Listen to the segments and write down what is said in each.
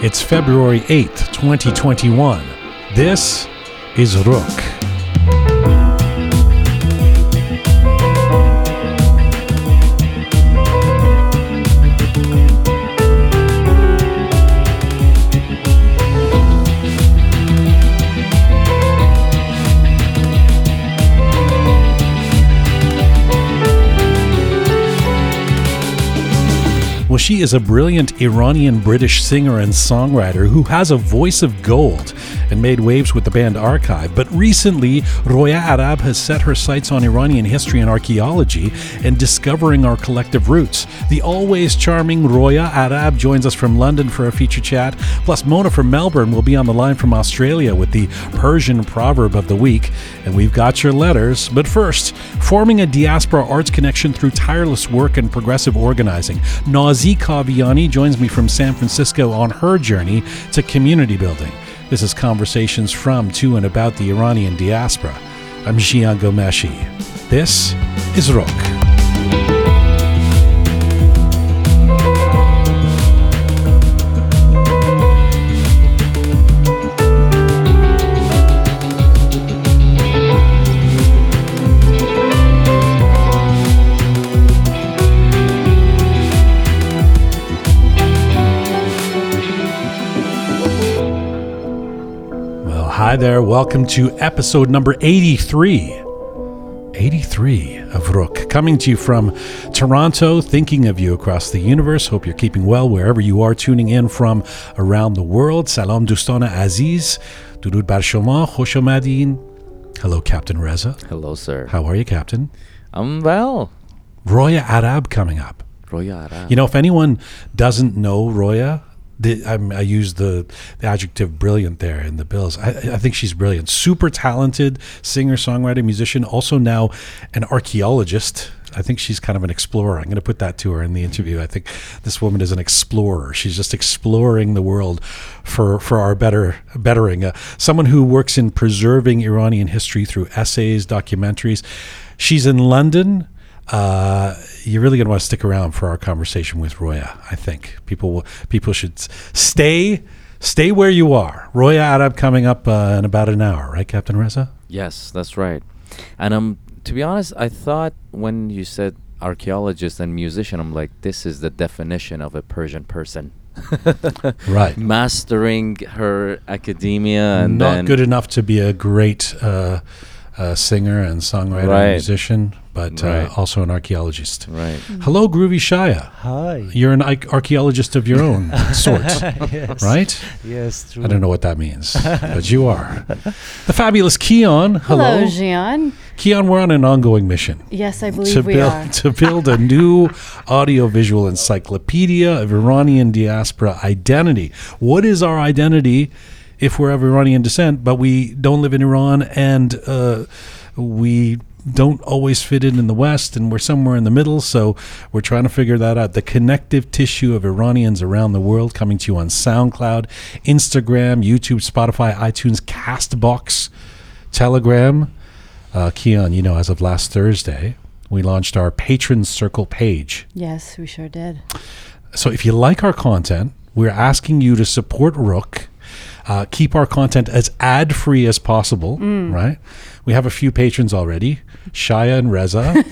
It's February 8th, 2021. This is Rook. She is a brilliant Iranian British singer and songwriter who has a voice of gold and made waves with the band Archive. But recently, Roya Arab has set her sights on Iranian history and archaeology and discovering our collective roots. The always charming Roya Arab joins us from London for a feature chat. Plus, Mona from Melbourne will be on the line from Australia with the Persian proverb of the week. And we've got your letters. But first, forming a diaspora arts connection through tireless work and progressive organizing. Nazy Kaviani joins me from San Francisco on her journey to community building. This is Conversations from, to, and about the Iranian diaspora. I'm Jian Ghomeshi. This is Rook. Hi there. Welcome to episode number 83. 83 of Rook, coming to you from Toronto, thinking of you across the universe. Hope you're keeping well wherever you are tuning in from around the world. Salam Dustana Aziz. Durud bar shoma, khosh omadin. Hello, Captain Reza. Hello, sir. How are you, Captain? I'm well. Roya Arab coming up. Roya Arab. You know, if anyone doesn't know Roya, the, I'm, I use the, the adjective brilliant there in the bills. I, I think she's brilliant. Super talented singer, songwriter, musician, also now an archaeologist. I think she's kind of an explorer. I'm going to put that to her in the interview. I think this woman is an explorer. She's just exploring the world for for our better bettering. Uh, someone who works in preserving Iranian history through essays, documentaries. She's in London. Uh, you're really going to want to stick around for our conversation with Roya. I think people will, people should stay stay where you are. Roya Arab coming up uh, in about an hour, right, Captain Reza? yes, that's right. And um, to be honest, I thought when you said archaeologist and musician, I'm like, this is the definition of a Persian person. Right. Mastering her academia and Not good enough to be a great uh, uh, singer and songwriter and musician, but uh, also an archaeologist. right. Hello, Groovy Shaya. Hi. You're an arch- archaeologist of your own sort, yes. right? Yes, true. I don't know what that means, but you are. The fabulous Keon. Hello. Hello, Gian. Keon, we're on an ongoing mission Yes, I believe to we build are. to build a new audiovisual encyclopedia of Iranian diaspora identity. What is our identity if we're of Iranian descent, but we don't live in Iran and uh, we don't always fit in in the West and we're somewhere in the middle. So we're trying to figure that out. The connective tissue of Iranians around the world coming to you on SoundCloud, Instagram, YouTube, Spotify, iTunes, Castbox, Telegram. Uh, Keon, you know, as of last Thursday, we launched our Patron Circle page. Yes, we sure did. So if you like our content, we're asking you to support Rook. Uh, keep our content as ad free as possible, right? We have a few patrons already, Shaya and Reza.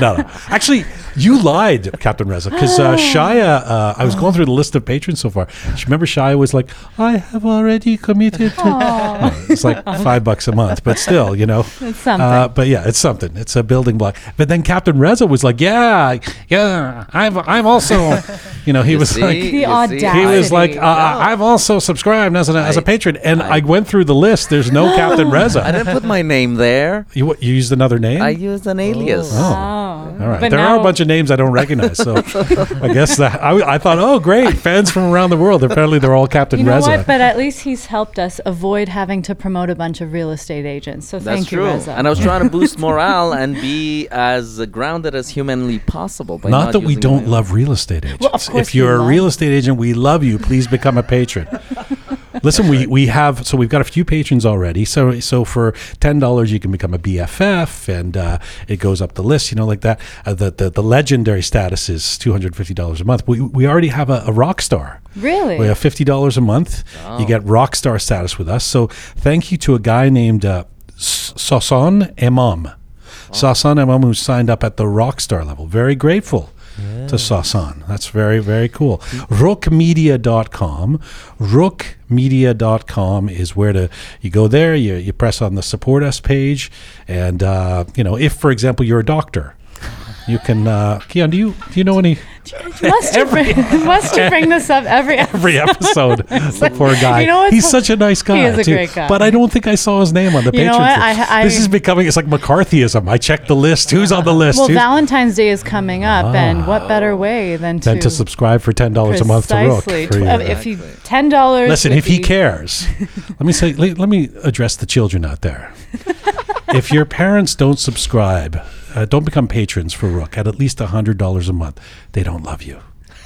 no, no. Actually, you lied, Captain Reza, because uh, Shaya, uh, I was going through the list of patrons so far. Remember, Shaya was like, I have already committed to. No, it's like five bucks a month, but still, you know. It's something. Uh, but yeah, it's something. It's a building block. But then Captain Reza was like, "Yeah, yeah, I'm, I'm also, you know, he You was see? like, The see? audacity. he was like, uh, No. I've also subscribed as a, as a I- patron, and I, I- went through the list. There's no Captain I Reza. I didn't put my name there. You, what, you used another name. I used an alias. Oh. Oh. All right. But there are a bunch of names I don't recognize, so I guess that I, I thought, oh, great, fans from around the world. Apparently, they're all Captain You know Reza. what? But at least he's helped us avoid having to promote a bunch of real estate agents. So That's thank true. you, Reza. And I was trying to boost morale and be as uh, grounded as humanly possible. By Not not, that we using don't my- love real estate agents. Well, of course if you're we a real estate agent, we love you. Please become a patron. Listen, we, we have so we've got a few patrons already. So so for ten dollars you can become a BFF, and uh, it goes up the list. You know, like that. Uh, the, the the legendary status is two hundred fifty dollars a month. We we already have a, a rock star. Really? We have fifty dollars a month. You get rock star status with us. So thank you to a guy named uh, S- Sasan Imam. Sasan Imam who signed up at the rock star level. Very grateful to Sasan. That's very, very cool. Rookmedia.com. Rookmedia.com is where to you go there, you, you press on the support us page, and uh, you know, if for example you're a doctor, you can uh Keon, do you do you know any must, you bring, must you bring this up every every episode. the poor guy. You know He's such a nice guy. is a too. great guy. But I don't think I saw his name on the You Patreon. I- I- this is becoming it's like McCarthyism. I checked the list. Who's on the list? Well, Who's- Valentine's Day is coming up, and what better way than to then to subscribe for ten dollars a month to Rook. for tw- your- if you ten dollars. Listen, if he cares, let me say. Let, let me address the children out there. if your parents don't subscribe, uh, don't become patrons for Rook at at least hundred dollars a month. They don't love you.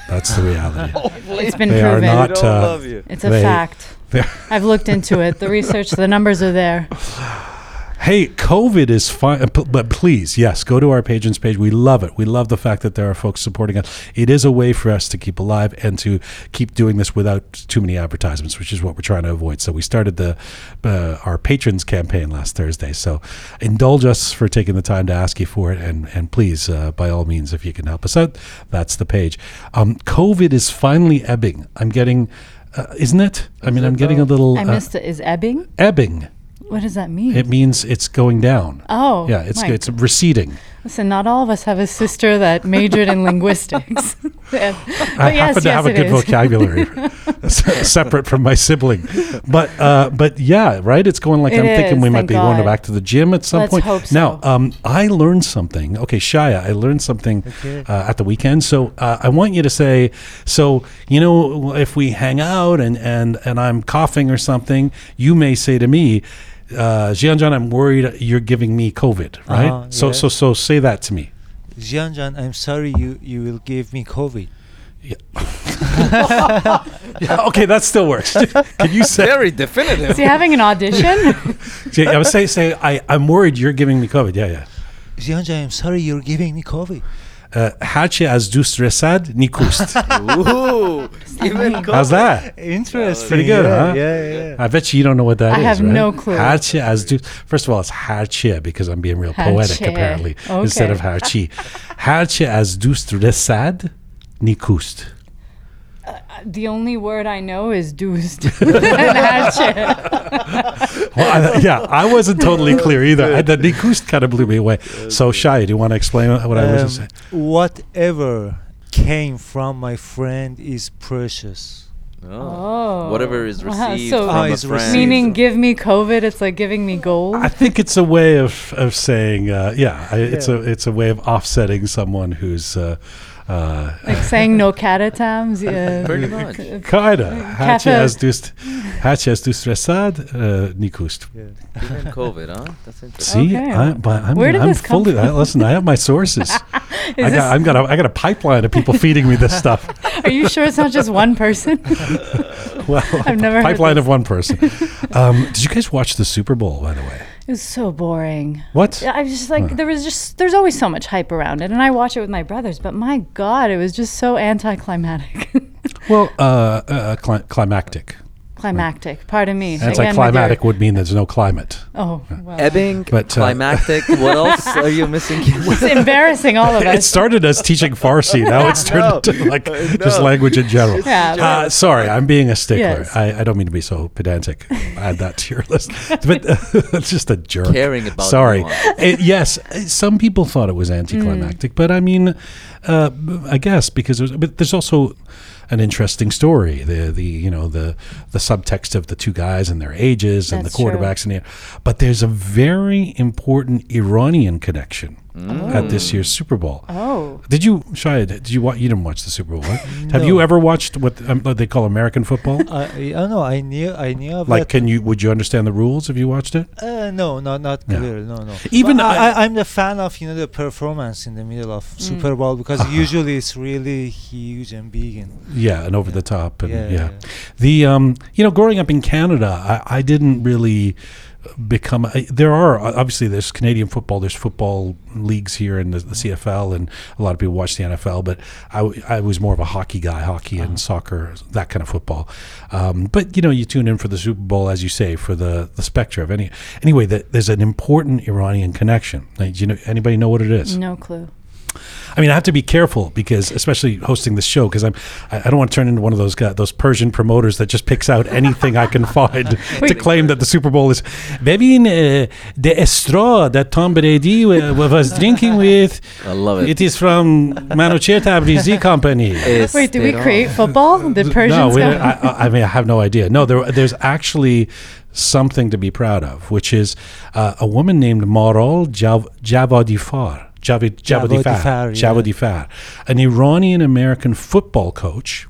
That's the reality. it's been they are proven. not. don't uh, love you. it's a they- fact. I've looked into it. The research, the numbers are there. Hey, COVID is fine, but please, yes, go to our patrons page. We love it. We love the fact that there are folks supporting us. It is a way for us to keep alive and to keep doing this without too many advertisements, which is what we're trying to avoid. So we started the uh, our patrons campaign last Thursday. So indulge us for taking the time to ask you for it, and and please, uh, by all means, if you can help us out, that's the page. Um, COVID is finally ebbing. I'm getting, uh, isn't it? I mean, I'm getting a little I uh, missed it. Is ebbing? ebbing. What does that mean? It means it's going down. oh, Yeah, it's my it's receding. Listen, not all of us have a sister that majored in linguistics. Yeah. I yes, happen to yes, have a good is. vocabulary, separate from my sibling. But uh, but yeah, right. It's going like It I'm thinking we might thank be going back to the gym at some Let's point. hope Now, so. um, I learned something. Okay, Shia, I learned something uh, at the weekend. So uh, I want you to say. So you know, if we hang out and and and I'm coughing or something, you may say to me. Uh, Jianjan, I'm worried you're giving me COVID, right? Uh-huh, so, yeah. so, so say that to me. Jianjan, I'm sorry you, you will give me COVID. Yeah, okay, that still works. Can you say? Very definitive. Is he having an audition? Yeah, I would say, say, I, I'm worried you're giving me COVID. Yeah, yeah. Jianjan, I'm sorry you're giving me COVID. Uh, Hace as du stressad nikust. Ooh, How's that? Interesting. Pretty good, yeah, huh? Yeah, yeah. I bet you you don't know what that is. I have right? no clue. Hace as du. First of all, it's Hace because I'm being real poetic Hace. apparently instead of Okay. Hachi. Hace as du stressad nikust. The only word I know is deuced. and hatchet. Well, I, yeah, I wasn't totally clear either. I, the nikust kind of blew me away. So, Shai, do you want to explain what I was Um, saying? whatever came from my friend is precious. Oh. Whatever is Wow, received so- from Oh, a friend. received. Meaning, give me COVID. It's like giving me gold. I think it's a way of of saying, uh, yeah, I, it's a it's a way of offsetting someone who's uh, uh, like saying no catatams. Yeah. Pretty much. kinda Hace Cafe- as du st- hace as du stressad uh, nikust. Yeah. Even COVID, huh? That's interesting. See, Okay. I, but I'm, Where did I'm this come fully. I, listen, I have my sources. I got, I've got a, I got a pipeline of people feeding me this stuff. Are you sure it's not just one person? Well, I've never pipeline this. of one person. Um, did you guys watch the Super Bowl? By the way, It was so boring. what? I was just like, there was just, there's always so much hype around it. And I watch it with my brothers, but my God, it was just so anticlimactic. Well, uh, uh, cli- climactic. Climactic. Pardon me. Again, with Anticlimactic your- would mean there's no climate. Oh, well. Ebbing, But, uh, climactic. what else are you missing? It's embarrassing all of us. It started as teaching Farsi. Now it's turned No. into like just language in general. Yeah, Uh, sorry, I'm being a stickler. Yes. I, I don't mean to be so pedantic. Add that to your list, but it's just a jerk. Caring about Sorry. It- yes, uh, some people thought it was anticlimactic, but I mean, uh, I guess because there's, but there's also an interesting story. The the you know the the subtext of the two guys and their ages and That's the quarterbacks and the, but there's a very important Iranian connection at this year's Super Bowl. Oh. Did you, Shia? Did you watch? You didn't watch the Super Bowl. Right? Have you ever watched what um, what they call American football? I, I don't know. I knew. I knew of like, it. can you? Would you understand the rules if you watched it? Uh, no, not not Yeah. clear. No, no. Even But I- I, I, I'm the fan of you know the performance in the middle of Mm. Super Bowl because Uh-huh. usually it's really huge and big and Yeah, and over Yeah. the top, and yeah. Yeah, The um, you know, growing up in Canada, I, I didn't really become. I, there are obviously there's Canadian football, there's football leagues here in the, the CFL, and a lot of people watch the NFL. But I, w- I was more of a hockey guy, hockey and soccer, that kind of football. Um, but you know, you tune in for the Super Bowl, as you say, for the the spectre of any. Anyway, that there's an important Iranian connection. Like, do you know anybody know what it is? No clue. I mean, I have to be careful because, especially hosting this show, because I'm I, I don't want to turn into one of those guys, those Persian promoters that just picks out anything I can find to claim that the Super Bowl is. Bevin uh, the straw that Tom Brady uh, was drinking with. I love it. It is from Manochir Tabrizi Company. Wait, did we create football? The Persians? No, I, I, mean, I have no idea. No, there, there's actually something to be proud of, which is uh, a woman named Maral Jav- Javadifar Javid, Javadifar. Javadifar, yeah. An Iranian American football coach.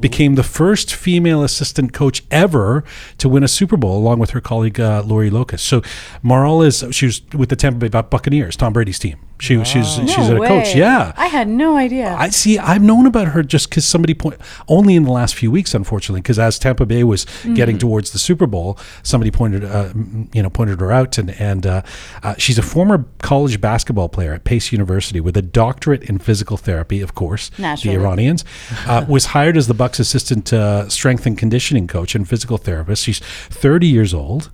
Became the first female assistant coach ever to win a Super Bowl, along with her colleague uh, Lori Locust. So, Maral is she was with the Tampa Bay Buccaneers, Tom Brady's team. She was she's no she's a way. coach. Yeah, I had no idea. I see. I've known about her just because somebody point only in the last few weeks, unfortunately, because as Tampa Bay was getting towards the Super Bowl, somebody pointed, uh, you know, pointed her out, and and uh, uh, she's a former college basketball player at Pace University with a doctorate in physical therapy, of course. Naturally. the Iranians uh, was hired as the Bucks' assistant uh, strength and conditioning coach and physical therapist. She's 30 years old.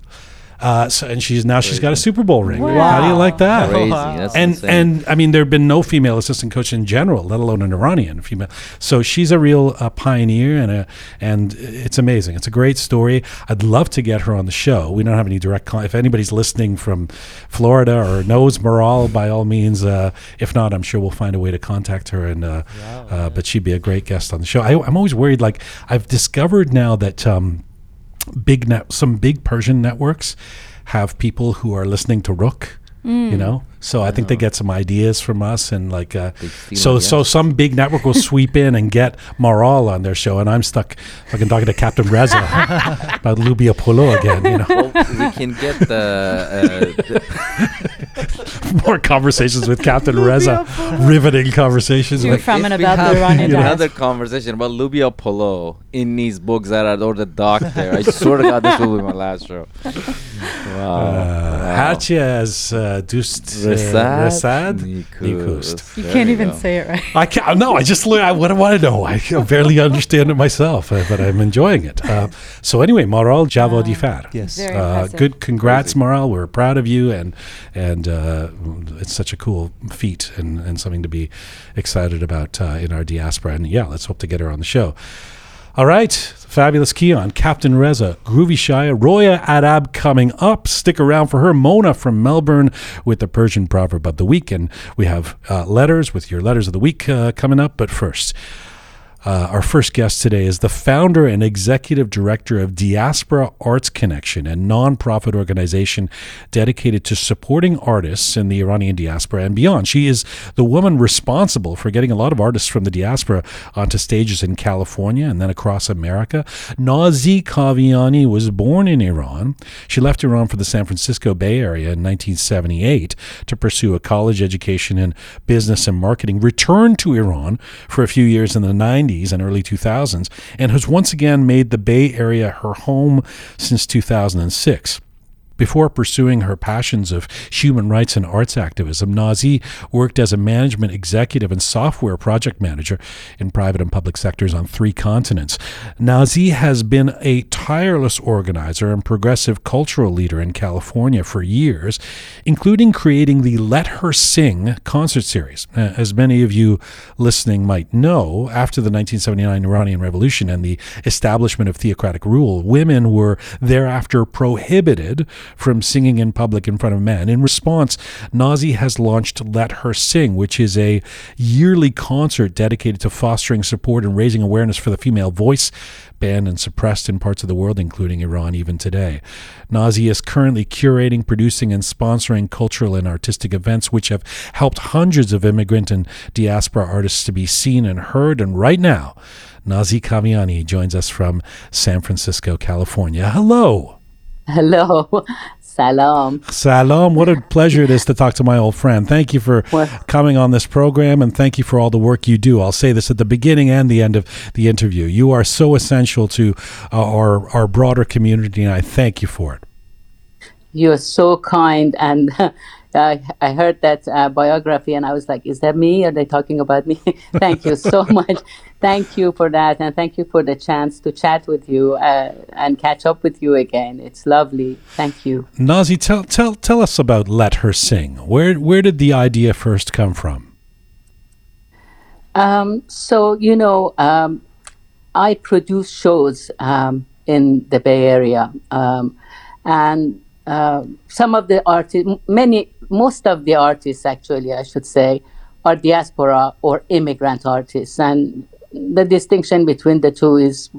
Uh, so, and she's now she's got a Super Bowl ring. How do you like that? Crazy. That's and insane. and I mean, there have been no female assistant coach in general, let alone an Iranian female. So she's a real uh, pioneer, and a and it's amazing. It's a great story. I'd love to get her on the show. We don't have any direct. Con- if anybody's listening from Florida or knows Maral, by all means. Uh, if not, I'm sure we'll find a way to contact her. And uh, uh, but she'd be a great guest on the show. I, I'm always worried. Like I've discovered now that. Um, big net some big Persian networks have people who are listening to Rook. You know, so I think they get some ideas from us, and like, uh, so so some big network will sweep in and get Maral on their show, and I'm stuck fucking talking to Captain Reza about Lubia Polo again. You know, well, we can get the, uh, the more conversations with Captain Reza, riveting conversations. To, With, from, and about have the Iranian you know, another conversation about Lubia Polo in these books that are or the doctor. I swear to God, this will be my last show. Wow. uh, Wow. Hatche as uh, Dust uh, Rasad, Rasad Nikust. Nikust. You can't even go. say it right. I can't. No, I just learn. I, what do I know? I barely understand it myself, uh, but I'm enjoying it. Uh, so anyway, Maral Javadifar. yes. Very Uh, good. Congrats, Crazy. Maral. We're proud of you, and and uh, it's such a cool feat and, and something to be excited about uh, in our diaspora. And yeah, let's hope to get her on the show. All right, fabulous Keon, Captain Reza, Groovy Shia, Roya Arab coming up. Stick around for her. Mona from Melbourne with the Persian proverb of the week, and we have uh, letters with your letters of the week uh, coming up. But first. Uh, our first guest today is the founder and executive director of Diaspora Arts Connection, a nonprofit organization dedicated to supporting artists in the Iranian diaspora and beyond. She is the woman responsible for getting a lot of artists from the diaspora onto stages in California and then across America. Nazy Kaviani was born in Iran. She left Iran for the San Francisco Bay Area in 1978 to pursue a college education in business and marketing, returned to Iran for a few years in the 90s and early 2000s, and has once again made the Bay Area her home since 2006. Before pursuing her passions of human rights and arts activism, Nazy worked as a management executive and software project manager in private and public sectors on three continents. Nazy has been a tireless organizer and progressive cultural leader in California for years, including creating the Let Her Sing concert series. Uh, As many of you listening might know, after the 1979 Iranian Revolution and the establishment of theocratic rule, women were thereafter prohibited from singing in public in front of men. In response, Nazy has launched Let Her Sing, which is a yearly concert dedicated to fostering support and raising awareness for the female voice banned and suppressed in parts of the world, including Iran, even today. Nazy is currently curating, producing, and sponsoring cultural and artistic events which have helped hundreds of immigrant and diaspora artists to be seen and heard. And right now, Nazy Kaviani joins us from San Francisco, California. Hello. Hello. Salam. Salam. What a pleasure it is to talk to my old friend. Thank you for Well- coming on this program and thank you for all the work you do. I'll say this at the beginning and the end of the interview. You are so essential to uh, our, our broader community, and I thank you for it. You're so kind. And I, I heard that uh, biography and I was like, is that me? Are they talking about me? thank you so much. Thank you for that. And thank you for the chance to chat with you uh, and catch up with you again. It's lovely. Thank you. Nazy, tell, tell, tell us about Let Her Sing. Where, where did the idea first come from? Um, so, you know, um, I produce shows um, in the Bay Area. Um, and uh, some of the artists, many, most of the artists, actually, I should say, are diaspora or immigrant artists. And the distinction between the two is,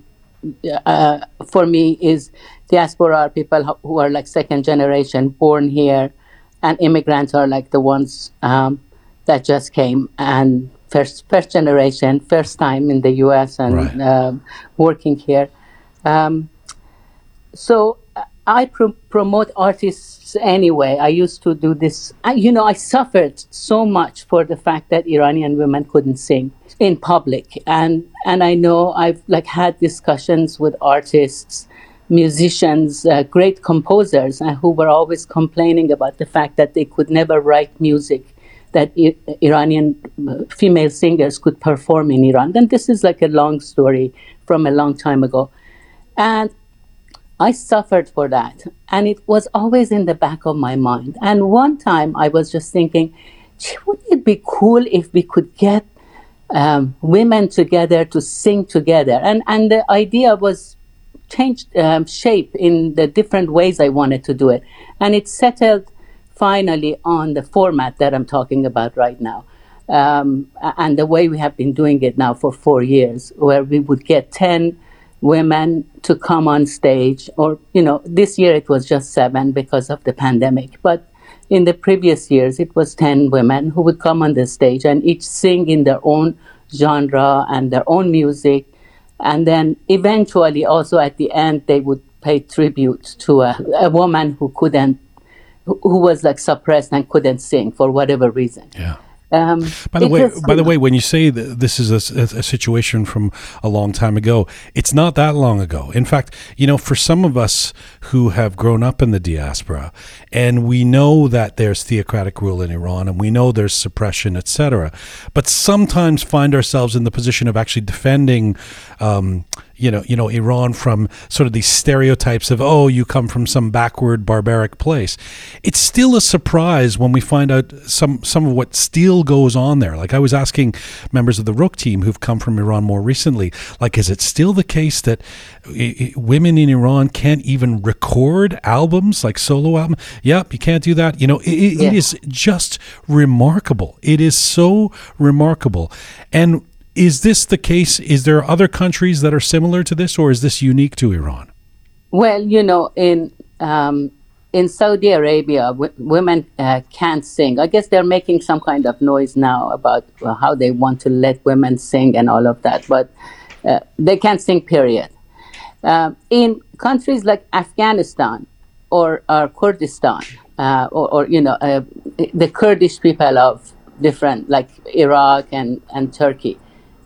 uh, for me, is diaspora are people who are like second generation, born here, and immigrants are like the ones um, that just came and first first generation, first time in the U.S. and Right. um, working here. Um, so uh, I pro- promote artists anyway. I used to do this. I, you know, I suffered so much for the fact that Iranian women couldn't sing in public, and and I know I've like had discussions with artists, musicians, uh, great composers, uh, who were always complaining about the fact that they could never write music that I- Iranian uh, female singers could perform in Iran. Then this is like a long story from a long time ago, and I suffered for that. And it was always in the back of my mind. And one time I was just thinking, wouldn't it be cool if we could get um, women together to sing together? And, and the idea was changed um, shape in the different ways I wanted to do it. And it settled finally on the format that I'm talking about right now. Um, and the way we have been doing it now for four years, where we would get 10 women to come on stage, or, you know, this year it was just seven because of the pandemic. But in the previous years, it was 10 women who would come on the stage and each sing in their own genre and their own music. And then eventually, also at the end, they would pay tribute to a, a woman who couldn't, who was like suppressed and couldn't sing for whatever reason. Yeah. Um, By the way, by the way, when you say that this is a, a- a situation from a long time ago, it's not that long ago. In fact, you know, for some of us who have grown up in the diaspora, and we know that there's theocratic rule in Iran, and we know there's suppression, etc., but sometimes find ourselves in the position of actually defending. Um, you know, you know, Iran from sort of these stereotypes of, oh, you come from some backward, barbaric place. It's still a surprise when we find out some some of what still goes on there. Like I was asking members of the Rook team who've come from Iran more recently, like, is it still the case that women in Iran can't even record albums, like solo album? Yep, you can't do that. You know, it, it, it Yeah. is just remarkable. It is so remarkable. And is this the case? Is there other countries that are similar to this, or is this unique to Iran? Well, you know, in um, in Saudi Arabia, w- women uh, can't sing. I guess they're making some kind of noise now about how they want to let women sing and all of that, but uh, they can't sing. Period. Um, in countries like Afghanistan or, or Kurdistan, uh, or, or you know, uh, the Kurdish people of different, like Iraq and, and Turkey,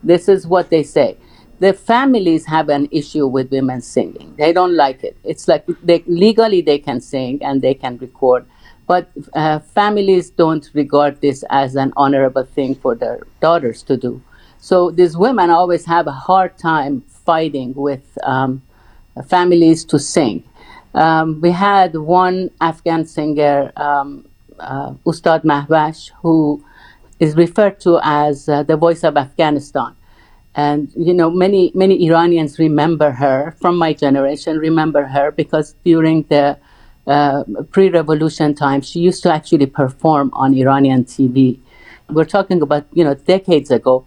this is what they say. The families have an issue with women singing. They don't like it. It's like they, legally they can sing and they can record, but uh, families don't regard this as an honorable thing for their daughters to do. So these women always have a hard time fighting with um, families to sing. Um, we had one Afghan singer, um, uh, Ustad Mahwash, who is referred to as uh, the voice of Afghanistan. And you know, many many Iranians remember her from my generation. Remember her because during the uh, pre-revolution times, she used to actually perform on Iranian TV. We're talking about you know decades ago.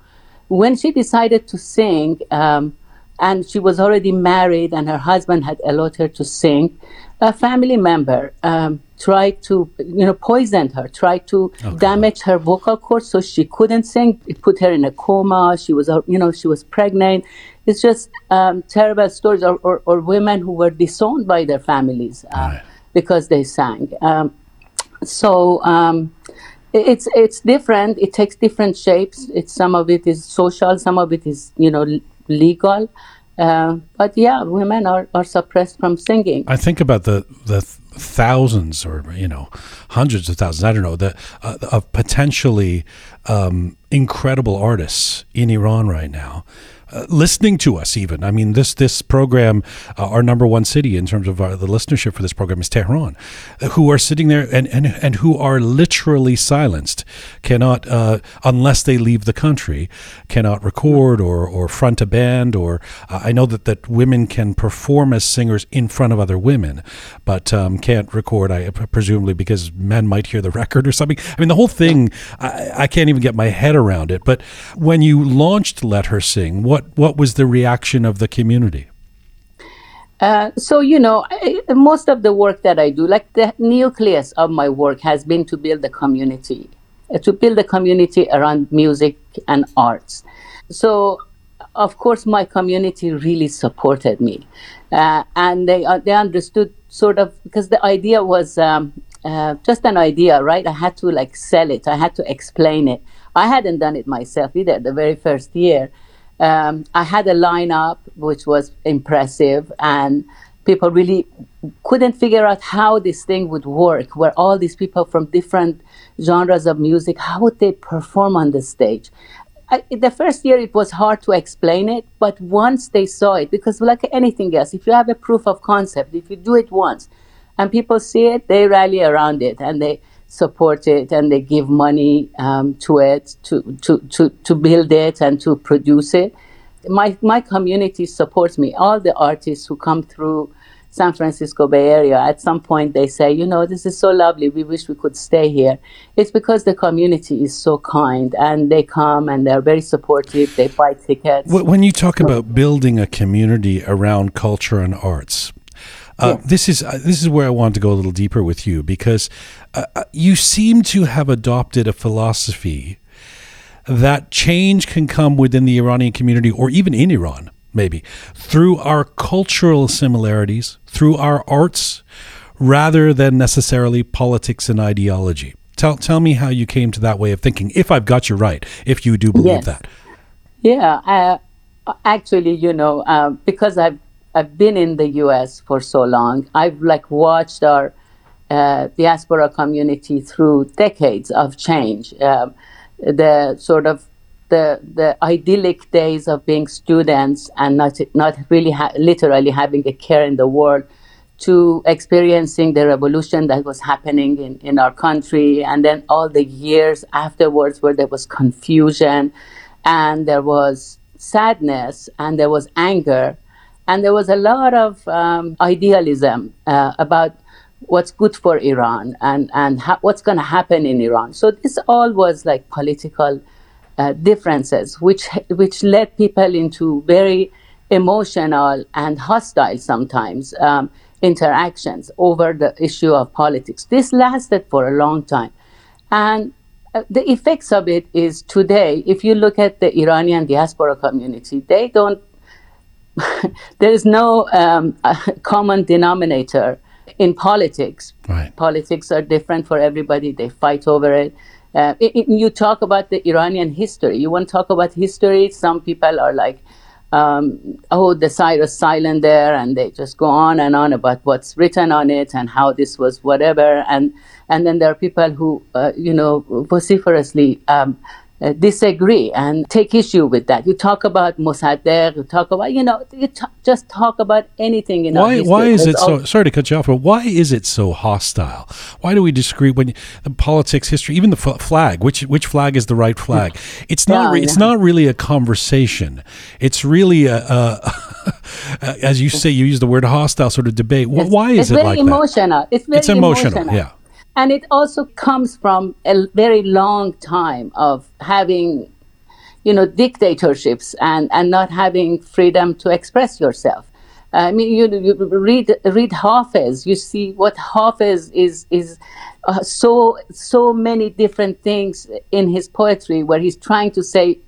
When she decided to sing, um, and she was already married, and her husband had allowed her to sing, a family member um, tried to you know poison her, tried to damage her vocal cords so she couldn't sing. It put her in a coma. She was uh, you know she was pregnant. It's just um, terrible stories, or, or, or women who were disowned by their families. Uh, Right. because they sang. Um, so um, it's it's different. It takes different shapes. It's some of it is social, some of it is you know legal. Uh, but yeah, women are, are suppressed from singing. I think about the the thousands or you know hundreds of thousands I don't know the uh, of potentially um, incredible artists in Iran right now uh, listening to us even. I mean this this program uh, our number one city in terms of uh, the listenership for this program is Tehran uh, who are sitting there and and, and who are literally silenced cannot unless they leave the country cannot record or or front a band or I know that that women can perform as singers in front of other women but um, can't record I presumably because men might hear the record or something. I mean the whole thing I, I can't even get my head around it but when you launched Let Her Sing what what was the reaction of the community Uh, so you know, I, most of the work that I do, like the nucleus of my work, has been to build a community, uh, to build a community around music and arts. So, of course, my community really supported me, uh, and they uh, they understood sort of because the idea was um, uh, just an idea, right? I had to like sell it. I had to explain it. I hadn't done it myself either. The very first year um, I had a lineup which was impressive, and people really couldn't figure out how this thing would work. Where all these people from different genres of music, how would they perform on the stage? I, the first year it was hard to explain it, but once they saw it, because like anything else, if you have a proof of concept, if you do it once, and people see it, they rally around it and they support it and they give money um, to it to, to, to, to build it and to produce it. My, my community supports me. All the artists who come through San Francisco Bay Area, at some point they say, you know, this is so lovely. We wish we could stay here. It's because the community is so kind and they come and they're very supportive. They buy tickets. When you talk about building a community around culture and arts, uh, this is uh, this is where I want to go a little deeper with you because uh, uh, you seem to have adopted a philosophy that change can come within the Iranian community or even in Iran, maybe through our cultural similarities, through our arts, rather than necessarily politics and ideology. Tell tell me how you came to that way of thinking. If I've got you right, if you do believe Yes. that. Yeah, uh, actually, you know, uh, because I've I've been in the U.S. for so long, I've like watched our uh, diaspora community through decades of change. Um, the sort of the the idyllic days of being students and not not really ha- literally having a care in the world to experiencing the revolution that was happening in, in our country and then all the years afterwards where there was confusion and there was sadness and there was anger and there was a lot of um, idealism uh, about what's good for Iran and, and ha- what's going to happen in Iran. So this all was like political uh, differences, which which led people into very emotional and hostile sometimes um, interactions over the issue of politics. This lasted for a long time, and uh, the effects of it is today. If you look at the Iranian diaspora community, they don't. there is no um, common denominator in politics. Right. Politics are different for everybody. They fight over it. Uh, i- i- you talk about the Iranian history. You want to talk about history? Some people are like, um, oh, the Cyrus Cylinder, and they just go on and on about what's written on it and how this was whatever. And and then there are people who, uh, you know, vociferously um, uh, disagree and take issue with that. You talk about Mossadegh, you talk about, you know, you t- just talk about anything in Why, why is it so? Sorry to cut you off, but why is it so hostile? Why do we disagree when the politics, history, even the f- flag? Which which flag is the right flag? It's not. Yeah, re- It's yeah. not really a conversation. It's really a, a as you say, you use the word hostile sort of debate. Wh- Why is it's it like emotional. It's that? very It's emotional, yeah. And it also comes from a very long time of having, you know, dictatorships and, and not having freedom to express yourself. I mean, you, you read read Hafez. You see what Hafez is is uh, so so many different things in his poetry, where he's trying to say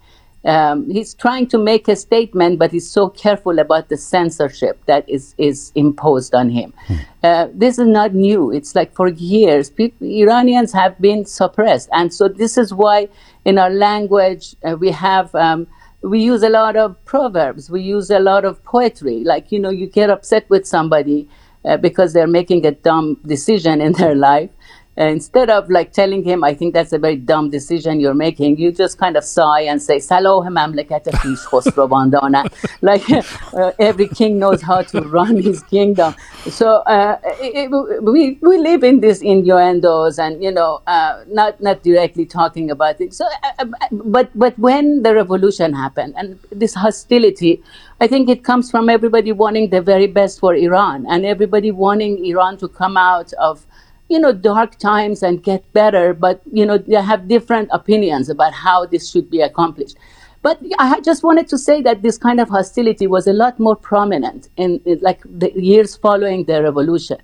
um, he's trying to make a statement, but he's so careful about the censorship that is, is imposed on him. Uh, this is not new. It's like for years, people, Iranians have been suppressed. And so this is why in our language uh, we have, um, we use a lot of proverbs, we use a lot of poetry. Like, you know, you get upset with somebody uh, because they're making a dumb decision in their life. Instead of like telling him, I think that's a very dumb decision you're making, you just kind of sigh and say, Salah mamlakat khish khosrowan dana." Like uh, every king knows how to run his kingdom. So uh, it, it- we, we live in these innuendos and, you know, uh, not, not directly talking about it. So, uh, uh, but, but when the revolution happened and this hostility, I think it comes from everybody wanting the very best for Iran and everybody wanting Iran to come out of you know, dark times and get better, but, you know, they have different opinions about how this should be accomplished. But I just wanted to say that this kind of hostility was a lot more prominent in, in like the years following the revolution.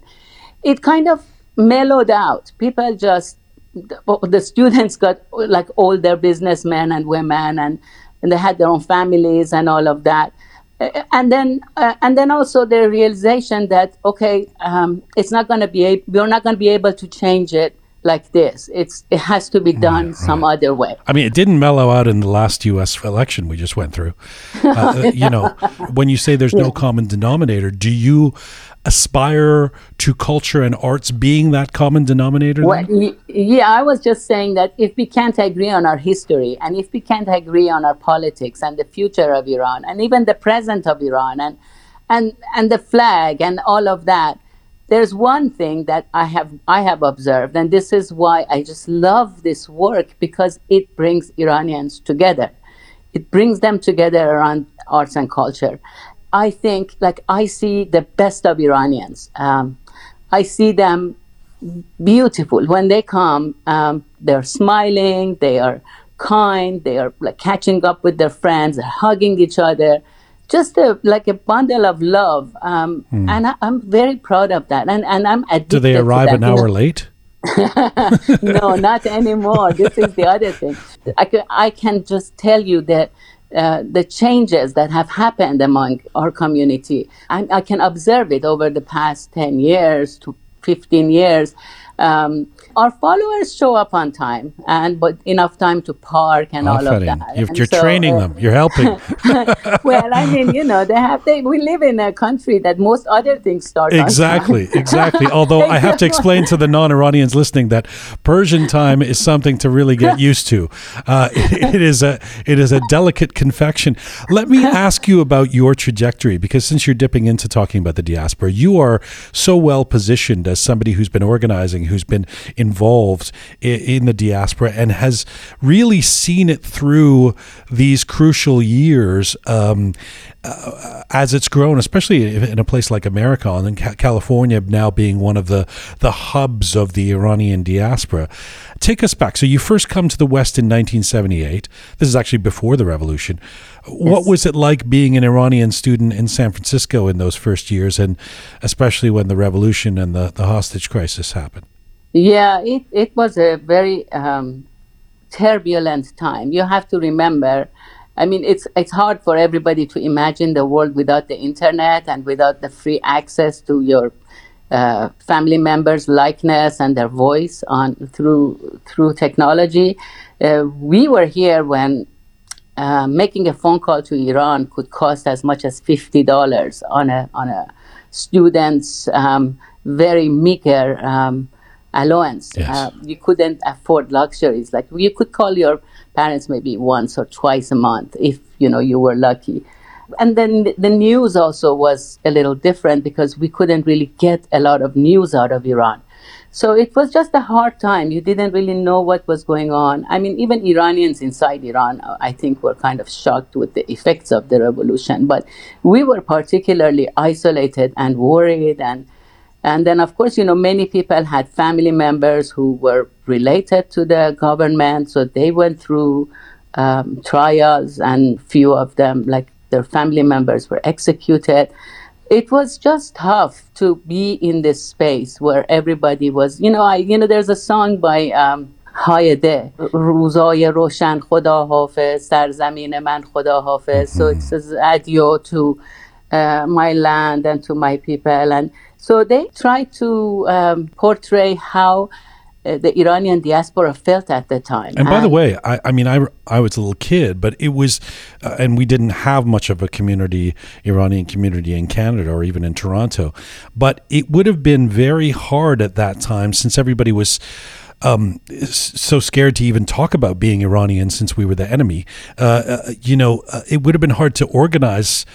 It kind of mellowed out. People just, the, students got like all their businessmen and women and, and they had their own families and all of that and then uh, and then also the realization that okay um, it's not going to be a- we're not going to be able to change it like this it's it has to be done some other way I mean, it didn't mellow out in the last U.S. election we just went through. Uh, you know, when you say there's no common denominator, do you aspire to culture and arts being that common denominator? Well, y- yeah, I was just saying that if we can't agree on our history and if we can't agree on our politics and the future of Iran and even the present of Iran and and and the flag and all of that, there's one thing that I have I have observed, and this is why I just love this work because it brings Iranians together. It brings them together around arts and culture. I think, like I see the best of Iranians. Um, I see them beautiful when they come. Um, they're smiling. They are kind. They are like catching up with their friends. They're hugging each other. Just a, like a bundle of love, um, and I, I'm very proud of that. And and I'm addicted. Hmm. Do they arrive an hour late? no, not anymore. This is the other thing. I can, I can just tell you that uh, the changes that have happened among our community, I, I can observe it over the past 10 years to 15 years. Um, our followers show up on time, and but enough time to park and all of that. You're, you're so, training uh, them. You're helping. well, I mean, you know, they have. They, we live in a country that most other things start. Exactly, exactly. Although I have to explain to the non-Iranians listening that Persian time is something to really get used to. Uh, it, it is a it is a delicate confection. Let me ask you about your trajectory because since you're dipping into talking about the diaspora, you are so well positioned as somebody who's been organizing, who's been involved in, in the diaspora, and has really seen it through these crucial years. Um, uh, as it's grown, especially in a place like America and California now being one of the, the hubs of the Iranian diaspora. Take us back. So you first come to the West in 1978. This is actually before the revolution. What was it like being an Iranian student in San Francisco in those first years, and especially when the revolution and the, the hostage crisis happened? Yeah, it, it was a very um, turbulent time. You have to remember, I mean, it's, it's hard for everybody to imagine the world without the internet and without the free access to your uh, family members' likeness and their voice on through through technology. Uh, we were here when uh, making a phone call to Iran could cost as much as fifty dollars on a on a student's um, very meager um, allowance. Yes. Uh, you couldn't afford luxuries. Like you could call your parents maybe once or twice a month if you know you were lucky. And then the news also was a little different because we couldn't really get a lot of news out of Iran. So it was just a hard time. You didn't really know what was going on. I mean, even Iranians inside Iran, uh, I think, were kind of shocked with the effects of the revolution. But we were particularly isolated and worried. And, and then, of course, you know, many people had family members who were related to the government. So they went through um, trials, and few of them, like their family members, were executed it was just tough to be in this space where everybody was you know i you know there's a song by um هایده روزای روشن خدا حافظ سرزمین من خدا حافظ so it says adieu to uh, my land and to my people and so they try to um, portray how uh, the Iranian diaspora felt at the time. And by the way, I, I mean, I, I was a little kid, but it was, uh, and we didn't have much of a community, Iranian community in Canada or even in Toronto. But it would have been very hard at that time since everybody was. Um, so scared to even talk about being Iranian since we were the enemy. Uh, uh you know, uh, it would have been hard to organize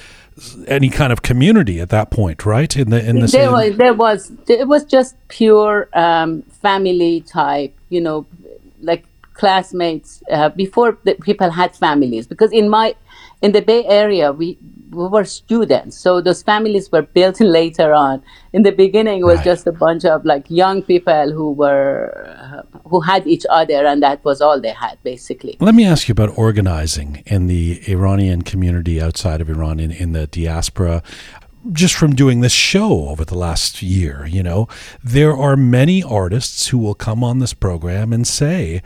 any kind of community at that point, right? In the in the there was there was it was just pure um, family type, you know, like classmates uh, before the people had families. Because in my in the Bay Area, we we were students, so those families were built later on. In the beginning, it was right. just a bunch of like young people who were uh, who had each other, and that was all they had basically. Let me ask you about organizing in the Iranian community outside of Iran in, in the diaspora just from doing this show over the last year, you know, there are many artists who will come on this program and say,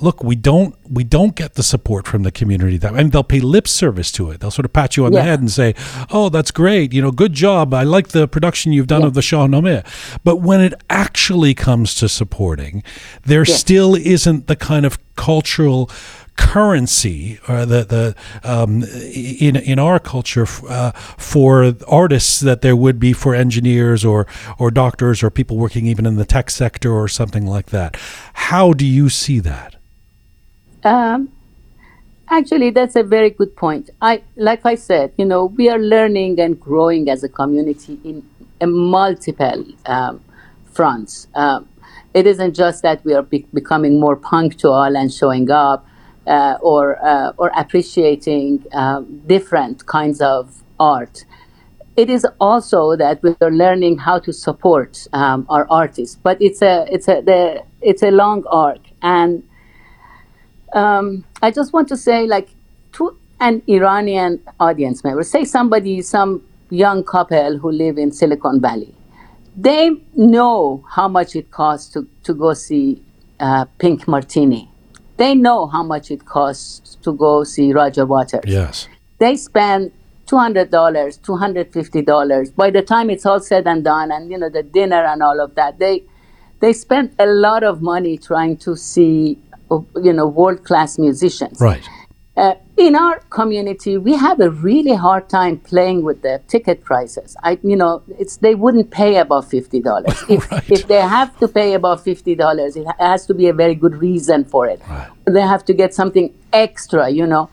look, we don't we don't get the support from the community that and they'll pay lip service to it. They'll sort of pat you on yeah. the head and say, "Oh, that's great. You know, good job. I like the production you've done yeah. of the Shahnameh." But when it actually comes to supporting, there yeah. still isn't the kind of cultural currency or the the um, in in our culture uh, for artists that there would be for engineers or or doctors or people working even in the tech sector or something like that. How do you see that? Um, actually, that's a very good point. I, like I said, you know, we are learning and growing as a community in multiple um, fronts. Um, it isn't just that we are be- becoming more punctual and showing up, uh, or uh, or appreciating um, different kinds of art. It is also that we are learning how to support um, our artists, but it's a it's a the, it's a long arc and um, I just want to say, like, to an Iranian audience member, say somebody, some young couple who live in Silicon Valley, they know how much it costs to, to go see uh, Pink Martini. They know how much it costs to go see Roger Waters. Yes. They spend $200, $250. By the time it's all said and done, and, you know, the dinner and all of that, they, they spend a lot of money trying to see you know world class musicians. Right. Uh, in our community, we have a really hard time playing with the ticket prices. I, you know, it's they wouldn't pay above fifty dollars. If, right. if they have to pay above fifty dollars, it has to be a very good reason for it. Right. They have to get something extra, you know.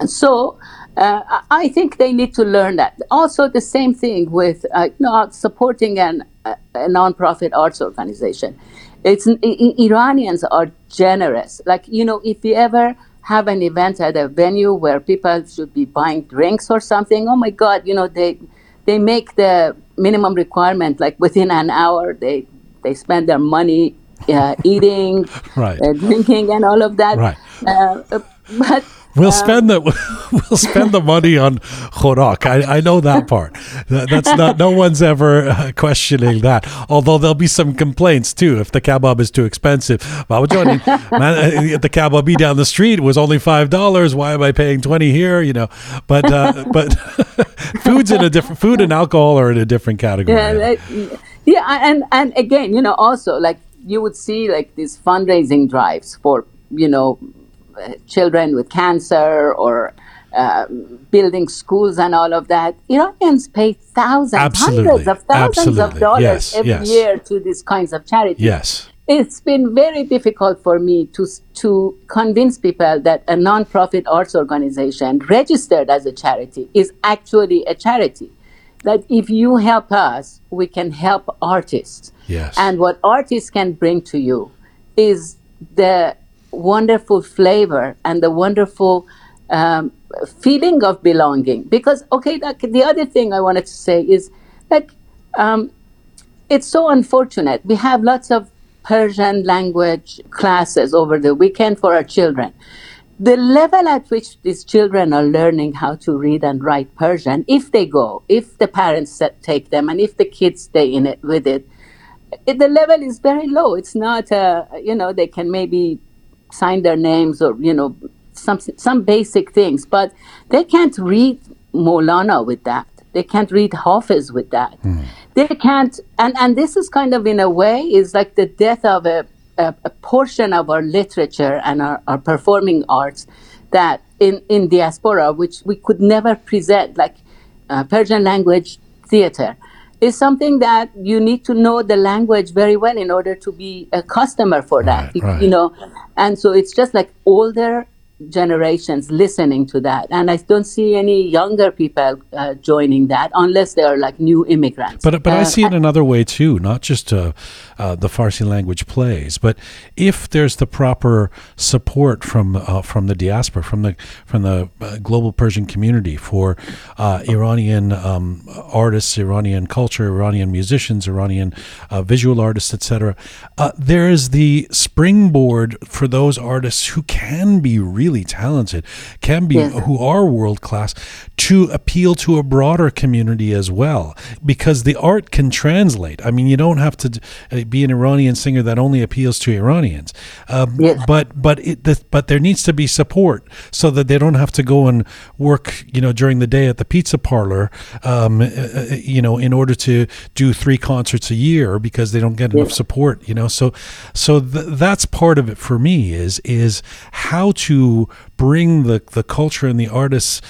And so, uh, I think they need to learn that. Also, the same thing with uh, you know, supporting an, a, a nonprofit arts organization. It's Iranians are generous. Like you know, if you ever have an event at a venue where people should be buying drinks or something, oh my God, you know they they make the minimum requirement like within an hour. They they spend their money uh, eating, right. uh, drinking, and all of that. Right. Uh, but We'll um, spend the we'll spend the money on khorak. I, I know that part. That, that's not no one's ever uh, questioning that. Although there'll be some complaints too if the kebab is too expensive. man, uh, the kebab down the street was only five dollars. Why am I paying twenty here? You know, but uh, but food's in a different food and alcohol are in a different category. Yeah, yeah, and and again, you know, also like you would see like these fundraising drives for you know children with cancer or uh, building schools and all of that. Iranians pay thousands, Absolutely. hundreds of thousands Absolutely. of dollars yes, every yes. year to these kinds of charities. Yes. It's been very difficult for me to, to convince people that a nonprofit arts organization registered as a charity is actually a charity. that if you help us, we can help artists. Yes. And what artists can bring to you is the wonderful flavor and the wonderful um, feeling of belonging. Because, okay, like, the other thing I wanted to say is like, um, it's so unfortunate. We have lots of Persian language classes over the weekend for our children. The level at which these children are learning how to read and write Persian, if they go, if the parents take them, and if the kids stay in it with it, it, the level is very low. It's not, uh, you know, they can maybe sign their names or, you know, some, some basic things, but they can't read Molana with that. They can't read Hafiz with that. They can't, and, and this is kind of in a way is like the death of a, a, a portion of our literature and our, our performing arts that in, in diaspora, which we could never present, like uh, Persian language theater is something that you need to know the language very well in order to be a customer for that Right, right. you know? And so it's just like older generations listening to that. And i don't see any younger people uh, joining that unless they are like new immigrants. But but I Uh, see it another way too, not just uh, uh, the Farsi language plays, but if there's the proper support from uh, from the diaspora, from the from the uh, global Persian community for uh, Iranian um, artists, Iranian culture, Iranian musicians, Iranian uh, visual artists, etc. Uh, there is the springboard for those artists who can be really talented, can be Yes. who are world class, to appeal to a broader community as well, because the art can translate. I mean, you don't have to be an Iranian singer that only appeals to Iranians, um, Yes. but but it, the, but there needs to be support so that they don't have to go and work, you know, during the day at the pizza parlor, um, uh, uh, you know, in order to do three concerts a year because they don't get enough support, you know. So so th- that's part of it for me is is how to bring the the culture and the artists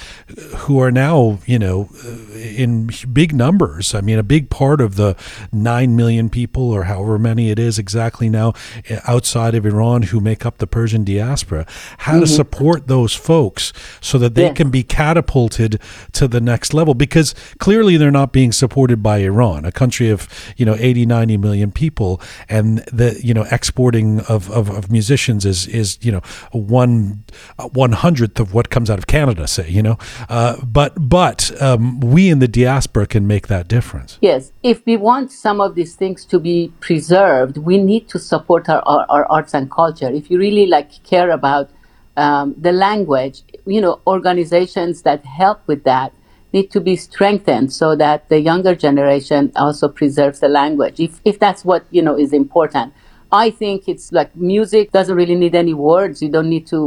who are now you know uh, in big numbers i mean a big part of the 9 million people or however many it is exactly now uh, outside of iran who make up the persian diaspora how to support those folks so that they Yes. can be catapulted to the next level. Because clearly they're not being supported by iran a country of you know 80 90 million people. And the you know exporting of, of, of musicians is is you know one uh, one hundredth of what comes out of Canada, say you know, uh, but but um, we in the diaspora can make that difference. Yes, if we want some of these things to be preserved, we need to support our, our, our arts and culture. If you really like care about um, the language, you know, organizations that help with that need to be strengthened so that the younger generation also preserves the language. If if that's what you know is important, I think it's like music doesn't really need any words. You don't need to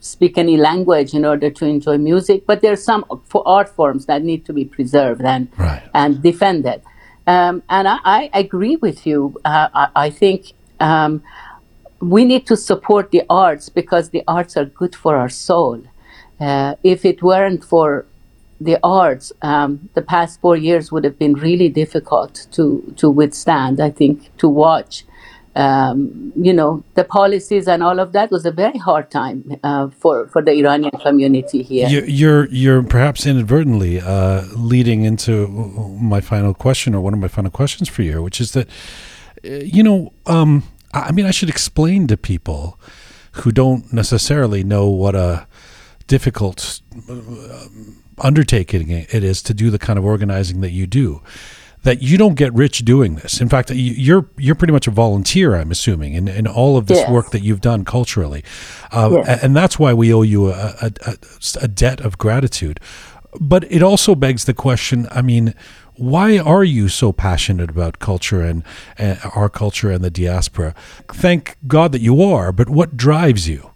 speak any language in order to enjoy music, but there are some for art forms that need to be preserved and Right. and defended. Um, and I, I agree with you. Uh, I, I think um, we need to support the arts because the arts are good for our soul. Uh, if it weren't for the arts, um, the past four years would have been really difficult to to withstand. I think to watch, um, you know, the policies and all of that was a very hard time uh, for for the Iranian community here. You're, you're you're perhaps inadvertently uh, leading into my final question or one of my final questions for you, which is that uh, you know um, I mean I should explain to people who don't necessarily know what a difficult uh, undertaking it is to do the kind of organizing that you do that you don't get rich doing this. In fact, you- you're you're pretty much a volunteer, I'm assuming, in, in all of this Yes. work that you've done culturally, um, Yes. and that's why we owe you a, a, a, a debt of gratitude. But it also begs the question. I mean, why are you so passionate about culture and, and our culture and the diaspora? Thank God that you are. But what drives you?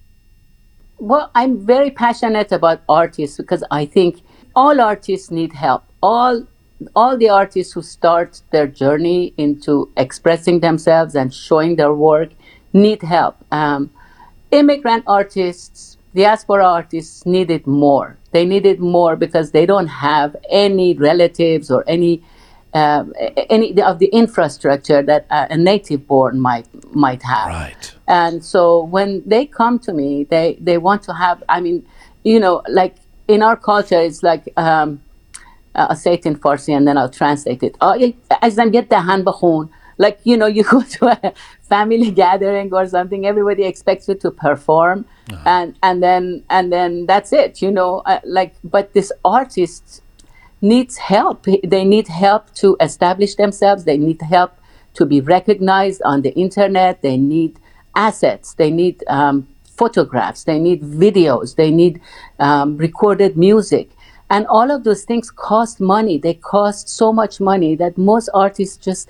Well, I'm very passionate about artists because I think all artists need help. All all the artists who start their journey into expressing themselves and showing their work need help. Um, immigrant artists, diaspora artists need it more. They need it more because they don't have any relatives or any a- any of the infrastructure that a native born might might have. Right. And so when they come to me, they, they want to have, I mean, you know, like in our culture, it's like um, uh, say it in Farsi and then I'll translate it. از من یه دهن بخون like you know you go to a family gathering or something everybody expects you to perform and and then and then that's it you know uh, like but this artist needs help they need help to establish themselves they need help to be recognized on the internet they need assets they need um, photographs they need videos they need um, recorded music and all of those things cost money. They cost so much money that most artists just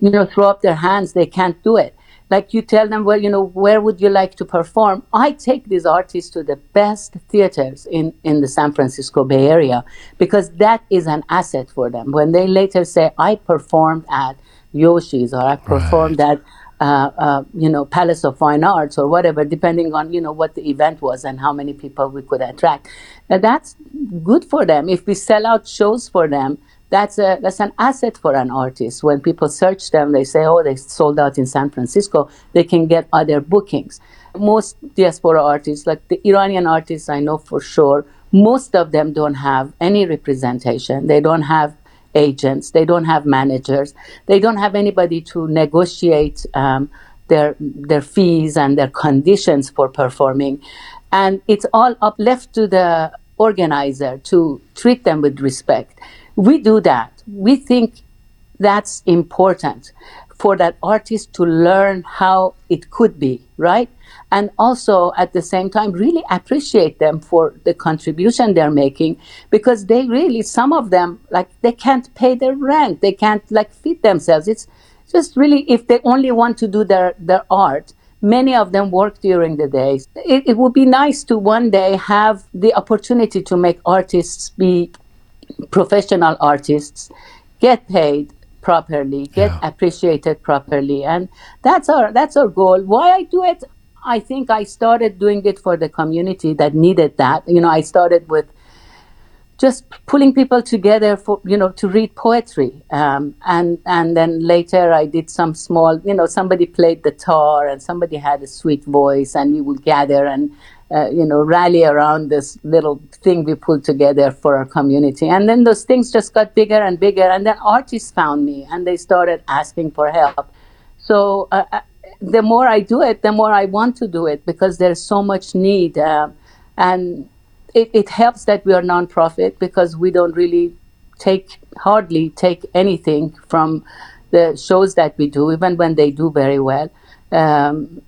you know throw up their hands. They can't do it. Like you tell them well you know where would you like to perform? I take these artists to the best theaters in in the san francisco bay area because that is an asset for them. When they later say i performed at yoshi's or i performed at uh, uh, you know palace of fine arts or whatever depending on you know what the event was and how many people we could attract and that's good for them if we sell out shows for them that's a that's an asset for an artist. When people search them, they say, "Oh, they sold out in San Francisco." They can get other bookings. Most diaspora artists, like the Iranian artists, I know for sure, most of them don't have any representation. They don't have agents. They don't have managers. They don't have anybody to negotiate um, their their fees and their conditions for performing, and it's all up left to the organizer to treat them with respect we do that. We think that's important for that artist to learn how it could be, right? And also at the same time, really appreciate them for the contribution they're making because they really, some of them, like they can't pay their rent, they can't like feed themselves. It's just really, if they only want to do their, their art, many of them work during the day. It, it would be nice to one day have the opportunity to make artists be professional artists get paid properly, get Yeah. appreciated properly, and that's our that's our goal. Why I do it? I think I started doing it for the community that needed that. You know, I started with just pulling people together for you know to read poetry. Um, and and then later i did some small you know somebody played the tar and somebody had a sweet voice and we would gather and uh, you know rally around this little thing we pulled together for our community. And then those things just got bigger and bigger and then artists found me and they started asking for help. So uh, uh, the more i do it the more i want to do it because there's so much need uh, and it, it helps that we are nonprofit because we don't really take hardly take anything from the shows that we do, even when they do very well. Um,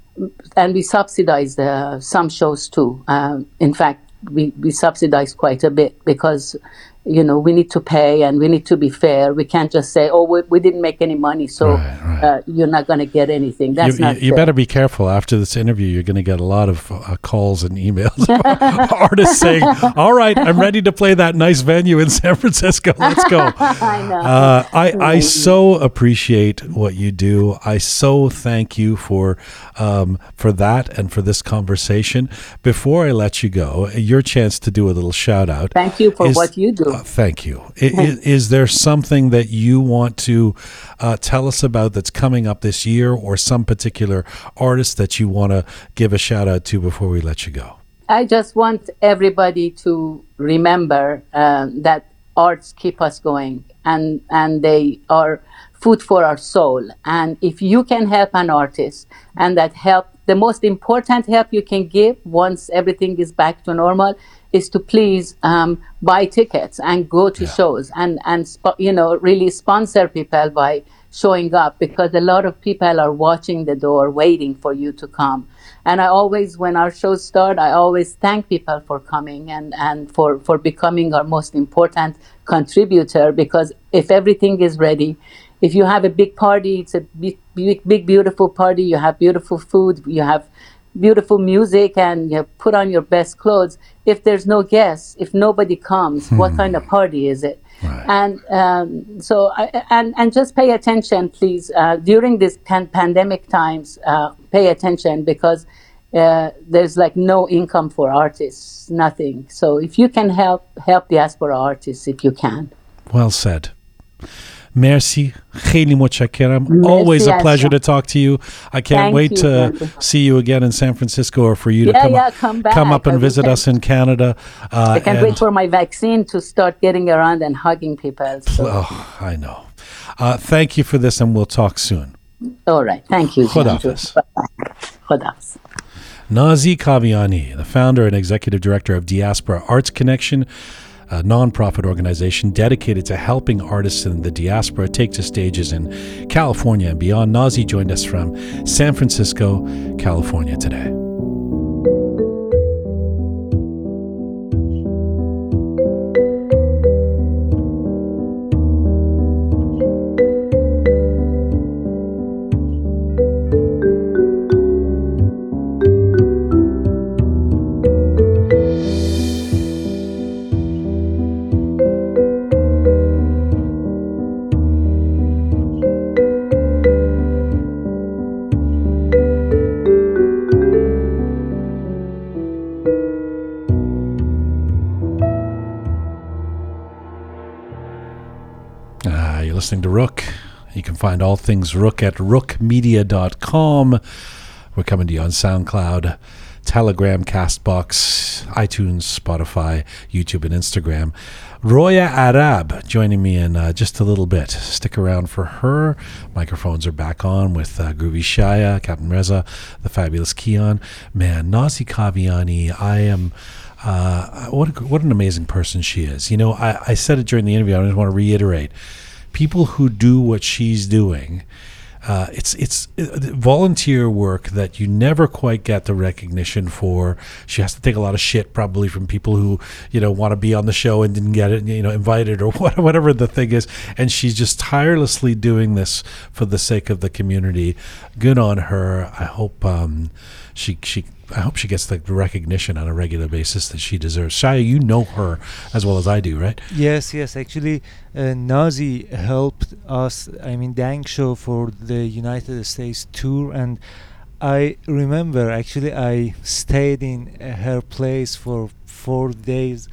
and we subsidize the, some shows too. Um, in fact, we, we subsidize quite a bit because you know we need to pay and we need to be fair. We can't just say, "Oh, we, we didn't make any money, so Right, right. Uh, you're not going to get anything." That's you, not. you, you better be careful after this interview. You're going to get a lot of uh, calls and emails. Artists saying, "All right, I'm ready to play that nice venue in San Francisco. Let's go." I know. Uh, I, I so appreciate what you do. I so thank you for um, for that and for this conversation. Before I let you go, your chance to do a little shout out. Thank you for is- what you do. Uh, thank you. Is, there something that you want to uh, tell us about that's coming up this year, or some particular artist that you want to give a shout out to before we let you go? I just want everybody to remember um, that arts keep us going and, and they are food for our soul. And if you can help an artist and that help, the most important help you can give once everything is back to normal is to please um, buy tickets and go to shows and, and you know, really sponsor people by showing up because a lot of people are watching the door waiting for you to come. And I always, when our shows start, I always thank people for coming and, and for, for becoming our most important contributor because if everything is ready, if you have a big party, it's a big, big, big beautiful party, you have beautiful food, you have beautiful music and you put on your best clothes. If there's no guests, if nobody comes, what kind of party is it? And um, so, I, and and just pay attention, please, uh, during this pan- pandemic times. Uh, pay attention because uh, there's like no income for artists, nothing. So if you can help, help diaspora artists if you can. Well said. Merci, kheli mutshakira. Always a pleasure to talk to you. I can't Thank wait you. to you. see you again in San Francisco or for you to come, yeah, up, come, come, up and visit us in Canada. Uh, I can't wait for my vaccine to start getting around and hugging people. So. Oh, I know. Uh, thank you for this, and we'll talk soon. All right. Thank you. Khudafiz. Khudafiz. Nazy Kaviani, the founder and executive director of Diaspora Arts Connection, a nonprofit organization dedicated to helping artists in the diaspora take to stages in California and beyond. Nazy joined us from San Francisco, California today. Things Rook at rookmedia.com. We're coming to you on SoundCloud, Telegram, Castbox, iTunes, Spotify, YouTube, and Instagram. Roya Arab joining me in uh, just a little bit. Stick around for her. Microphones are back on with uh, Groovy Shaya, Captain Reza, the fabulous Keon. Man, Nazy Kaviani, I am. Uh, what a, what an amazing person she is. You know, I, I said it during the interview. I just want to reiterate: people who do what she's doing, uh, it's it's uh, volunteer work that you never quite get the recognition for. She has to take a lot of shit probably from people who you know want to be on the show and didn't get it, you know, invited or whatever the thing is. And she's just tirelessly doing this for the sake of the community. Good on her. I hope um, she she. I hope she gets the recognition on a regular basis that she deserves. Shaya, you know her as well as I do, right? Yes, yes. Actually, uh, Nazy helped us. I mean, Dang Show for the United States tour, and I remember actually I stayed in her place for four days,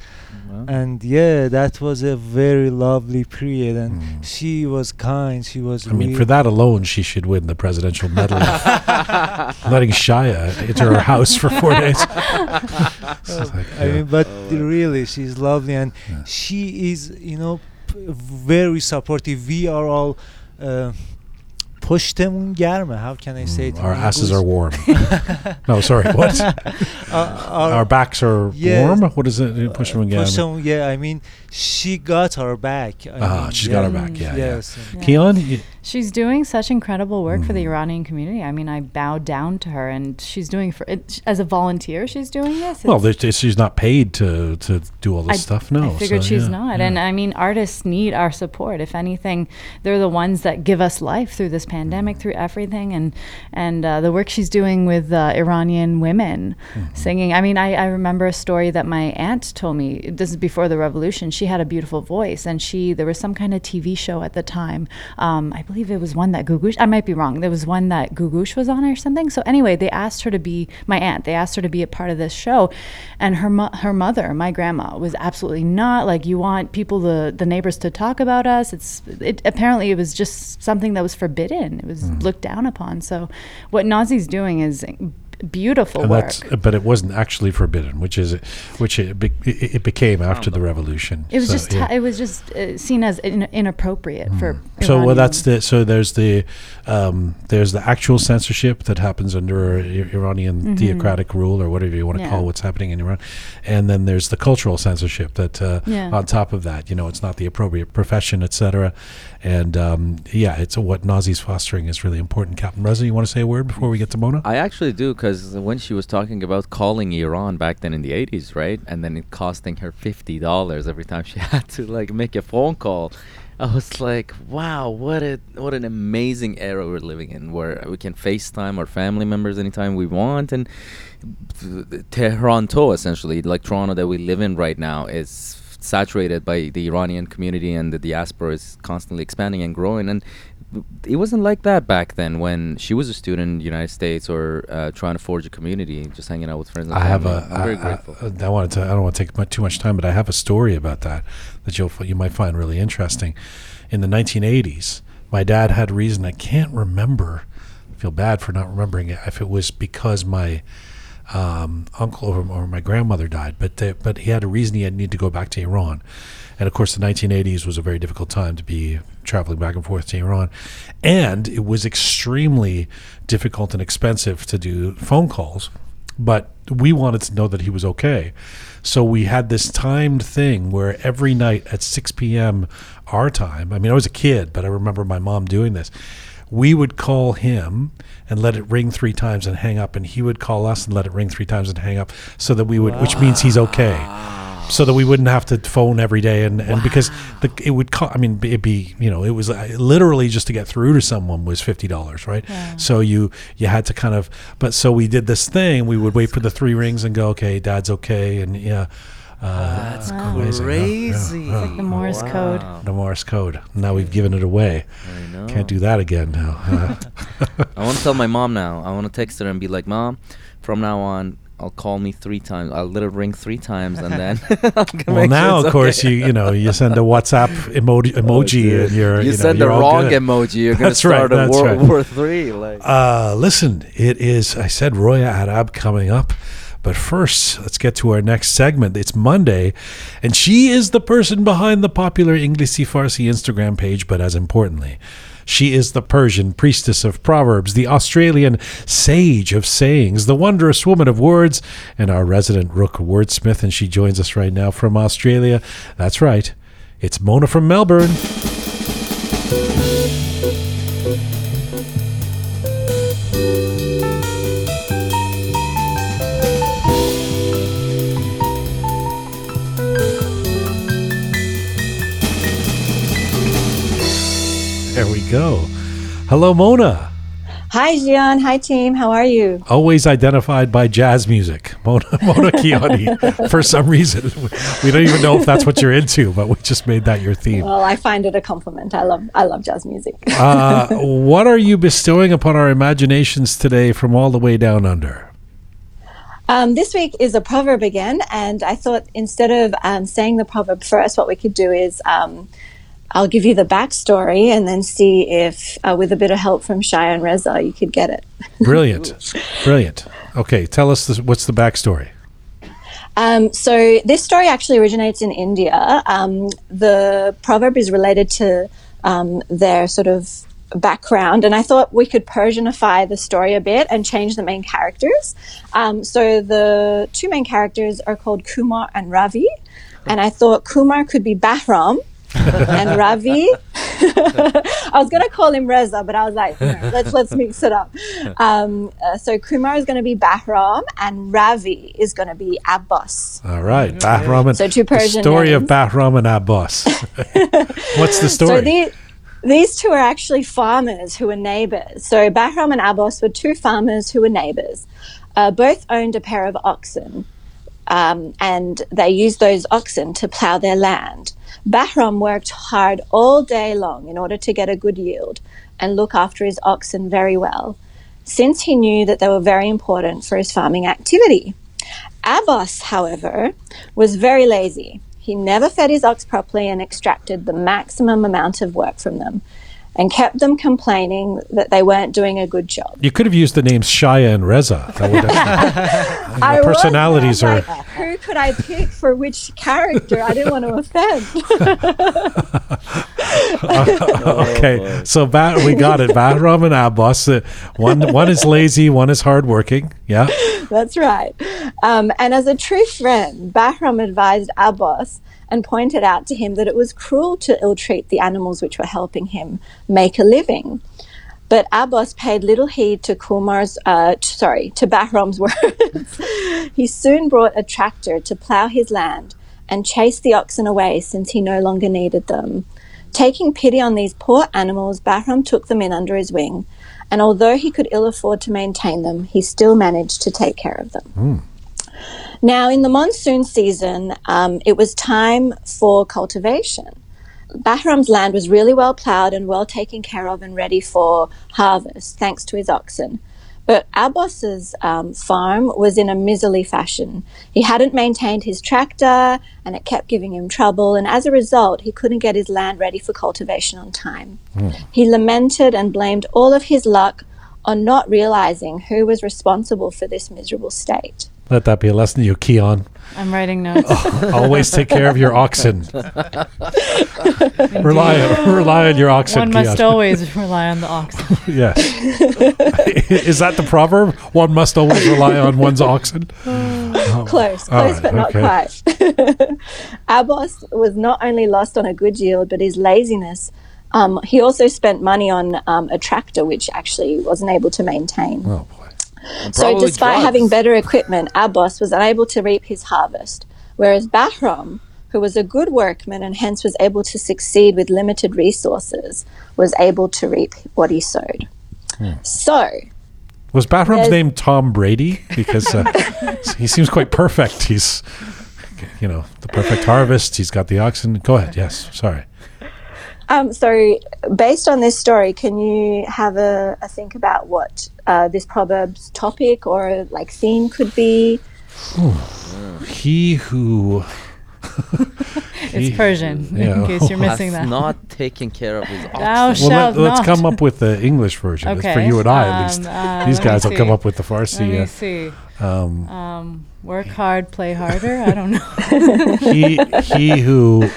Wow. and yeah, that was a very lovely period. And Mm. she was kind. She was. I mean, real- for that alone, she should win the presidential medal. letting Shaya into her house for four days. It's like, I mean, but Oh, wow. really, she's lovely, and Yeah. she is, you know, p- very supportive. We are all. Uh, پشتمون گرمه. How can I say it? Mm, in our asses are English? warm. no, sorry, what? Uh, our backs are Yes. warm. What is it? Push them again. Pashtoon, yeah, I mean, she got her back. I Ah, mean, she's got her back. Yeah, yeah. yes. and- Yeah. Keon, She's doing such incredible work for the Mm. Iranian community. I mean, I bow down to her, and she's doing for it, as a volunteer. She's doing this. well, It's- there's- she's not paid to to do all this I- stuff. No, I figured so, she's yeah, not. yeah. And I mean, artists need our support. If anything, they're the ones that give us life through this pandemic, through everything. And and uh, the work she's doing with uh, Iranian women Mm-hmm. singing. I mean, I, I remember a story that my aunt told me. This is before the revolution. She had a beautiful voice, and she there was some kind of TV show at the time. Um, I believe it was one that Googoosh. I might be wrong. There was one that Googoosh was on or something. So anyway, they asked her to be my aunt. They asked her to be a part of this show, and her mo- her mother, my grandma, was absolutely not like you want people the the neighbors to talk about us. It's it apparently it was just something that was forbidden. It was Mm. looked down upon. So what Nazy's doing is beautiful And work. that's, but it wasn't actually forbidden, which is which it, be, it it became after the revolution. It was So, just yeah. it was just uh, seen as in, inappropriate for. So well, that's the so there's the um, there's the actual censorship that happens under I- Iranian theocratic rule or whatever you want to Mm-hmm. Yeah. call what's happening in Iran, and then there's the cultural censorship that uh, Yeah. on top of that, you know, it's not the appropriate profession, etc. And um, yeah, it's what Nazy's fostering is really important. Captain Reza, you want to say a word before we get to Mona? I actually do because when she was talking about calling Iran back then in the 80s, right? And then it costing her $50 every time she had to like make a phone call. I was like, wow, what a what an amazing era we're living in where we can FaceTime our family members anytime we want and Tehran essentially, like Toronto that we live in right now is saturated by the Iranian community and the diaspora is constantly expanding and growing and it wasn't like that back then when she was a student in the United States or uh, trying to forge a community, just hanging out with friends. And I have a. I'm very I- grateful. I, I wanted to. I don't want to take mu- too much time, but I have a story about that that you'll you might find really interesting. In the 1980s, my dad had a reason. I can't remember. I feel bad for not remembering it. If it was because my um, uncle or, or my grandmother died, but the, but he had a reason he had need to go back to Iran, and of course the 1980s was a very difficult time to be traveling back and forth to Iran, and it was extremely difficult and expensive to do phone calls, but we wanted to know that he was okay, so we had this timed thing where every night at 6 p.m. our time. I mean, I was a kid, but I remember my mom doing this we would call him and let it ring three times and hang up and he would call us and let it ring three times and hang up so that we would which means he's okay. So that we wouldn't have to phone every day and, and because the, it would i mean it'd be you know it was uh, literally just to get through to someone was $50 right? So you you had to kind of but so we did this thing. We would wait for the three rings and go okay dad's okay and yeah uh, That's amazing, huh? crazy. Yeah, yeah. Like the Morse code. the morse code now we've given it away I know. can't do that again now I want to tell my mom now. I want to text her and be like, "Mom, from now on, I'll call me three times. I'll let it ring three times, and then." I'm gonna Well, make sure now it's of course okay. you you know you send a WhatsApp emoji emoji Dude, and you're you know, send you're the all wrong good. emoji. You're gonna That's right, start a that's World right. War Three. Like, Uh, listen, it is I said Roya Arab coming up, but first let's get to our next segment. It's Monday, and she is the person behind the popular English Farsi Instagram page. But as importantly. She is the Persian priestess of proverbs, the Australian sage of sayings, the wondrous woman of words, and our resident Rook wordsmith. And she joins us right now from Australia. That's right, it's Mona from Melbourne. Go. Hello, Mona. Hi, Gian. Hi, team. How are you? always identified by jazz music, Mona, Mona Kiani. For some reason, we don't even know if that's what you're into, but we just made that your theme. Well, I find it a compliment. I love I love jazz music. Uh, what are you bestowing upon our imaginations today from all the way down under? Um, this week is a proverb again, and I thought instead of um, saying the proverb first, what we could do is um, I'll give you the backstory and then see if, uh, with a bit of help from Shia and Reza, you could get it. Brilliant, brilliant. Okay, tell us this, what's the backstory. Um, so this story actually originates in India. Um, the proverb is related to um, their sort of background, and I thought we could Persianify the story a bit and change the main characters. Um, so the two main characters are called Kumar and Ravi, and I thought Kumar could be Bahram. and Ravi, I was going to call him Reza, but I was like, no, let's let's mix it up. Um, uh, so Kumar is going to be Bahram, and Ravi is going to be Abbas. All right, Bahram and So two the Persian story of names. Bahram and Abbas. what's the story? So the, these two are actually farmers who were neighbors. So Bahram and Abbas were two farmers who were neighbors. Uh, both owned a pair of oxen, um, and they used those oxen to plow their land. Bahram worked hard all day long in order to get a good yield and look after his oxen very well, since he knew that they were very important for his farming activity. Abbas, however, was very lazy. He never fed his ox properly and extracted the maximum amount of work from them and kept them complaining that they weren't doing a good job. you could have used the names Shia and Reza. That would have, I the was- personalities I are. was like, who could I pick for which character? I didn't want to offend. okay, so ba- we got it. Bahram and Abbas. Uh, one one is lazy, one is hardworking. Yeah. That's right. Um, and as a true friend, Bahram advised Abbas and pointed out to him that it was cruel to ill treat the animals which were helping him make a living. But Abbas paid little heed to Kumar's, uh, t- sorry, to Bahram's words. he soon brought a tractor to plough his land and chased the oxen away since he no longer needed them. Taking pity on these poor animals, Bahram took them in under his wing, and although he could ill afford to maintain them, he still managed to take care of them. Now, in the monsoon season, um, it was time for cultivation. Bahram's land was really well ploughed and well taken care of and ready for harvest, thanks to his oxen. But Abbas's um, farm was in a miserly fashion. He hadn't maintained his tractor and it kept giving him trouble. And as a result, he couldn't get his land ready for cultivation on time. He lamented and blamed all of his luck on not realizing who was responsible for this miserable state. Let that be a lesson to you, Keon. I'm writing notes. Always take care of your oxen. rely, on, rely on your oxen, One must Keon. always rely on the oxen. yes. Is that the proverb? One must always rely on one's oxen. Close, close, right, but not okay. quite. Abbas was not only lost on a good yield, but his laziness. Um, he also spent money on um, a tractor, which actually wasn't able to maintain. Oh boy. So, despite drugs. having better equipment, Abbas was unable to reap his harvest, whereas Bahram, who was a good workman and hence was able to succeed with limited resources, was able to reap what he sowed. So, Was Bahram's name Tom Brady? Because uh, he seems quite perfect. He's, you know, the perfect harvest. He's got the oxen. Go ahead. Yes. Sorry. Um, so based on this story, can you have a, a think about what uh, this proverb's topic or like theme could be? He who. It's Persian, Yeah. in case you're missing that. not taking care of his oxen. Thou Well, shalt let, us come up with the English version. It's for you and I, at least. um, uh, These guys will come up with the Let Farsi. me Uh, see. um, Um, work hard, play harder. I don't know. he he who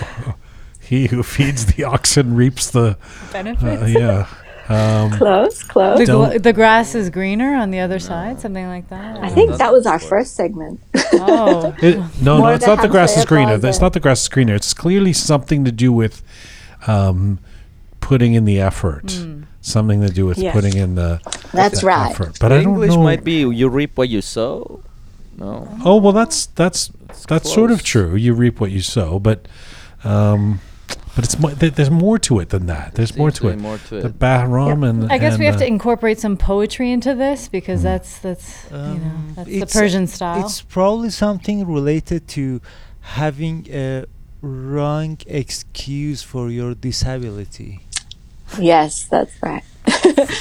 he who feeds the oxen reaps the Benefits. uh, yeah. Um, Close, close. The, gl- the grass is greener on the other side, something like that. I think that was our first segment. Oh, it, no, no, it's not the grass is greener. Plaza. It's not the grass is greener. It's clearly something to do with um, putting in the effort. Something to do with Yes. putting in the, That's the right. effort. But I don't English know. might be you reap what you sow. No. Oh well, that's that's that's sort of true. You reap what you sow, but um, but it's more, there's more to it than that. There's more to it. More to The it. Bahram and I guess we and, have to uh, incorporate some poetry into this because that's that's you know Um, that's the Persian style. It's probably something related to having a wrong excuse for your disability. Yes, that's right.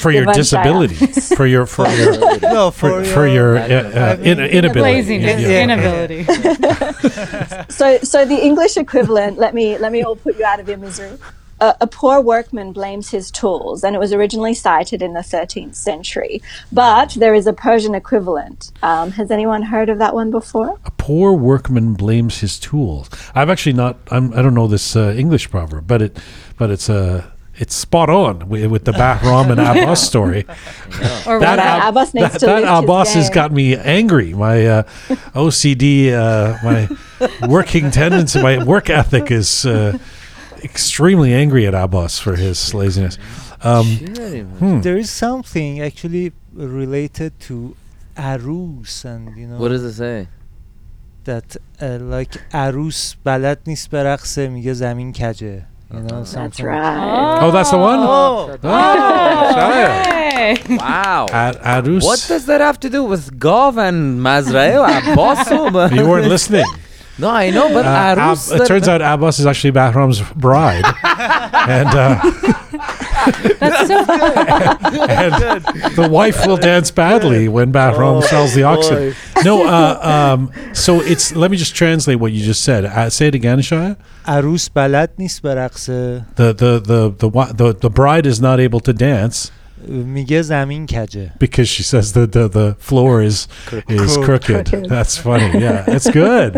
for your Ivan Shaya. disability, for your for your no, for, for your uh, uh, in, inability. Laziness, Yeah, yeah. inability. So, so the English equivalent. Let me let me all put you out of your misery. A, a poor workman blames his tools, and it was originally cited in the 13th century. But there is a Persian equivalent. Um, has anyone heard of that one before? A poor workman blames his tools. I've actually not. I'm, I don't know this uh, English proverb, but it, but it's uh, it's spot on with, with the Bahram and Abbas story. or That, what- Ab- Abbas needs that, to that lift his Abbas has game. got me angry. My uh, OCD, uh, my working tendency, my work ethic is uh, extremely angry at Abbas for his laziness. Um, hmm. There is something actually related to arus and you know What does it say? that uh, like عروس بلد نیست برقصه میگه زمین کجه you know That's something right. Oh. oh, that's the one. Oh. oh. Shia. Oh. Hey. Wow. Ar- Arus. What does that have to do with Gov and Mazrae or You weren't listening. No, I know, but uh, Arus. Ab- it turns out Abbas is actually Bahram's bride. and. Uh, That's so and, and the wife will dance badly when Bahram oh, sells the oxen. Boy. No, uh, um, so it's. Let me just translate what you just said. Uh, say it again, Shaya. Arus balat nis The the the the the bride is not able to dance. میگه زمین کجه because she says the the, the floor is is Crooked. crooked. Crooked. That's funny. Yeah, it's good.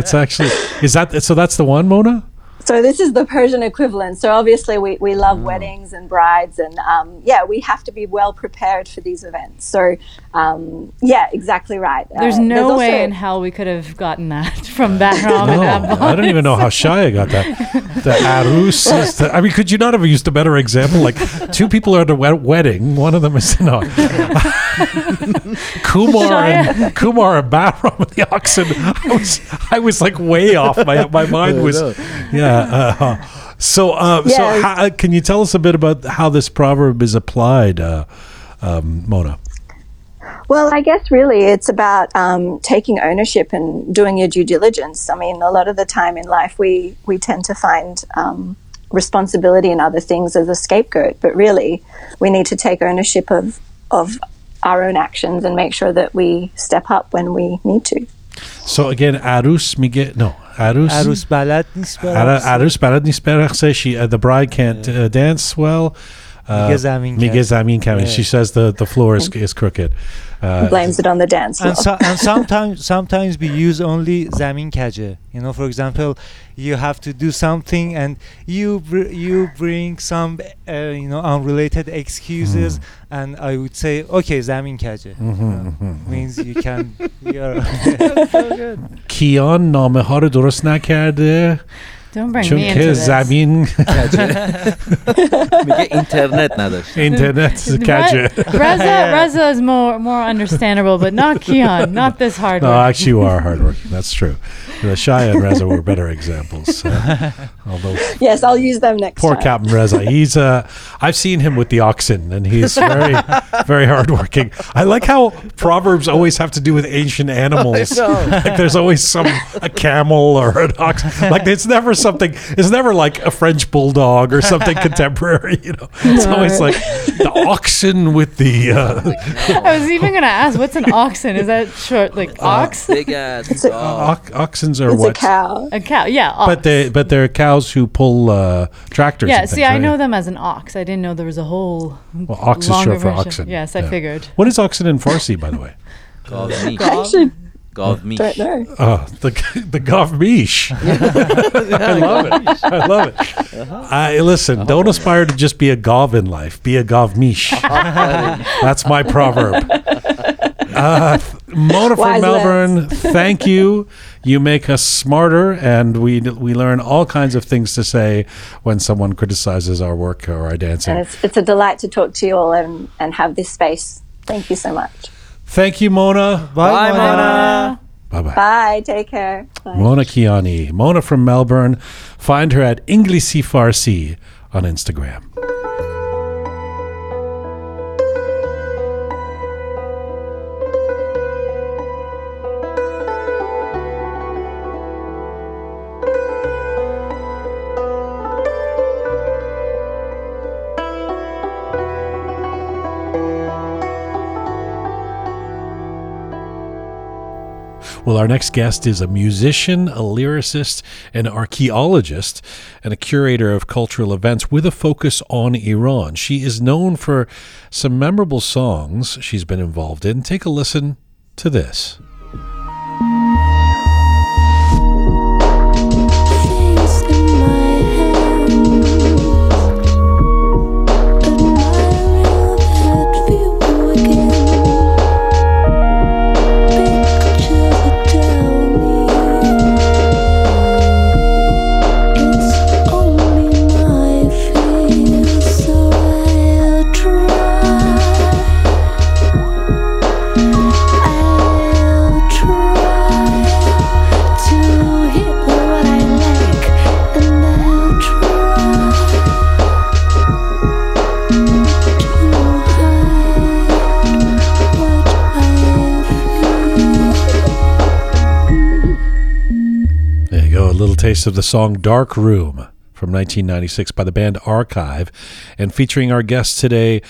It's actually is that so? That's the one, Mona. So this is the Persian equivalent. So obviously we, we love weddings and brides and um, yeah, we have to be well prepared for these events. So um, yeah, exactly right. There's Uh, no way also- in hell we could have gotten that from Bahram and No, Abbas. I don't even know how Shia got that. The arus is the, I mean, could you not have used a better example? Like two people are at a wed- wedding. One of them is no. Kumar and Kumar and Bahram and the oxen. I was I was like way off. My my mind was yeah. Uh, so uh, so how, can you tell us a bit about how this proverb is applied, uh, um, Mona? Well, I guess really it's about um, taking ownership and doing your due diligence. I mean, a lot of the time in life, we we tend to find um, responsibility in other things as a scapegoat. But really, we need to take ownership of of our own actions and make sure that we step up when we need to. So again, Arus Miguel, no, Arus. عروس بلد نیست Ara- برقصه. Arus بلد نیست برقصه. She, uh, the bride can't uh, dance well. Uh, میگه زمین میگه کج. زمین کمی. Yeah. She says the, the floor is, is crooked. Uh, Blames it on the dance floor. and, so, and sometimes sometimes we use only زمین کجه you know for example you have to do something and you br- you bring some uh, you know unrelated excuses and I would say okay زمین کجه mhm, means you can you're کیان نامه ها رو درست نکرده Don't bring چون me into که this. زمین میگه اینترنت نداشت اینترنت کجه. Reza, Reza is more more understandable, but not Keon, not this hard. No, work. actually, you are hardworking. That's true. The Shia and Reza were better examples. uh, although yes, I'll use them next poor time. Captain Reza, he's uh, I've seen him with the oxen, and he's very, very hardworking. I like how proverbs always have to do with ancient animals. like there's always some a camel or an ox. Like it's never something. It's never like a French bulldog or something contemporary. You know, it's always like the oxen with the. Uh, I was even gonna ask, what's an oxen? Is that short, like ox? Big ass It's a- ox- oxens are It's what? a cow. A cow? Yeah, ox. But they but they're cows who pull uh, tractors. yeah, and see, things, I right? know them as an ox. I didn't know there was a whole. Well, ox is short for version. oxen. Yes, I Yeah. figured. What is oxen in Farsi, by the way? Gov. Actually, Gov me. don't know. Oh, the the govmish. I love it. I love it. Uh-huh. I listen. Uh-huh. Don't aspire to just be a gov in life. Be a govmish. That's my proverb. Uh, Mona from Wise Melbourne, thank you. You make us smarter, and we we learn all kinds of things to say when someone criticizes our work or our dancing. And it's, it's a delight to talk to you all and, and have this space. Thank you so much. Thank you, Mona. bye, Bye, Mona. Mona. Bye bye. Bye. Take care. Bye. Mona Kiani. Mona from Melbourne. Find her at Inglisi Farsi on Instagram. Well, our next guest is a musician, a lyricist, an archaeologist, and a curator of cultural events with a focus on Iran. She is known for some memorable songs she's been involved in. Take a listen to this. Taste of the song Dark Room from 1996 by the band Archive, and featuring our guest today,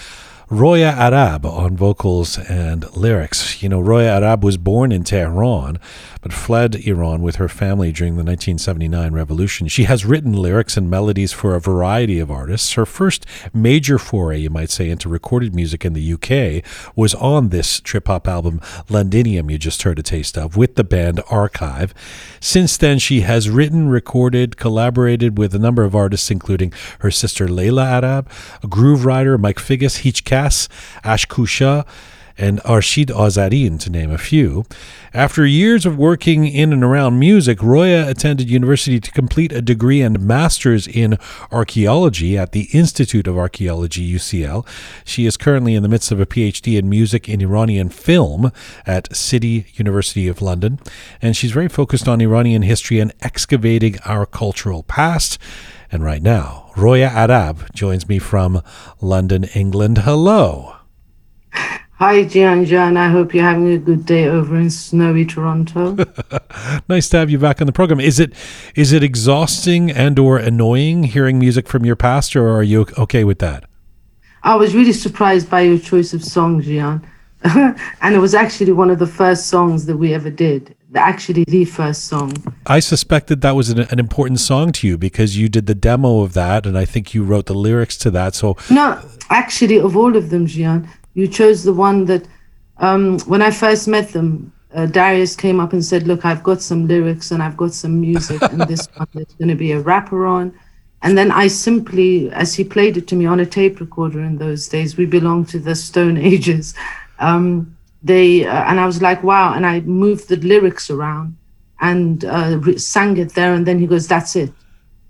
Roya Arab on vocals and lyrics. You know, Roya Arab was born in Tehran, but fled Iran with her family during the 1979 revolution. She has written lyrics and melodies for a variety of artists. Her first major foray, you might say, into recorded music in the UK was on this trip hop album, Londinium, you just heard a taste of, with the band Archive. Since then, she has written, recorded, collaborated with a number of artists, including her sister Leila Arab, a Grooverider, Mike Figgis, Hichkas, Ash Koosha, and Arshid Azarin, to name a few. After years of working in and around music, Roya attended university to complete a degree and master's in archaeology at the Institute of Archaeology, UCL. She is currently in the midst of a PhD in music in Iranian film at City University of London, and she's very focused on Iranian history and excavating our cultural past. And right now, Roya Arab joins me from London, England. Hello. Hi, Jian. I hope you're having a good day over in snowy Toronto. Nice to have you back on the program. Is it is it exhausting and or annoying hearing music from your past, or are you okay with that? I was really surprised by your choice of song, Jian. and it was actually one of the first songs that we ever did. Actually, the first song. I suspected that was an, an important song to you because you did the demo of that, and I think you wrote the lyrics to that. So No, actually, of all of them, Jian, you chose the one that, um, when I first met them, uh, Darius came up and said, "Look, I've got some lyrics and I've got some music, and this one there's going to be a rapper on." And then I simply, as he played it to me on a tape recorder in those days, we belonged to the Stone Ages. Um, they uh, and I was like, "Wow!" And I moved the lyrics around and uh, sang it there, and then he goes, "That's it."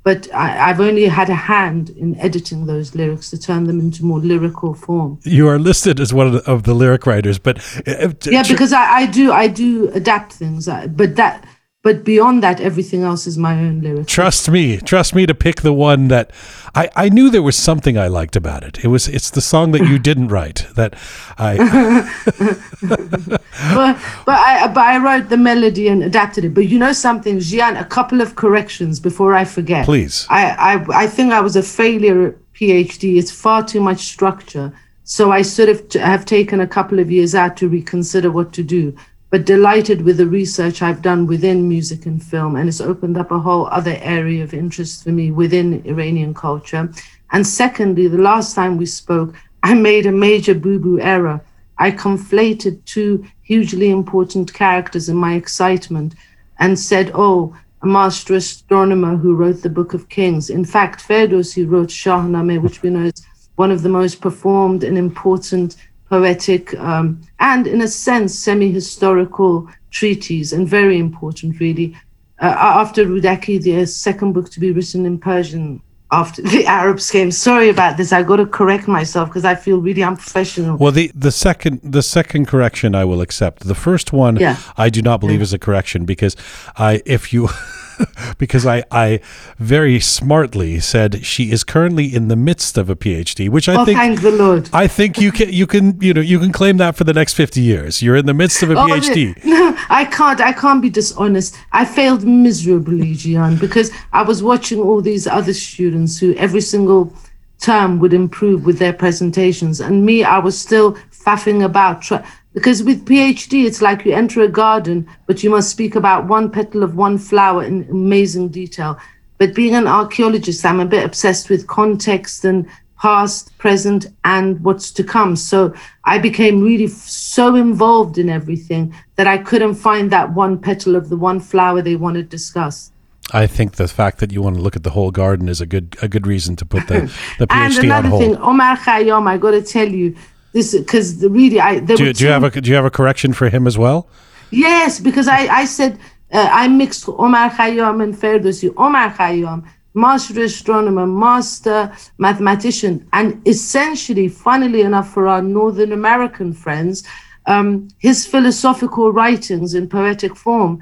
But I, I've only had a hand in editing those lyrics to turn them into more lyrical form. you are listed as one of the, of the lyric writers, but uh, Yeah, because I, I do I do adapt things, uh, but that but beyond that, everything else is my own lyrics. Trust me, trust me to pick the one that I, I knew there was something I liked about it. It was it's the song that you didn't write that I but but I but I wrote the melody and adapted it. But you know something, Jian, a couple of corrections before I forget. Please. I I, I think I was a failure at PhD. It's far too much structure. So I sort of t- have taken a couple of years out to reconsider what to do. But delighted with the research I've done within music and film, and it's opened up a whole other area of interest for me within Iranian culture. And secondly, the last time we spoke, I made a major boo boo error. I conflated two hugely important characters in my excitement and said, oh, a master astronomer who wrote the Book of Kings. In fact, Ferdowsi wrote Shahnameh, which we know is one of the most performed and important poetic um, and, in a sense, semi historical treaties, and very important, really. Uh, after Rudaki, the second book to be written in Persian after the Arabs came. Sorry about this. I got to correct myself because I feel really unprofessional. Well, the the second the second correction I will accept. The first one Yeah. I do not believe is a correction because I if you because I I very smartly said she is currently in the midst of a PhD, which I oh, think thank the Lord. I think you can you can you know you can claim that for the next 50 years. You're in the midst of a Oh, PhD. No, I can't. I can't be dishonest. I failed miserably, Jian, because I was watching all these other students who every single term would improve with their presentations, and me, I was still faffing about. Try- because with PhD, it's like you enter a garden, but you must speak about one petal of one flower in amazing detail. But being an archaeologist, I'm a bit obsessed with context and past, present, and what's to come. So I became really f- so involved in everything that I couldn't find that one petal of the one flower they want to discuss. I think the fact that you want to look at the whole garden is a good a good reason to put the the and PhD on another hold. thing, Omar Khayyam, I got to tell you this because really, I there do, do you have a do you have a correction for him as well? Yes, because I, I said uh, I mixed Omar Khayyam and Ferdowsi. Omar Khayyam, master astronomer, master mathematician, and essentially, funnily enough, for our Northern American friends, um, his philosophical writings in poetic form.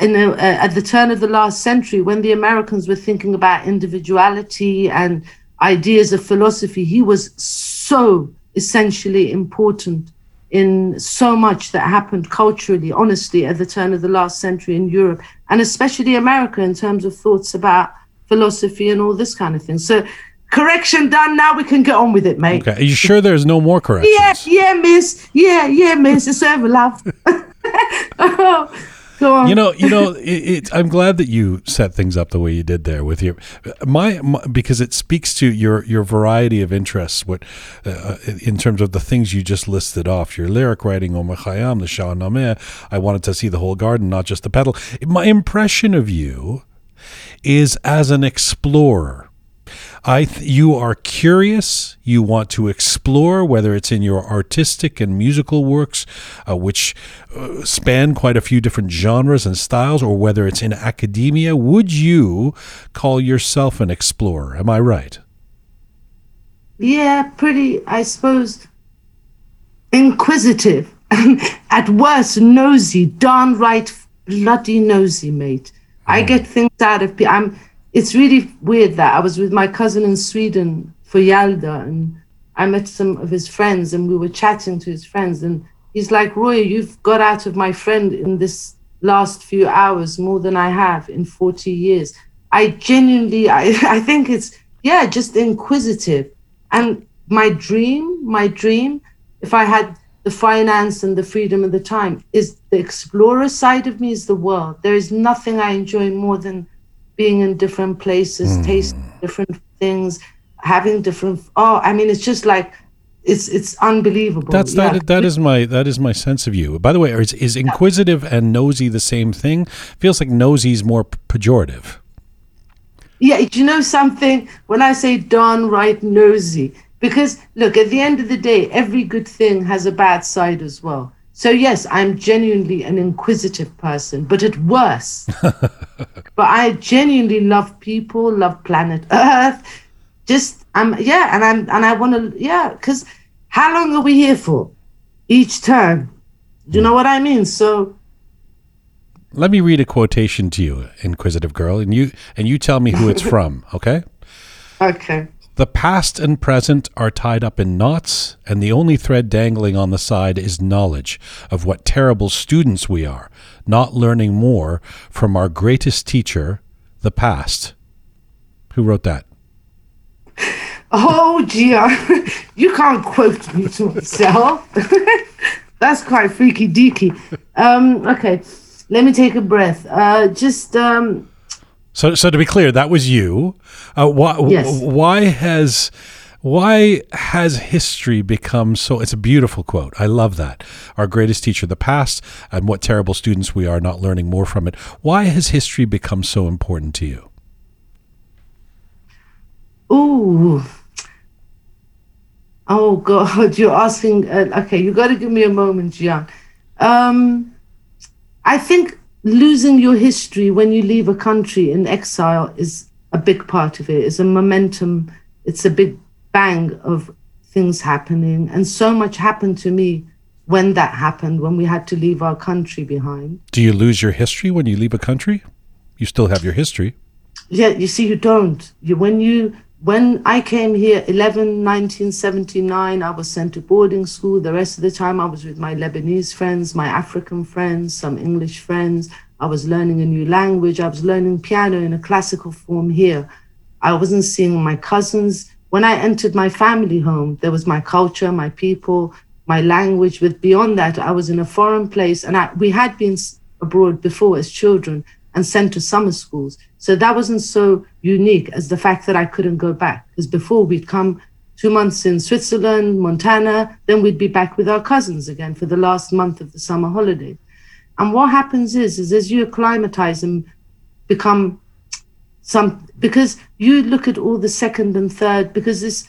In a, uh, at the turn of the last century, when the Americans were thinking about individuality and ideas of philosophy, he was so essentially important in so much that happened culturally, honestly, at the turn of the last century in Europe, and especially America in terms of thoughts about philosophy and all this kind of thing. So, correction done. Now we can get on with it, mate. Okay. Are you sure there's no more corrections? Yeah, yeah, miss. Yeah, yeah, miss. It's over, love. Oh, Go on. You know, you know, it, it, I'm glad that you set things up the way you did there with your my, my because it speaks to your your variety of interests. What uh, in terms of the things you just listed off, your lyric writing, Omar Khayyam, the Shah Shahnameh. I wanted to see the whole garden, not just the petal. My impression of you is as an explorer. I th- you are curious. You want to explore whether it's in your artistic and musical works, uh, which uh, span quite a few different genres and styles, or whether it's in academia. Would you call yourself an explorer? Am I right? Yeah, pretty, I suppose, inquisitive. At worst, nosy, downright bloody nosy, mate. I get things out of people. I'm. It's really weird that I was with my cousin in Sweden for Yalda, and I met some of his friends and we were chatting to his friends. And he's like, Roy, you've got out of my friend in this last few hours more than I have in 40 years. I genuinely, I, I think it's, yeah, just inquisitive. And my dream, my dream, if I had the finance and the freedom of the time, is the explorer side of me is the world. There is nothing I enjoy more than being in different places, hmm. tasting different things, having different. Oh, I mean, it's just like it's it's unbelievable. That's Yeah. that. That is my that is my sense of you. By the way, is, is inquisitive and nosy the same thing? Feels like nosy is more pejorative. Yeah, do you know something? When I say downright nosy, because look, at the end of the day, every good thing has a bad side as well. So yes, I'm genuinely an inquisitive person, but at worst. but I genuinely love people, love planet Earth. Just I'm yeah, and I'm and I want to yeah, because how long are we here for? Each turn. Do you know what I mean? So Let me read a quotation to you, inquisitive girl, and you and you tell me who it's from. Okay. okay. The past and present are tied up in knots, and the only thread dangling on the side is knowledge of what terrible students we are, not learning more from our greatest teacher, the past. Who wrote that? Oh, Gia, you can't quote me to myself. That's quite freaky deaky. Um, okay, let me take a breath. Uh, just um, So, so to be clear, that was you. Uh, why, Yes. why has why has history become so? It's a beautiful quote. I love that. Our greatest teacher, the past, and what terrible students we are, not learning more from it. Why has history become so important to you? ooh. Oh God, you're asking. Uh, okay, you got to give me a moment, Jian. Um, I think losing your history when you leave a country in exile is a big part of it. It's a momentum. It's a big bang of things happening, and so much happened to me when that happened. When we had to leave our country behind. Do you lose your history when you leave a country? You still have your history. Yeah, you see, you don't. You when you when I came here, 11, 1979, I was sent to boarding school. The rest of the time, I was with my Lebanese friends, my African friends, some English friends. I was learning a new language. I was learning piano in a classical form here. I wasn't seeing my cousins. When I entered my family home, there was my culture, my people, my language. But beyond that, I was in a foreign place, and I, we had been abroad before as children and sent to summer schools. So that wasn't so unique as the fact that I couldn't go back. Because before we'd come two months in Switzerland, Montana, then we'd be back with our cousins again for the last month of the summer holiday. And what happens is, is as you acclimatize and become some, because you look at all the second and third, because this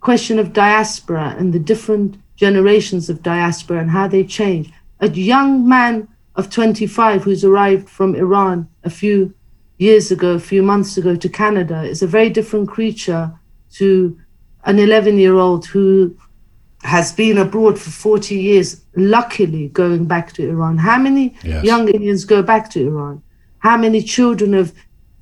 question of diaspora and the different generations of diaspora and how they change. A young man of 25 who's arrived from Iran a few years ago, a few months ago to Canada is a very different creature to an 11 year old who has been abroad for 40 years, luckily going back to Iran. How many Yes. young Indians go back to Iran? How many children of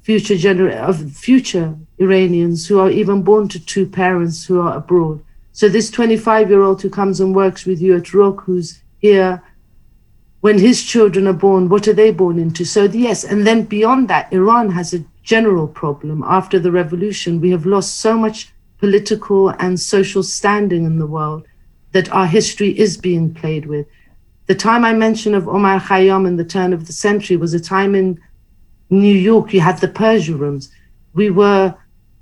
future gener- of future Iranians who are even born to two parents who are abroad? So this 25 year old who comes and works with you at Rock, who's here when his children are born, what are they born into? So, yes, and then beyond that, Iran has a general problem. After the revolution, we have lost so much political and social standing in the world that our history is being played with. The time I mentioned of Omar Khayyam in the turn of the century was a time in New York, you had the Persia rooms. We were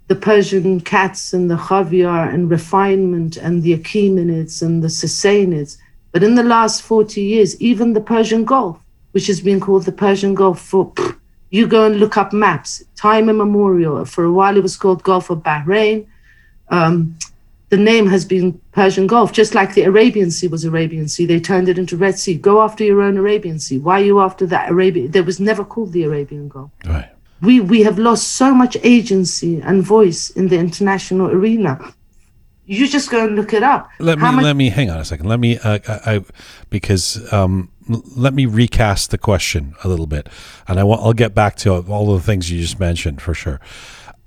the Persian cats and the Khaviar and refinement and the Achaemenids and the Sassanids. But in the last 40 years, even the Persian Gulf, which has been called the Persian Gulf for, you go and look up maps, time immemorial. For a while, it was called Gulf of Bahrain. Um, the name has been Persian Gulf, just like the Arabian Sea was Arabian Sea. They turned it into Red Sea. Go after your own Arabian Sea. Why are you after that Arabian? There was never called the Arabian Gulf Right. we we have lost so much agency and voice in the international arena. You just go and look it up. Let me much- let me hang on a second. Let me uh, I, I because um, l- let me recast the question a little bit, and I want I'll get back to all the things you just mentioned for sure.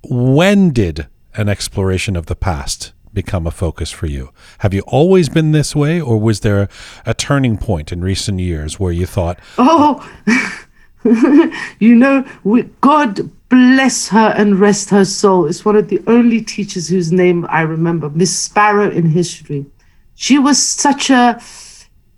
When did an exploration of the past become a focus for you? Have you always been this way, or was there a turning point in recent years where you thought, Oh, you know, we, God bless her and rest her soul. is one of the only teachers whose name I remember, Miss Sparrow in history. She was such a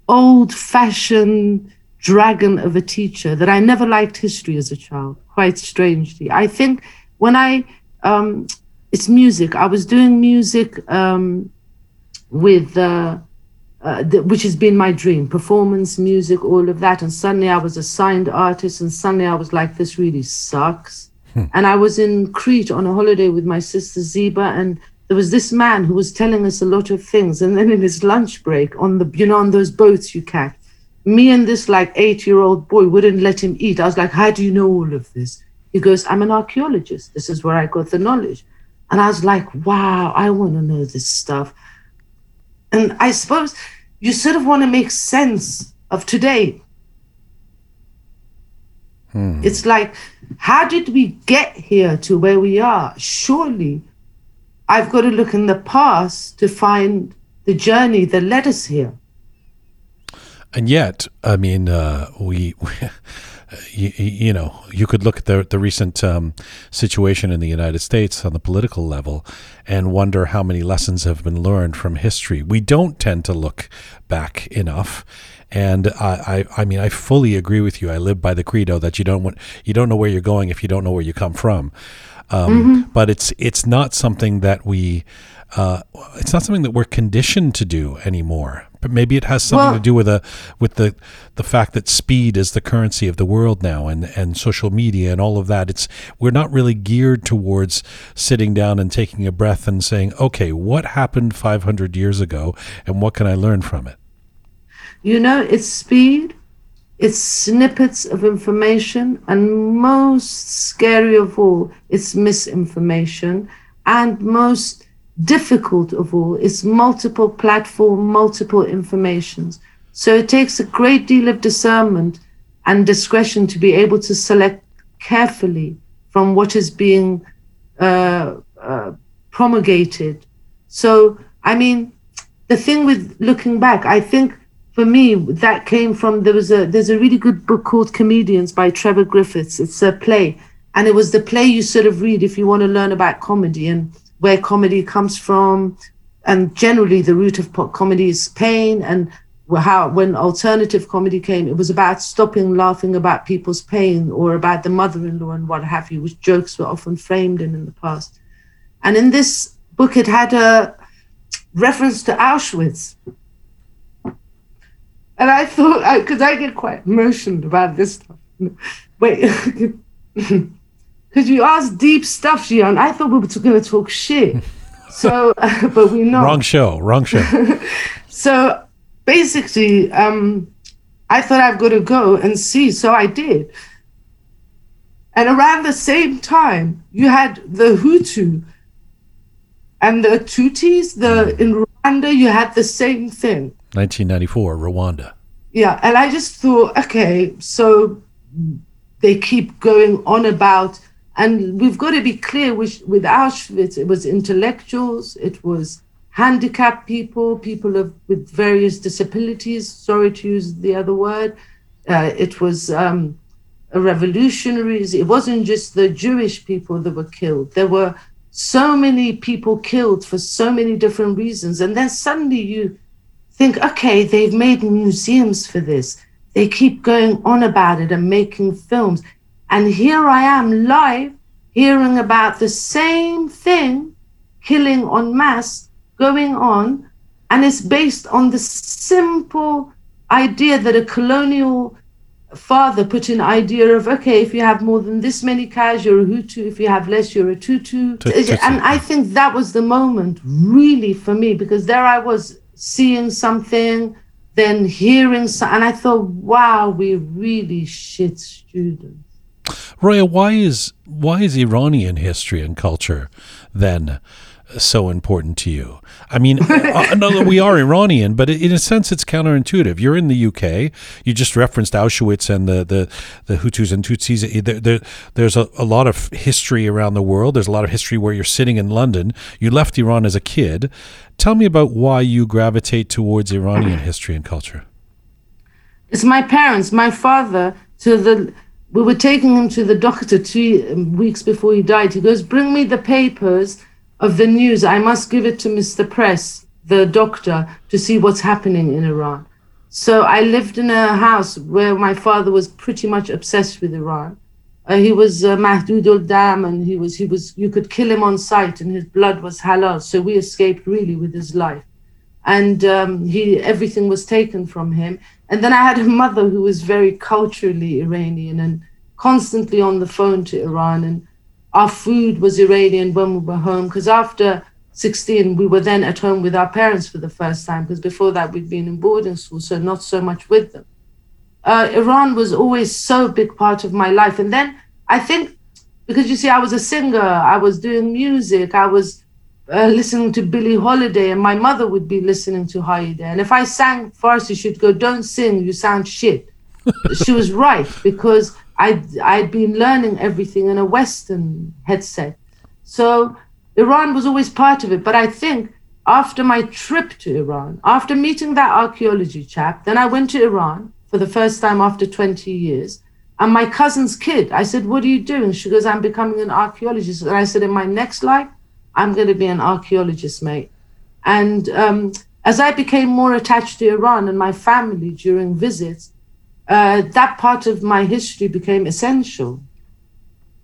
old-fashioned dragon of a teacher that I never liked history as a child. Quite strangely, I think when I um, it's music. I was doing music um, with. Uh, uh, which has been my dream performance music all of that and suddenly i was a signed artist and suddenly i was like this really sucks Hmm. and i was in crete on a holiday with my sister ziba and there was this man who was telling us a lot of things. And then in his lunch break on the you know on those boats you catch me and this like eight year old boy wouldn't let him eat. I was like how do you know all of this? He goes i'm an archaeologist. This is where i got the knowledge. And i was like wow i want to know this stuff. And I suppose you sort of want to make sense of today. Hmm. It's like, how did we get here to where we are? Surely I've got to look in the past to find the journey that led us here. And yet, I mean, uh, we, you, you know, you could look at the the recent um, situation in the United States on the political level and wonder how many lessons have been learned from history. We don't tend to look back enough. And I, I, I mean, I fully agree with you. I live by the credo that you don't want, you don't know where you're going if you don't know where you come from. Um, But it's it's not something that we, uh, it's not something that we're conditioned to do anymore. But maybe it has something Well- to do with a with the the fact that speed is the currency of the world now, and and social media and all of that. It's we're not really geared towards sitting down and taking a breath and saying, okay, what happened 500 years ago, and what can I learn from it? You know, it's speed, it's snippets of information, and most scary of all, it's misinformation. And most difficult of all, it's multiple platform, multiple informations. So it takes a great deal of discernment and discretion to be able to select carefully from what is being uh, uh, promulgated. So, I mean, the thing with looking back, I think for me that came from there was a there's a really good book called Comedians by Trevor Griffiths. It's a play, and it was the play you sort of read if you want to learn about comedy and where comedy comes from, and generally the root of comedy is pain and how when alternative comedy came it was about stopping laughing about people's pain or about the mother-in-law and what have you which jokes were often framed in in the past. And in this book it had a reference to auschwitz and I thought, because I, get quite emotional about this stuff. Wait, because you asked deep stuff, Jian. I thought we were going to talk shit. So, but we're not. Wrong show, wrong show. So basically, um, I thought I've got to go and see. So I did. And around the same time, you had the Hutu and the Tutsis. The in Rwanda, you had the same thing. 1994, Rwanda. Yeah, and I just thought, okay, so they keep going on about, and we've got to be clear with, with Auschwitz, it was intellectuals, it was handicapped people, people of, with various disabilities, sorry to use the other word. Uh, it was um, revolutionaries. It wasn't just the Jewish people that were killed. There were so many people killed for so many different reasons. And then suddenly you think, okay, they've made museums for this. They keep going on about it and making films. And here I am live hearing about the same thing, killing en masse, going on. And it's based on the simple idea that a colonial father put an idea of, okay, if you have more than this many cows, you're a Hutu. If you have less, you're a Tutu. Tu- Tutsi. And I think that was the moment really for me because there I was seeing something, then hearing and I thought, wow, we're really shit students. Roya, why is why is Iranian history and culture then so important to you? I mean, uh, no, we are Iranian, but in a sense, it's counterintuitive. You're in the UK. You just referenced Auschwitz and the the, the Hutus and Tutsis. There, there, there's a, a lot of history around the world. There's a lot of history where you're sitting in London. You left Iran as a kid. Tell me about why you gravitate towards Iranian history and culture. It's my parents. My father to the we were taking him to the doctor two um, weeks before he died. He goes, Bring me the papers of the news. I must give it to Mr. Press, the doctor, to see what's happening in Iran. So I lived in a house where my father was pretty much obsessed with Iran. Uh, he was uh, Mahdud Dam, and he was he was you could kill him on sight, and his blood was halal. So we escaped really with his life, and um, he everything was taken from him. And then I had a mother who was very culturally Iranian and constantly on the phone to Iran. And our food was Iranian when we were home because after 16, we were then at home with our parents for the first time because before that we'd been in boarding school, so not so much with them. Uh, Iran was always so big part of my life. And then I think because you see, I was a singer, I was doing music, I was uh, listening to Billie Holiday, and my mother would be listening to Hayedeh. And if I sang Farsi, she'd go, "Don't sing, you sound shit." she was right because I'd I'd been learning everything in a Western headset, so Iran was always part of it. But I think after my trip to Iran, after meeting that archaeology chap, then I went to Iran for the first time after 20 years. And my cousin's kid, I said, What are you doing? She goes, I'm becoming an archaeologist. And I said, In my next life, I'm going to be an archaeologist, mate. And um, as I became more attached to Iran and my family during visits, uh, that part of my history became essential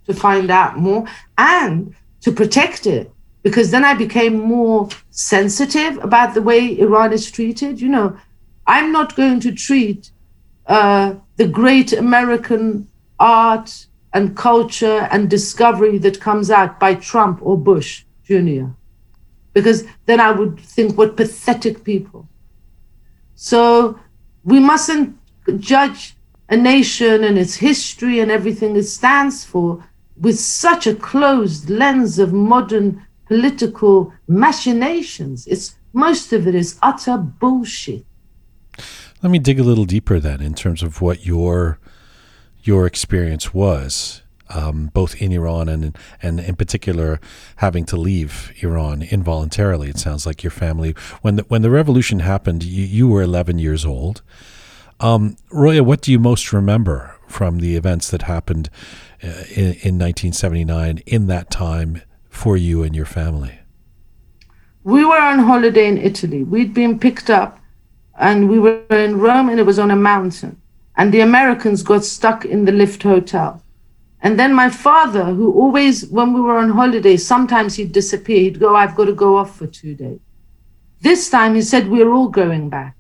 to find out more and to protect it. Because then I became more sensitive about the way Iran is treated. You know, I'm not going to treat uh, the great American art and culture and discovery that comes out by Trump or Bush Jr. Because then I would think, what pathetic people. So we mustn't judge a nation and its history and everything it stands for with such a closed lens of modern political machinations. It's most of it is utter bullshit. Let me dig a little deeper then in terms of what your your experience was um, both in Iran and and in particular having to leave Iran involuntarily. It sounds like your family when the, when the revolution happened, you, you were 11 years old. Um, Roya, what do you most remember from the events that happened uh, in, in 1979 in that time for you and your family? We were on holiday in Italy. We'd been picked up and we were in Rome and it was on a mountain. And the Americans got stuck in the lift hotel. And then my father, who always, when we were on holiday, sometimes he'd disappear. He'd go, I've got to go off for two days. This time he said, We're all going back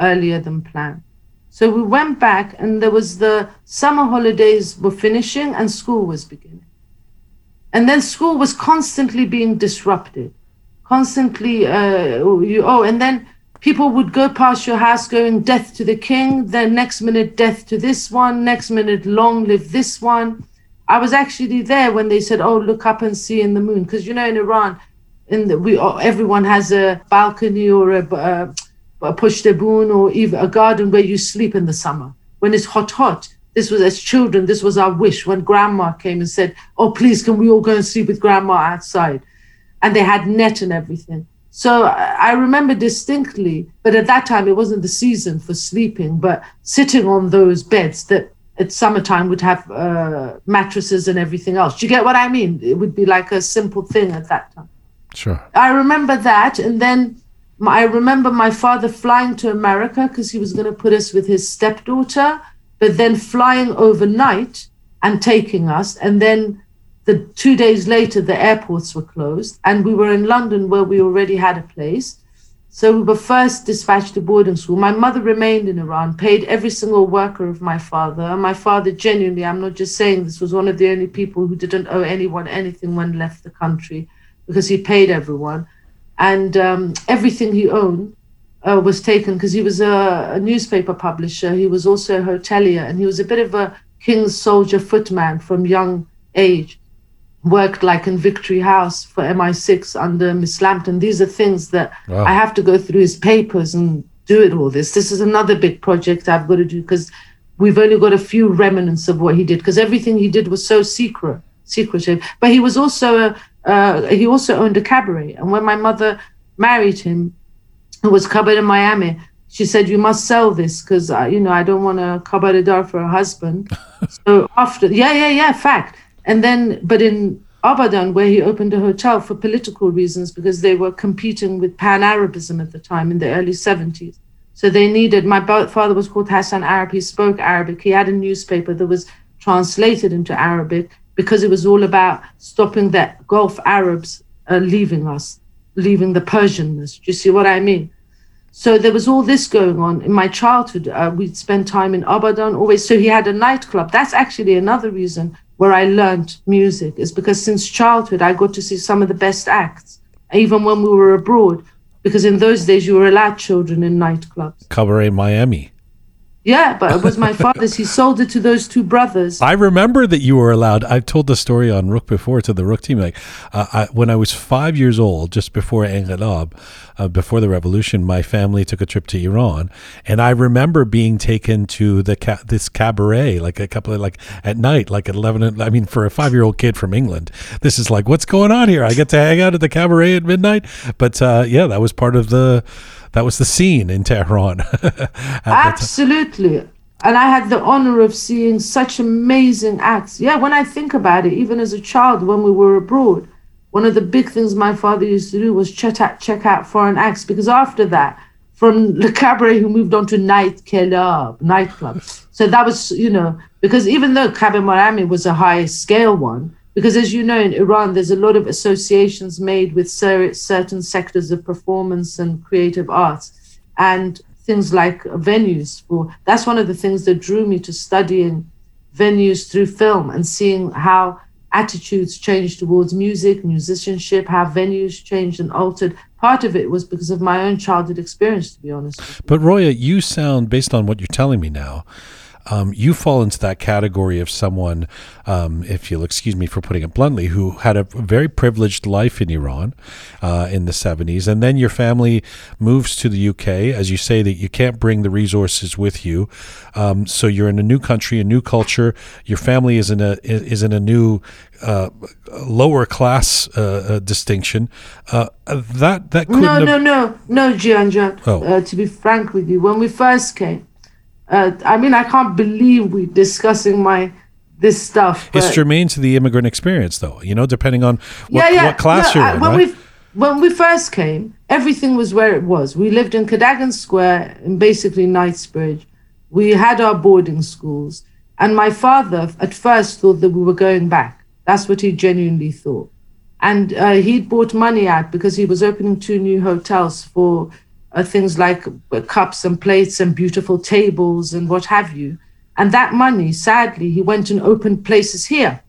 earlier than planned. So we went back, and there was the summer holidays were finishing and school was beginning. And then school was constantly being disrupted, constantly, uh, you, oh, and then people would go past your house going, Death to the king, then next minute, death to this one, next minute, long live this one I was actually there when they said, "Oh, look up and see in the moon," because you know in Iran, in the, we everyone has a balcony or a, a, a pushtabun or even a garden where you sleep in the summer when it's hot, hot. This was as children. This was our wish when Grandma came and said, "Oh, please, can we all go and sleep with Grandma outside?" And they had net and everything. So I remember distinctly, but at that time it wasn't the season for sleeping, but sitting on those beds that at summertime would have uh, mattresses and everything else. Do you get what I mean? It would be like a simple thing at that time. Sure. I remember that, and then my, I remember my father flying to America because he was going to put us with his stepdaughter, but then flying overnight and taking us, and then the two days later the airports were closed, and we were in London where we already had a place so we were first dispatched to boarding school. My mother remained in Iran, paid every single worker of my father. My father, genuinely, I'm not just saying this, was one of the only people who didn't owe anyone anything when left the country because he paid everyone. And um, everything he owned uh, was taken because he was a, a, newspaper publisher. He was also a hotelier and he was a bit of a king's soldier footman from young age. worked like in Victory House for MI6 under Miss Lampton. These are things that Wow. I have to go through his papers and do it all this. This is another big project I've got to do because we've only got a few remnants of what he did because everything he did was so secret, secretive. But he was also a, uh, he also owned a cabaret. And when my mother married him, it was cabaret in Miami. She said, "You must sell this because you know I don't want a cabaret dar for a husband." so after, yeah, yeah, yeah, fact. And then, but in Abadan, where he opened a hotel for political reasons because they were competing with Pan Arabism at the time in the early 70s. So they needed, my father was called Hassan Arab. He spoke Arabic. He had a newspaper that was translated into Arabic because it was all about stopping the Gulf Arabs uh, leaving us, leaving the Persianness. Do you see what I mean? So there was all this going on in my childhood. Uh, we'd spend time in Abadan always. So he had a nightclub. That's actually another reason where I learned music is because since childhood I got to see some of the best acts, even when we were abroad. Because in those days you were allowed children in nightclubs. Cabaret Miami. Yeah, but it was my father's. He sold it to those two brothers. I remember that you were allowed. I've told the story on Roqe before to the Roqe team. Like uh, I, when I was five years old, just before Engelab, uh, before the revolution, my family took a trip to Iran, and I remember being taken to the ca- this cabaret like a couple of like at night, like at eleven. I mean, for a five year old kid from England, this is like what's going on here? I get to hang out at the cabaret at midnight. But uh, yeah, that was part of the. That was the scene in Tehran. Absolutely. And I had the honor of seeing such amazing acts. Yeah, when I think about it, even as a child, when we were abroad, one of the big things my father used to do was check out, check out foreign acts. Because after that, from Le Cabaret, he moved on to night club, nightclub. So that was, you know, because even though Cabaret Miami was a high scale one, because as you know, in Iran, there's a lot of associations made with cer- certain sectors of performance and creative arts. And things like venues for that's one of the things that drew me to studying venues through film and seeing how attitudes changed towards music musicianship how venues changed and altered part of it was because of my own childhood experience to be honest. But Roya, you sound, based on what you're telling me now, um, you fall into that category of someone, um, if you'll excuse me for putting it bluntly, who had a very privileged life in Iran uh, in the 70s. And then your family moves to the UK. As you say, that you can't bring the resources with you. Um, so you're in a new country, a new culture. Your family is in a, is in a new uh, lower class uh, uh, distinction. Uh, that, that couldn't no no no no Gianjan. Oh. Uh, to be frank with you when we first came uh, i mean i can't believe we're discussing my this stuff It's germane to the immigrant experience, though. You know, depending on what, what class No, you're uh, in, when right? we when we first came, everything was where it was. We lived in Cadogan Square in basically Knightsbridge. We had our boarding schools, and my father at first thought that we were going back. That's what he genuinely thought, and uh, he'd bought money out because he was opening two new hotels for uh, things like uh, cups and plates and beautiful tables and what have you. And that money, sadly, he went and opened places here.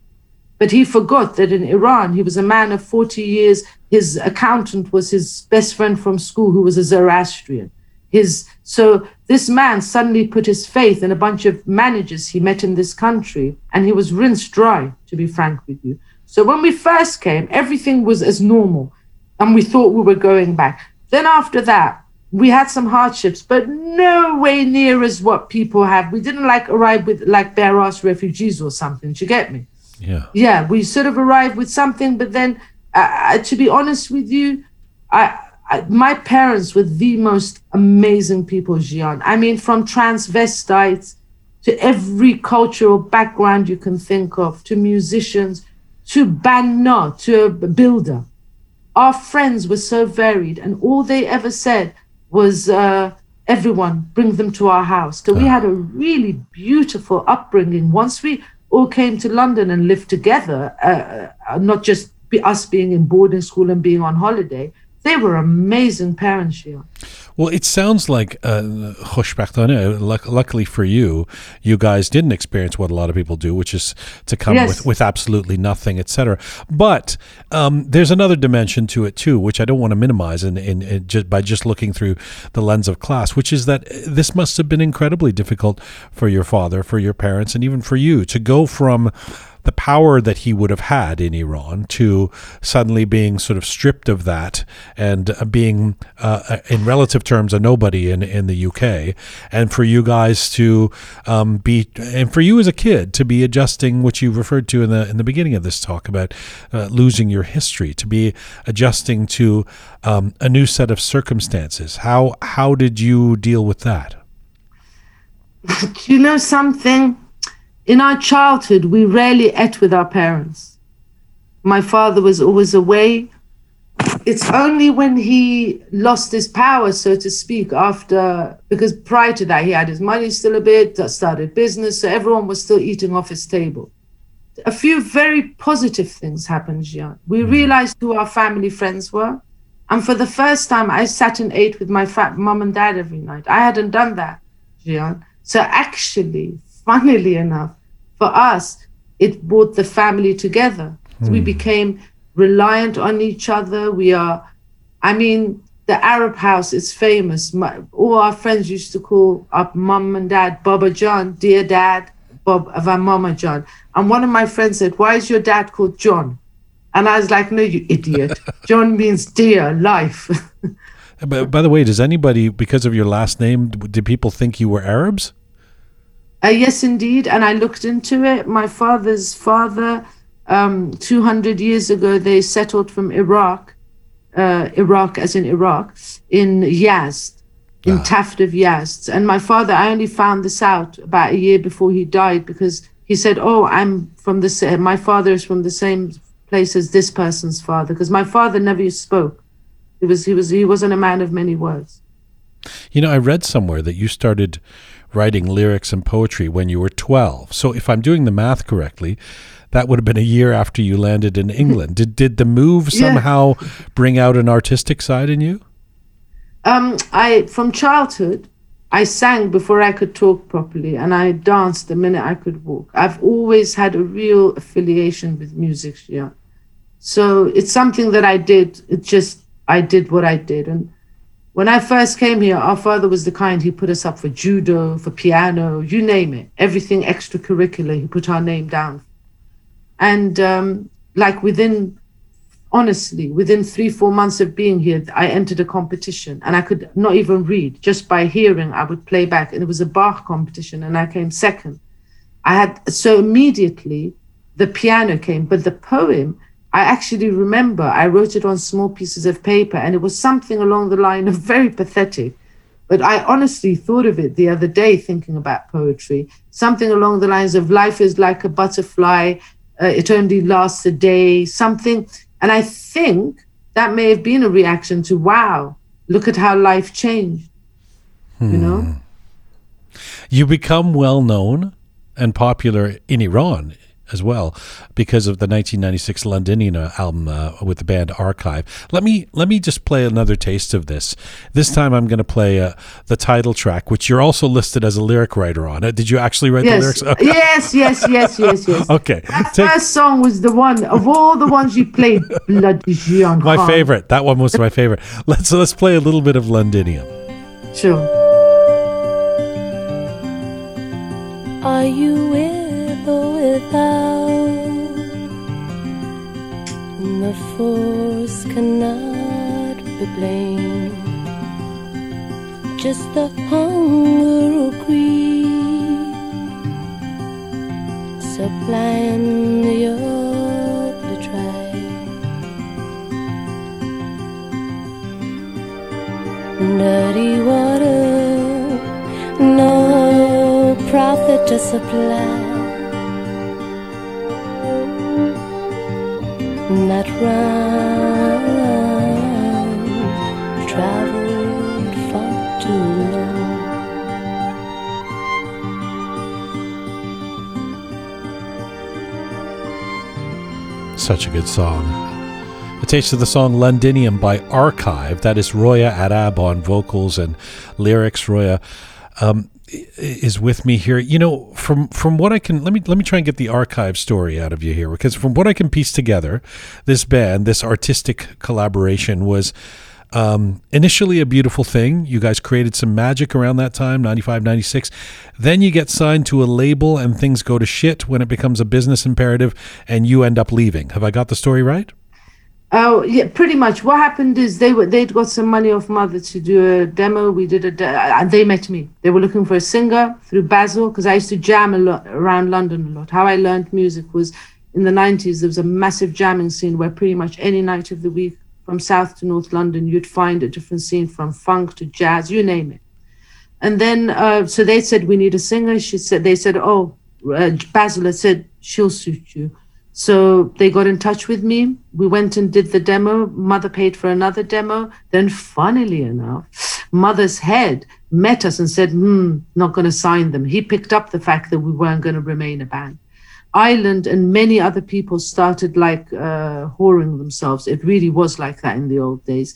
But he forgot that in Iran, he was a man of 40 years. His accountant was his best friend from school, who was a Zoroastrian. His, so this man suddenly put his faith in a bunch of managers he met in this country, and he was rinsed dry, to be frank with you. So when we first came, everything was as normal, and we thought we were going back. Then after that, we had some hardships, but no way near as what people have. We didn't like arrive with like bare ass refugees or something. Do you get me? yeah. yeah, we sort of arrived with something, but then, uh, to be honest with you, I, I my parents were the most amazing people, Jian. I mean, from transvestites to every cultural background you can think of, to musicians, to banna, to a builder. Our friends were so varied, and all they ever said was, uh, "Everyone, bring them to our house." So we had a really beautiful upbringing. Once we all came to London and lived together, uh, uh, not just be us being in boarding school and being on holiday, they were amazing parents, here. Well, it sounds like, uh, luckily for you, you guys didn't experience what a lot of people do, which is to come yes. with, with absolutely nothing, etc. But um, there's another dimension to it, too, which I don't want to minimize in, in, in just by just looking through the lens of class, which is that uh, this must have been incredibly difficult for your father, for your parents, and even for you to go from the power that he would have had in Iran to suddenly being sort of stripped of that and uh, being, uh, in relative terms, a nobody in, in the UK, and for you guys to um, be, and for you as a kid to be adjusting, what you referred to in the in the beginning of this talk about uh, losing your history, to be adjusting to um, a new set of circumstances. How how did you deal with that? Do you know something? In our childhood, we rarely ate with our parents. My father was always away. It's only when he lost his power, so to speak, after, because prior to that, he had his money still a bit, started business, so everyone was still eating off his table. A few very positive things happened, Jian. We hmm. realized who our family friends were. And for the first time, I sat and ate with my fat mom and dad every night. I hadn't done that, Jian. So actually, funnily enough, for us, it brought the family together. So we hmm. became reliant on each other. We are, I mean, the Arab house is famous. My, all our friends used to call our mum and dad Baba John, dear dad, Bob of our Mama John. And one of my friends said, Why is your dad called John? And I was like, No, you idiot. John means dear, life. But by the way, does anybody, because of your last name, did people think you were Arabs? Uh, yes, indeed. And I looked into it. My father's father, um, 200 years ago, they settled from Iraq, uh, Iraq as in Iraq, in Yazd, in Taft of Yazd. And my father, I only found this out about a year before he died because he said, Oh, I'm from the same, my father is from the same place as this person's father. Because my father never spoke. He was, he was, he wasn't a man of many words. You know, I read somewhere that you started writing lyrics and poetry when you were 12. So if I'm doing the math correctly, that would have been a year after you landed in England. Did did the move Yeah. somehow bring out an artistic side in you? Um, I from childhood, I sang before I could talk properly, and I danced the minute I could walk. I've always had a real affiliation with music, yeah. So it's something that I did. It just I did what I did, and when I first came here, our father was the kind he put us up for judo, for piano, you name it, everything extracurricular. He put our name down, and um, like within honestly, within three, four months of being here, I entered a competition and I could not even read. Just by hearing, I would play back. And it was a Bach competition and I came second. I had, so immediately the piano came, but the poem, I actually remember I wrote it on small pieces of paper and it was something along the line of very pathetic. But I honestly thought of it the other day thinking about poetry, something along the lines of life is like a butterfly, uh, it only lasts a day, something. And I think that may have been a reaction to, wow, look at how life changed. You know? You become well known and popular in Iran as well because of the 1996 Londinium album uh, with the band Archive. Let me let me just play another taste of this. This time I'm going to play uh, the title track, which you're also listed as a lyric writer on. Uh, Did you actually write the lyrics? Okay. yes, yes, yes, yes, yes. Okay. That Take- first song was the one of all the ones you played. Bloody Jian my favorite. That one was my favorite. Let's let's play a little bit of Londinium. Sure. Are you with without? The force cannot be blamed. Just the hunger or greed supplying your betrayal. Dirty water, no profit to supply. That run traveled far too long. Such a good song. A taste of the song Londinium by Archive. That is Roya Arab on vocals and lyrics. Roya um, is with me here. You know, from from what I can let me let me try and get the archive story out of you here because from what I can piece together, this band, this artistic collaboration was Um, initially, a beautiful thing. You guys created some magic around that time, 95, 96. Then you get signed to a label and things go to shit when it becomes a business imperative and you end up leaving. Have I got the story right? Oh yeah, pretty much. What happened is they were they'd got some money off mother to do a demo. We did a de- and they met me. They were looking for a singer through Basil because I used to jam a lot around London a lot. How I learned music was in the nineties. There was a massive jamming scene where pretty much any night of the week, from south to north London, you'd find a different scene from funk to jazz, you name it. And then uh, so they said we need a singer. She said they said oh uh, Basil had said she'll suit you. So they got in touch with me. We went and did the demo. Mother paid for another demo. Then, funnily enough, Mother's head met us and said, hmm, not going to sign them. He picked up the fact that we weren't going to remain a band. Island and many other people started like uh, whoring themselves. It really was like that in the old days.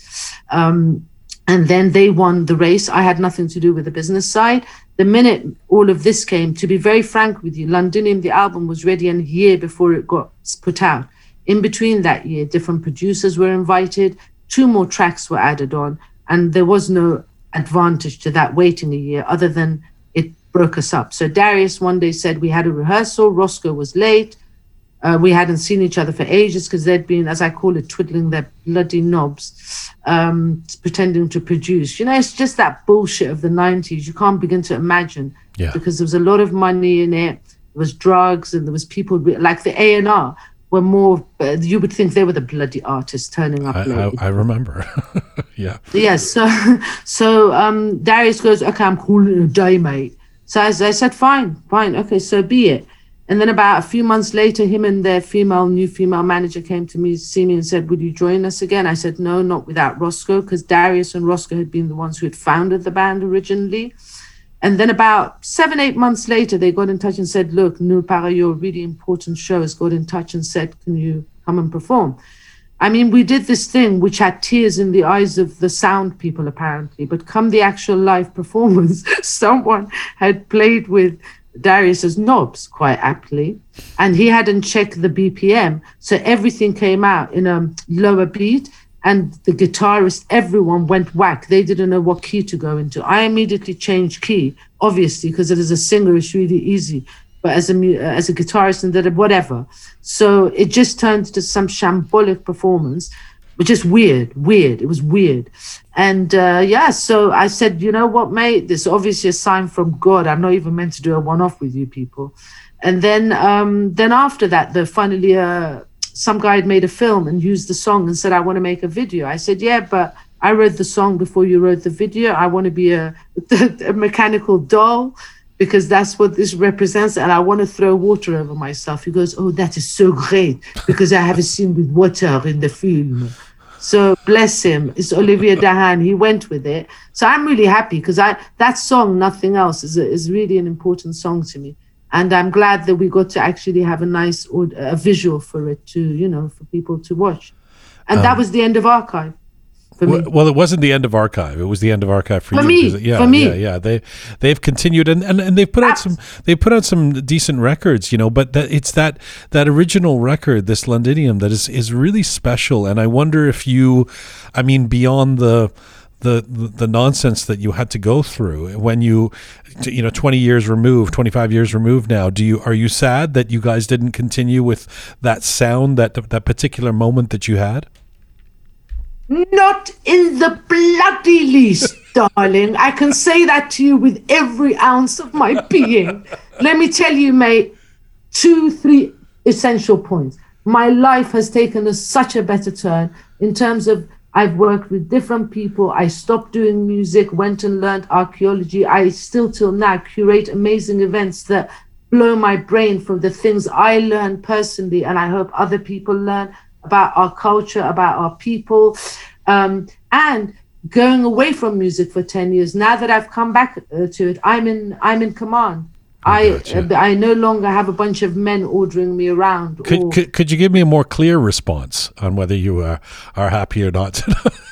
Um, and then they won the race. I had nothing to do with the business side the minute all of this came, to be very frank with you, Londinium, the album was ready a year before it got put out. In between that year, different producers were invited, two more tracks were added on, and there was no advantage to that waiting a year other than it broke us up. So Darius one day said we had a rehearsal, Roscoe was late. Uh, we hadn't seen each other for ages because they'd been, as I call it, twiddling their bloody knobs, um, pretending to produce. You know, it's just that bullshit of the 90s. You can't begin to imagine Yeah. because there was a lot of money in it. There was drugs and there was people like the A&R were more, uh, you would think they were the bloody artists turning up I. I, I remember. yeah. Yes. So, so um, Darius goes, okay, I'm calling it a day, mate. So I, I said, fine, fine, okay, so be it. And then about a few months later, him and their female, new female manager came to me, see me, and said, "Would you join us again?" I said, "No, not without Roscoe, because Darius and Roscoe had been the ones who had founded the band originally." And then about seven, eight months later, they got in touch and said, "Look, Null Para, your really important show has got in touch and said, can you come and perform?" I mean, we did this thing which had tears in the eyes of the sound people, apparently. But come the actual live performance, someone had played with Darius's knobs quite aptly, and he hadn't checked the BPM, so everything came out in a lower beat. And the guitarist, everyone went whack. They didn't know what key to go into. I immediately changed key, obviously, because as a singer, it's really easy. But as a mu- uh, as a guitarist and whatever, so it just turned to some shambolic performance, which is weird, weird. It was weird, and uh, yeah. So I said, you know what, mate, this is obviously a sign from God. I'm not even meant to do a one-off with you people. And then um, then after that, the finally uh, some guy had made a film and used the song and said, I want to make a video. I said, yeah, but I wrote the song before you wrote the video. I want to be a, a mechanical doll because that's what this represents. And I want to throw water over myself. He goes, oh, that is so great because I have a scene with water in the film. So bless him. It's Olivier Dahan. He went with it. So I'm really happy because I that song, nothing else, is a, is really an important song to me. And I'm glad that we got to actually have a nice a visual for it to, you know, for people to watch. And that um, was the end of archive for me. Well, it wasn't the end of archive. It was the end of archive for, For you. me, Yeah, for me. yeah, yeah. They they've continued and, and, and they've put out some they put out some decent records, you know. But that it's that that original record, this Londinium, that is is really special. And I wonder if you, I mean, beyond the. The, the the nonsense that you had to go through when you you know 20 years removed 25 years removed now do you are you sad that you guys didn't continue with that sound that that particular moment that you had Not in the bloody least, darling. I can say that to you with every ounce of my being. Let me tell you, mate, two, three essential points. My life has taken a, such a better turn in terms of I've worked with different people. I stopped doing music, went and learned archaeology. I still, till now, curate amazing events that blow my brain from the things I learn personally, and I hope other people learn about our culture, about our people, um, and going away from music for ten years. Now that I've come back uh, to it, I'm in I'm in command. I gotcha. uh, I no longer have a bunch of men ordering me around. or, Could, could, could you give me a more clear response on whether you uh, are happy or not?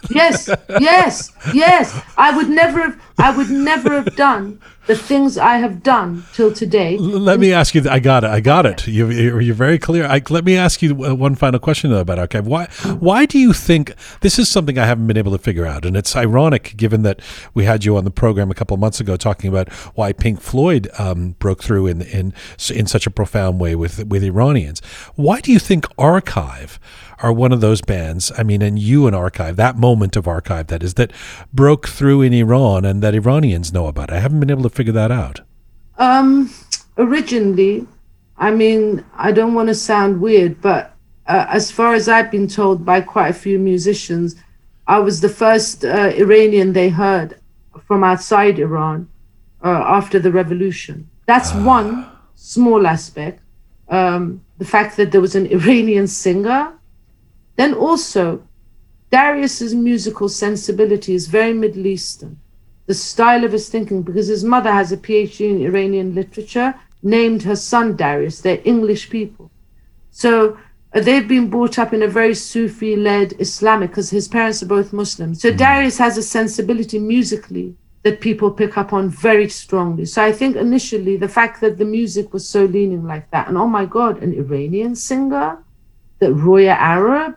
yes, yes, yes. I would never have. I would never have done the things I have done till today. Let me ask you. I got it. I got it. You, you're very clear. I, let me ask you one final question about archive. Why? Why do you think this is something I haven't been able to figure out? And it's ironic, given that we had you on the program a couple months ago talking about why Pink Floyd um, broke through in in in such a profound way with with Iranians. Why do you think Archive? Are one of those bands. I mean, and you and Archive, that moment of Archive that is that broke through in Iran and that Iranians know about. I haven't been able to figure that out. Um, originally, I mean, I don't want to sound weird, but uh, as far as I've been told by quite a few musicians, I was the first uh, Iranian they heard from outside Iran uh, after the revolution. That's ah. one small aspect. Um, the fact that there was an Iranian singer then also, Darius's musical sensibility is very Middle Eastern. The style of his thinking, because his mother has a PhD in Iranian literature, named her son Darius. They're English people. So uh, they've been brought up in a very Sufi led Islamic, because his parents are both Muslims. So mm. Darius has a sensibility musically that people pick up on very strongly. So I think initially the fact that the music was so leaning like that, and oh my God, an Iranian singer, that Roya Arab,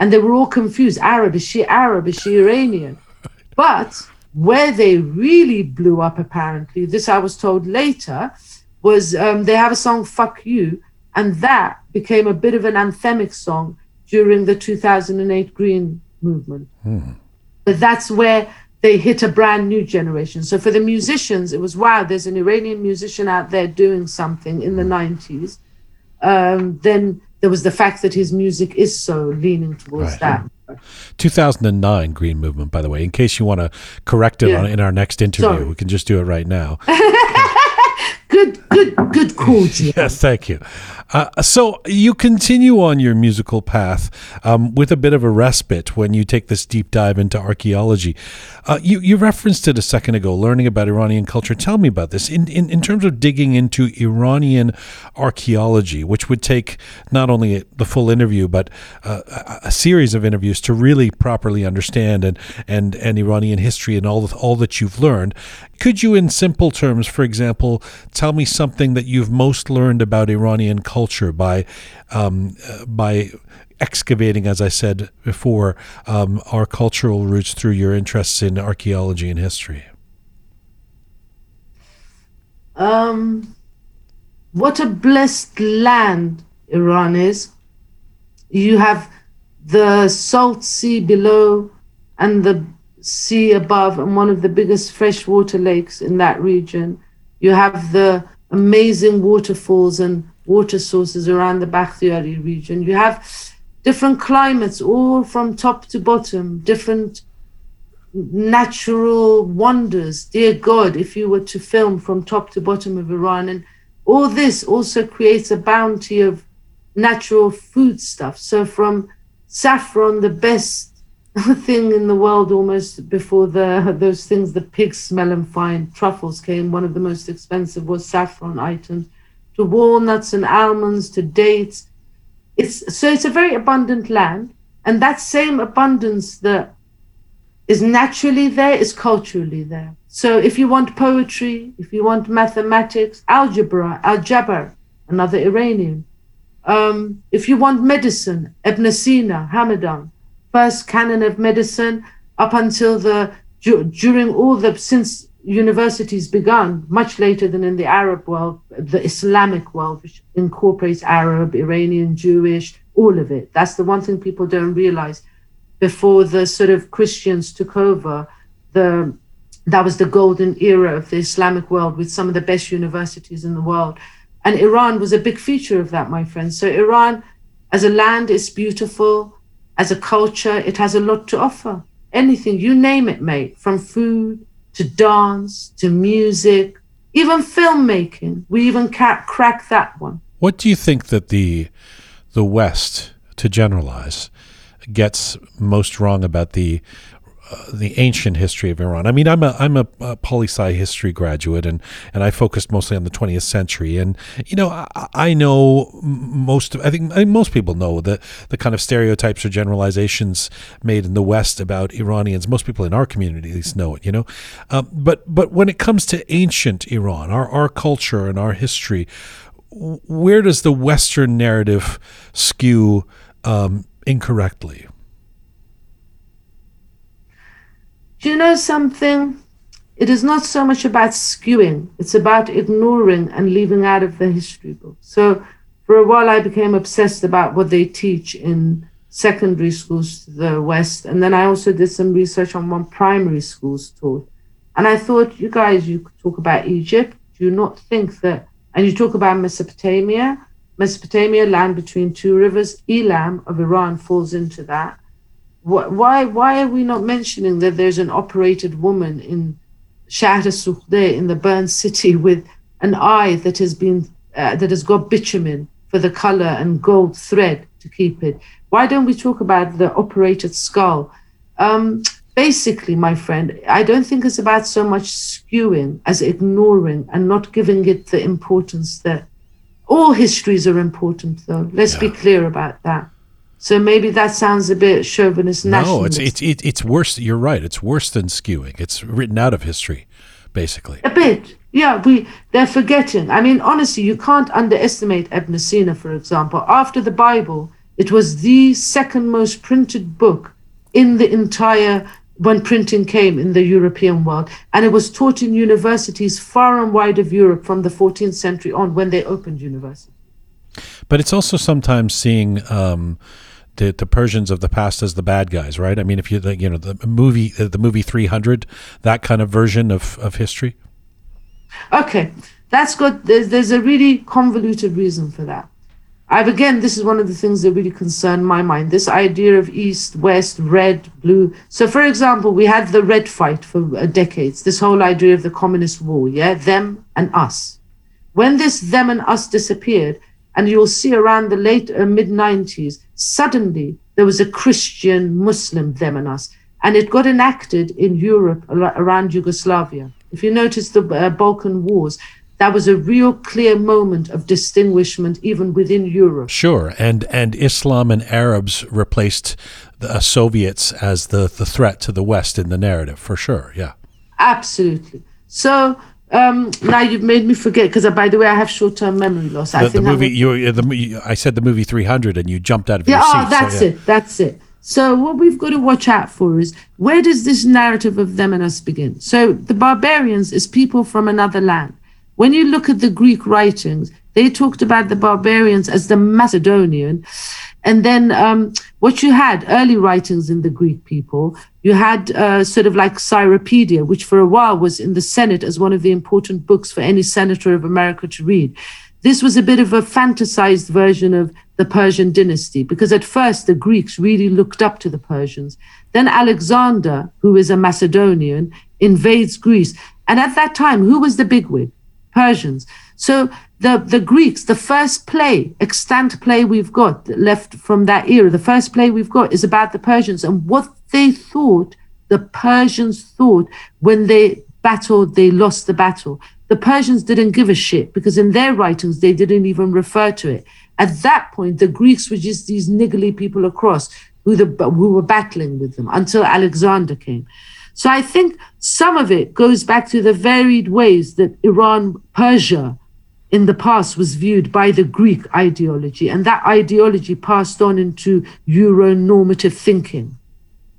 and they were all confused. Arab, is she Arab? Is she Iranian? But where they really blew up, apparently, this I was told later, was um, they have a song, Fuck You, and that became a bit of an anthemic song during the 2008 Green Movement. Hmm. But that's where they hit a brand new generation. So for the musicians, it was wow, there's an Iranian musician out there doing something in the 90s. Um, then there was the fact that his music is so leaning towards right. that. 2009 Green Movement, by the way, in case you want to correct it yeah. on, in our next interview, Sorry. we can just do it right now. good, good, good call, Yes, thank you. Uh, so you continue on your musical path um, with a bit of a respite when you take this deep dive into archaeology. Uh, you, you referenced it a second ago, learning about Iranian culture. Tell me about this in, in, in terms of digging into Iranian archaeology, which would take not only the full interview, but uh, a series of interviews to really properly understand and, and, and Iranian history and all, the, all that you've learned. Could you, in simple terms, for example, tell me something that you've most learned about Iranian culture by um, uh, by excavating, as I said before, um, our cultural roots through your interests in archaeology and history? Um, what a blessed land Iran is. You have the salt sea below and the sea above and one of the biggest freshwater lakes in that region. You have the amazing waterfalls and water sources around the Bakhtiari region. You have different climates, all from top to bottom, different natural wonders. Dear God, if you were to film from top to bottom of Iran, and all this also creates a bounty of natural food stuff. So, from saffron, the best thing in the world almost before the those things the pigs smell and find truffles came one of the most expensive was saffron items to walnuts and almonds to dates. It's so it's a very abundant land and that same abundance that is naturally there is culturally there. So if you want poetry if you want mathematics algebra aljabar another iranian. Um, if you want medicine ibn sina hamadan. First canon of medicine up until the during all the since universities began much later than in the Arab world, the Islamic world, which incorporates Arab, Iranian, Jewish, all of it. That's the one thing people don't realize. Before the sort of Christians took over, the that was the golden era of the Islamic world with some of the best universities in the world. And Iran was a big feature of that, my friends. So Iran as a land is beautiful as a culture, it has a lot to offer. Anything, you name it, mate, from food to dance to music, even filmmaking. We even ca- crack that one. What do you think that the the West, to generalize, gets most wrong about the the ancient history of Iran. I mean, I'm a I'm a, a poli sci history graduate, and and I focused mostly on the 20th century. And you know, I, I know most. I think, I think most people know the the kind of stereotypes or generalizations made in the West about Iranians. Most people in our community at least know it. You know, um, but but when it comes to ancient Iran, our our culture and our history, where does the Western narrative skew um, incorrectly? Do you know something? It is not so much about skewing, it's about ignoring and leaving out of the history book. So for a while, I became obsessed about what they teach in secondary schools to the West. And then I also did some research on what primary schools taught. And I thought, you guys, you talk about Egypt. Do you not think that, and you talk about Mesopotamia, Mesopotamia, land between two rivers, Elam of Iran falls into that. Why, why are we not mentioning that there's an operated woman in Shahr Sukhteh in the burned city with an eye that has been uh, that has got bitumen for the color and gold thread to keep it? Why don't we talk about the operated skull? Um, basically, my friend, I don't think it's about so much skewing as ignoring and not giving it the importance that all histories are important, though. Let's yeah. be clear about that. So maybe that sounds a bit chauvinist. No, it's it's it, it's worse. You're right. It's worse than skewing. It's written out of history, basically. A bit, yeah. We they're forgetting. I mean, honestly, you can't underestimate Ibn Sina, for example. After the Bible, it was the second most printed book in the entire when printing came in the European world, and it was taught in universities far and wide of Europe from the 14th century on when they opened universities. But it's also sometimes seeing. Um, the, the Persians of the past as the bad guys, right? I mean, if you you know the movie the movie 300, that kind of version of, of history. Okay, that's good. There's there's a really convoluted reason for that. I've again, this is one of the things that really concern my mind. This idea of East, West, red, blue. So, for example, we had the red fight for uh, decades. This whole idea of the communist war, yeah, them and us. When this them and us disappeared, and you'll see around the late uh, mid 90s, suddenly there was a Christian Muslim them and us. And it got enacted in Europe around Yugoslavia. If you notice the uh, Balkan Wars, that was a real clear moment of distinguishment even within Europe. Sure, and and Islam and Arabs replaced the uh, Soviets as the the threat to the West in the narrative, for sure. Yeah, absolutely. So um, now you've made me forget because, uh, by the way, I have short-term memory loss. I the, think the movie, you, uh, the, I said the movie 300, and you jumped out of yeah, your seat. Oh, that's so, yeah. it. That's it. So what we've got to watch out for is where does this narrative of them and us begin? So the barbarians is people from another land. When you look at the Greek writings, they talked about the barbarians as the Macedonian. And then um, what you had early writings in the Greek people, you had uh, sort of like Cyropedia, which for a while was in the Senate as one of the important books for any senator of America to read. This was a bit of a fantasized version of the Persian dynasty because at first the Greeks really looked up to the Persians. Then Alexander, who is a Macedonian, invades Greece. And at that time, who was the bigwig? Persians. So the, the Greeks, the first play, extant play we've got left from that era, the first play we've got is about the Persians and what they thought, the Persians thought when they battled, they lost the battle. The Persians didn't give a shit because in their writings, they didn't even refer to it. At that point, the Greeks were just these niggly people across who, the, who were battling with them until Alexander came. So I think some of it goes back to the varied ways that Iran, Persia, in the past was viewed by the Greek ideology, and that ideology passed on into Euro-normative thinking.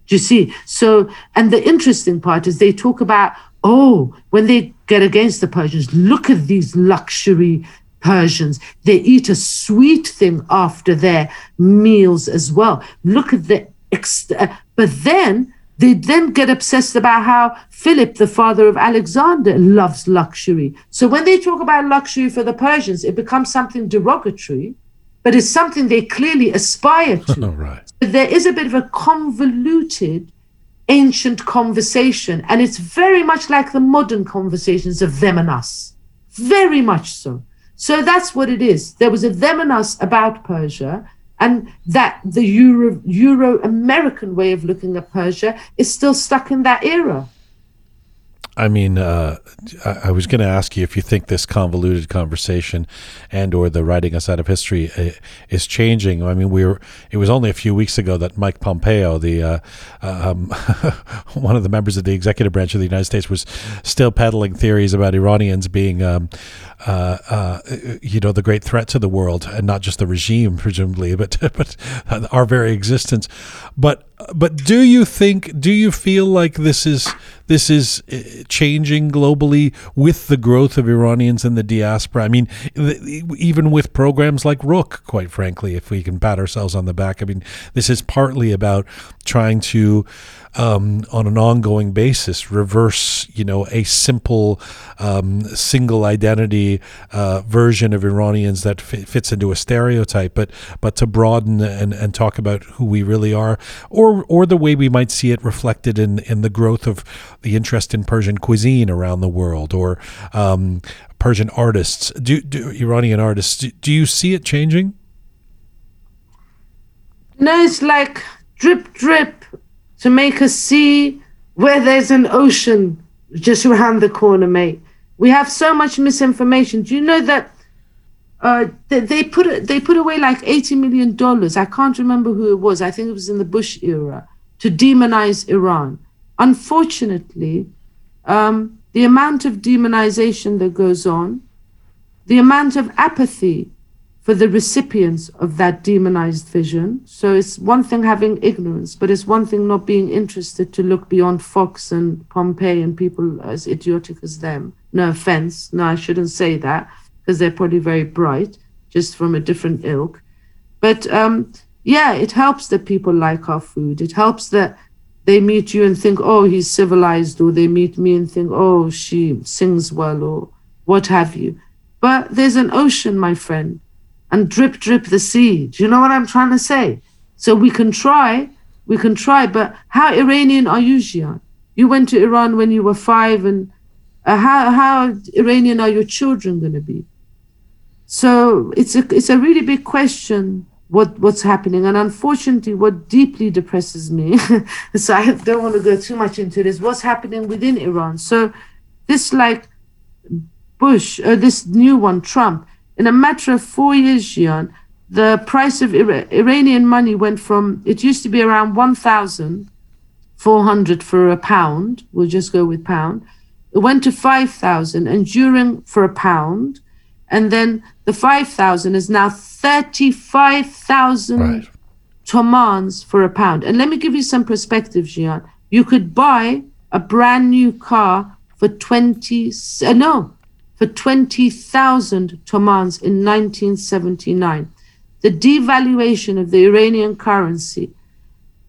Do you see? So, and the interesting part is they talk about, oh, when they get against the Persians, look at these luxury Persians. They eat a sweet thing after their meals as well. Look at the, ex- uh, but then they then get obsessed about how Philip, the father of Alexander, loves luxury. So when they talk about luxury for the Persians, it becomes something derogatory, but it's something they clearly aspire to. Right. There is a bit of a convoluted ancient conversation, and it's very much like the modern conversations of them and us. Very much so. So that's what it is. There was a them and us about Persia, and that the Euro American way of looking at Persia is still stuck in that era. I mean, uh, I, I was going to ask you if you think this convoluted conversation and or the writing us out of history uh, is changing. I mean, we were. It was only a few weeks ago that Mike Pompeo, the uh, um, one of the members of the executive branch of the United States, was still peddling theories about Iranians being, um, uh, uh, you know, the great threat to the world, and not just the regime, presumably, but but our very existence. But but do you think? Do you feel like this is this is uh, changing globally with the growth of Iranians in the diaspora? I mean, even with programs like Roqe, quite frankly, if we can pat ourselves on the back. I mean, this is partly about trying to um, on an ongoing basis reverse, you know, a simple um, single identity uh, version of Iranians that f- fits into a stereotype, but but to broaden and, and talk about who we really are, or or the way we might see it reflected in in the growth of the interest in Persian cuisine around the world, or um, Persian artists, do, do Iranian artists. Do, do you see it changing? No, it's like drip, drip to make us see where there's an ocean just around the corner, mate. We have so much misinformation. Do you know that uh, they, they put they put away like eighty million dollars? I can't remember who it was. I think it was in the Bush era to demonize Iran. Unfortunately, um, the amount of demonization that goes on, the amount of apathy for the recipients of that demonized vision. So it's one thing having ignorance, but it's one thing not being interested to look beyond Fox and Pompeo and people as idiotic as them. No offense. No, I shouldn't say that because they're probably very bright, just from a different ilk. But um, yeah, it helps that people like our food. It helps that they meet you and think, oh, he's civilized, or they meet me and think, oh, she sings well, or what have you. But there's an ocean, my friend and drip drip the seed. You know what I'm trying to say? So we can try, we can try, but how Iranian are you, Jian? You went to Iran when you were five, and uh, how how Iranian are your children going to be? So it's a it's a really big question what what's happening, and unfortunately, what deeply depresses me. so I don't want to go too much into this. What's happening within Iran? So this like Bush, uh, this new one, Trump in a matter of four years, Jian, the price of Iranian money went from, it used to be around 1,400 for a pound. We'll just go with pound. It went to 5,000 and during for a pound. And then the 5,000 is now 35,000 right. tomans for a pound. And let me give you some perspective, Jian. You could buy a brand new car for 20, uh, no, for 20,000 tomans in 1979. The devaluation of the Iranian currency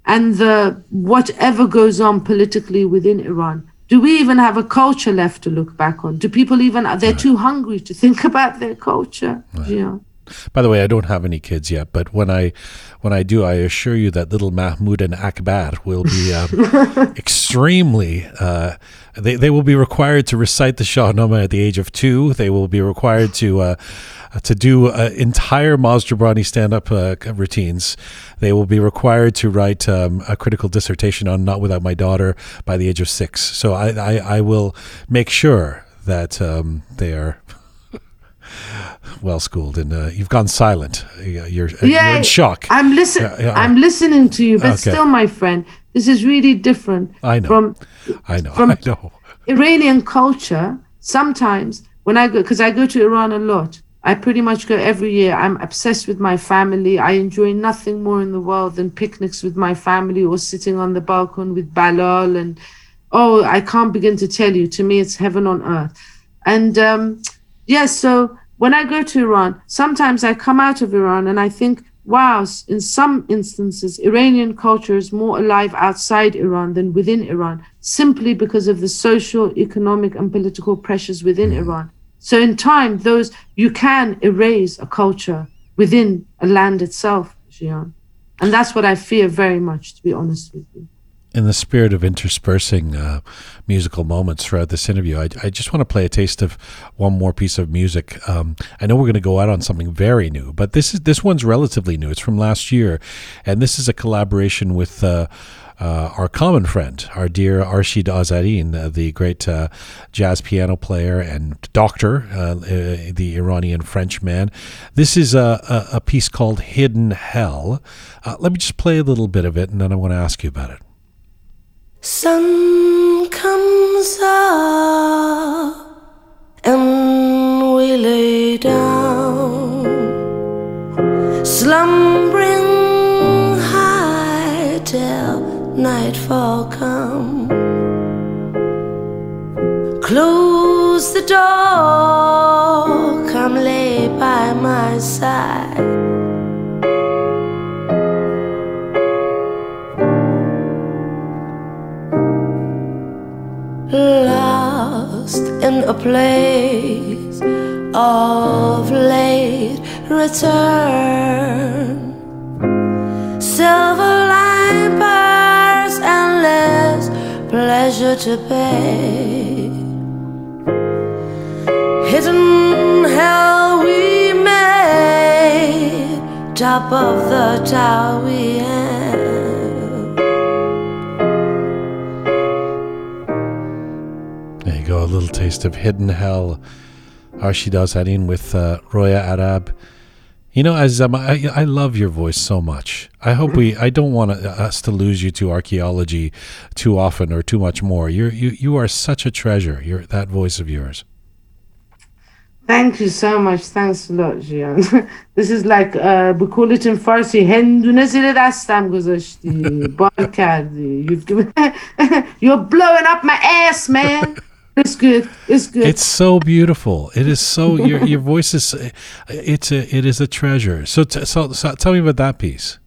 and the whatever goes on politically within Iran. Do we even have a culture left to look back on? Do people even they're too hungry to think about their culture? Right. Yeah. By the way, I don't have any kids yet, but when I when I do, I assure you that little Mahmoud and Akbar will be um, extremely. Uh, they they will be required to recite the Shahnameh at the age of two. They will be required to. Uh, to do uh, entire Maz Jobrani stand-up uh, routines, they will be required to write um, a critical dissertation on "Not Without My Daughter" by the age of six. So I, I, I will make sure that um, they are well schooled, and uh, you've gone silent. You're, you're in shock. I'm listening. Yeah, yeah. I'm listening to you, but okay. still, my friend, this is really different. I know. From I know. From I know. Iranian culture. Sometimes when I go, because I go to Iran a lot. I pretty much go every year. I'm obsessed with my family. I enjoy nothing more in the world than picnics with my family or sitting on the balcony with Balal. And oh, I can't begin to tell you. To me, it's heaven on earth. And um, yes, yeah, so when I go to Iran, sometimes I come out of Iran and I think, wow, in some instances, Iranian culture is more alive outside Iran than within Iran, simply because of the social, economic, and political pressures within mm. Iran. So, in time, those you can erase a culture within a land itself, Jian. And that's what I fear very much, to be honest with you. In the spirit of interspersing uh, musical moments throughout this interview, I, I, just want to play a taste of one more piece of music. Um, I know we're going to go out on something very new, but this is this one's relatively new. It's from last year, and this is a collaboration with. Uh, uh, our common friend, our dear Arshid Azarine, uh, the great uh, jazz piano player and doctor, uh, uh, the Iranian French man. This is a, a, a piece called Hidden Hell. Uh, let me just play a little bit of it, and then I want to ask you about it. Sun comes up and we lay down, slumbering high till nightfall come. Close the door, come lay by my side. Lost in a place of late return. Silver line bars endless pleasure to pay. Hidden hell we made, top of the tower we end. a little taste of Hidden Hell. Arshid Azarine with uh, Roya Arab. You know, Azam, um, I, I love your voice so much. I hope we. I don't want uh, us to lose you to archaeology too often or too much more. You're, you you are such a treasure. You're that voice of yours. Thank you so much. Thanks a lot, Jian. this is like uh, we call it in Farsi. You've given. You're blowing up my ass, man. It's good. It's good. It's so beautiful. It is so your your voice is it's a it is a treasure. So t- so, so tell me about that piece.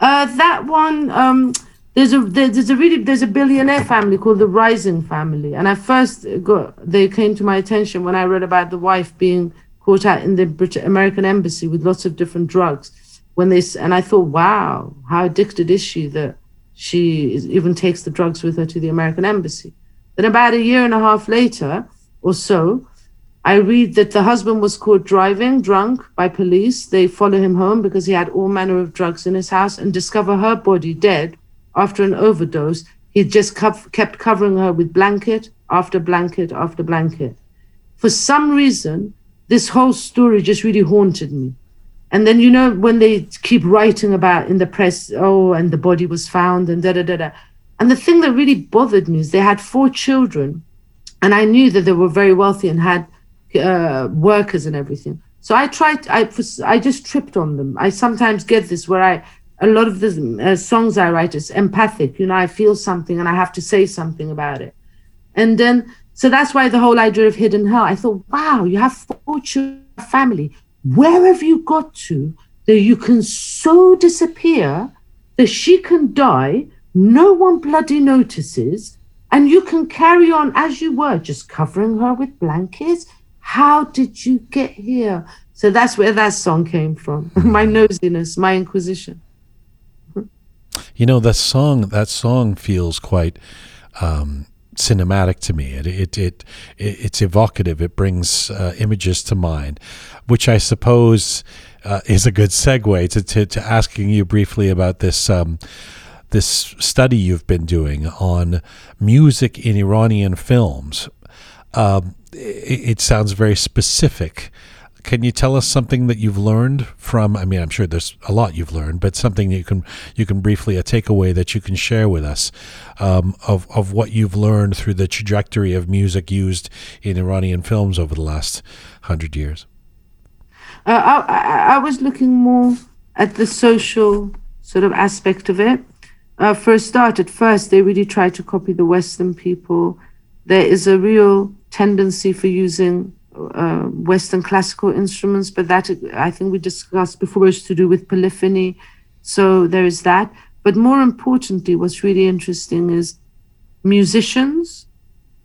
Uh, that one. Um, there's a there's a really there's a billionaire family called the Rausing family, and I first got they came to my attention when I read about the wife being caught out in the British American embassy with lots of different drugs. When they and I thought, wow, how addicted is she that she is, even takes the drugs with her to the American embassy. Then, about a year and a half later or so, I read that the husband was caught driving drunk by police. They follow him home because he had all manner of drugs in his house and discover her body dead after an overdose. He just kept covering her with blanket after blanket after blanket. For some reason, this whole story just really haunted me. And then, you know, when they keep writing about in the press, oh, and the body was found and da da da da. And the thing that really bothered me is they had four children, and I knew that they were very wealthy and had uh, workers and everything. So I tried. I I just tripped on them. I sometimes get this where I a lot of the uh, songs I write is empathic. You know, I feel something and I have to say something about it. And then so that's why the whole idea of hidden hell. I thought, wow, you have four children, family. Where have you got to that you can so disappear that she can die no one bloody notices, and you can carry on as you were, just covering her with blankets. How did you get here? So that's where that song came from. my nosiness, my inquisition. You know, that song, that song feels quite um, cinematic to me. It, it, it, it's evocative. It brings uh, images to mind, which I suppose uh, is a good segue to, to, to, asking you briefly about this um, this study you've been doing on music in Iranian films. Um, it, it, sounds very specific. Can you tell us something that you've learned from? I mean, I'm sure there's a lot you've learned, but something you can you can briefly a takeaway that you can share with us um, of of what you've learned through the trajectory of music used in Iranian films over the last hundred years. Uh, I, I was looking more at the social sort of aspect of it uh, first start, at first, they really try to copy the Western people. There is a real tendency for using uh, Western classical instruments, but that I think we discussed before is to do with polyphony. So there is that. But more importantly, what's really interesting is musicians,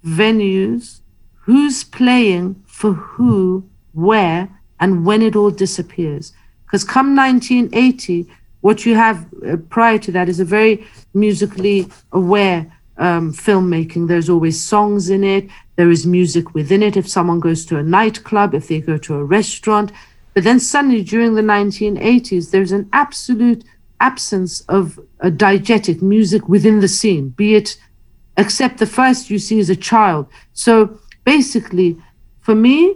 venues, who's playing for who, where, and when it all disappears. Because come 1980, what you have uh, prior to that is a very musically aware um, filmmaking. There's always songs in it. There is music within it. If someone goes to a nightclub, if they go to a restaurant, but then suddenly during the 1980s, there's an absolute absence of a diegetic music within the scene, be it except the first you see as a child. So basically, for me,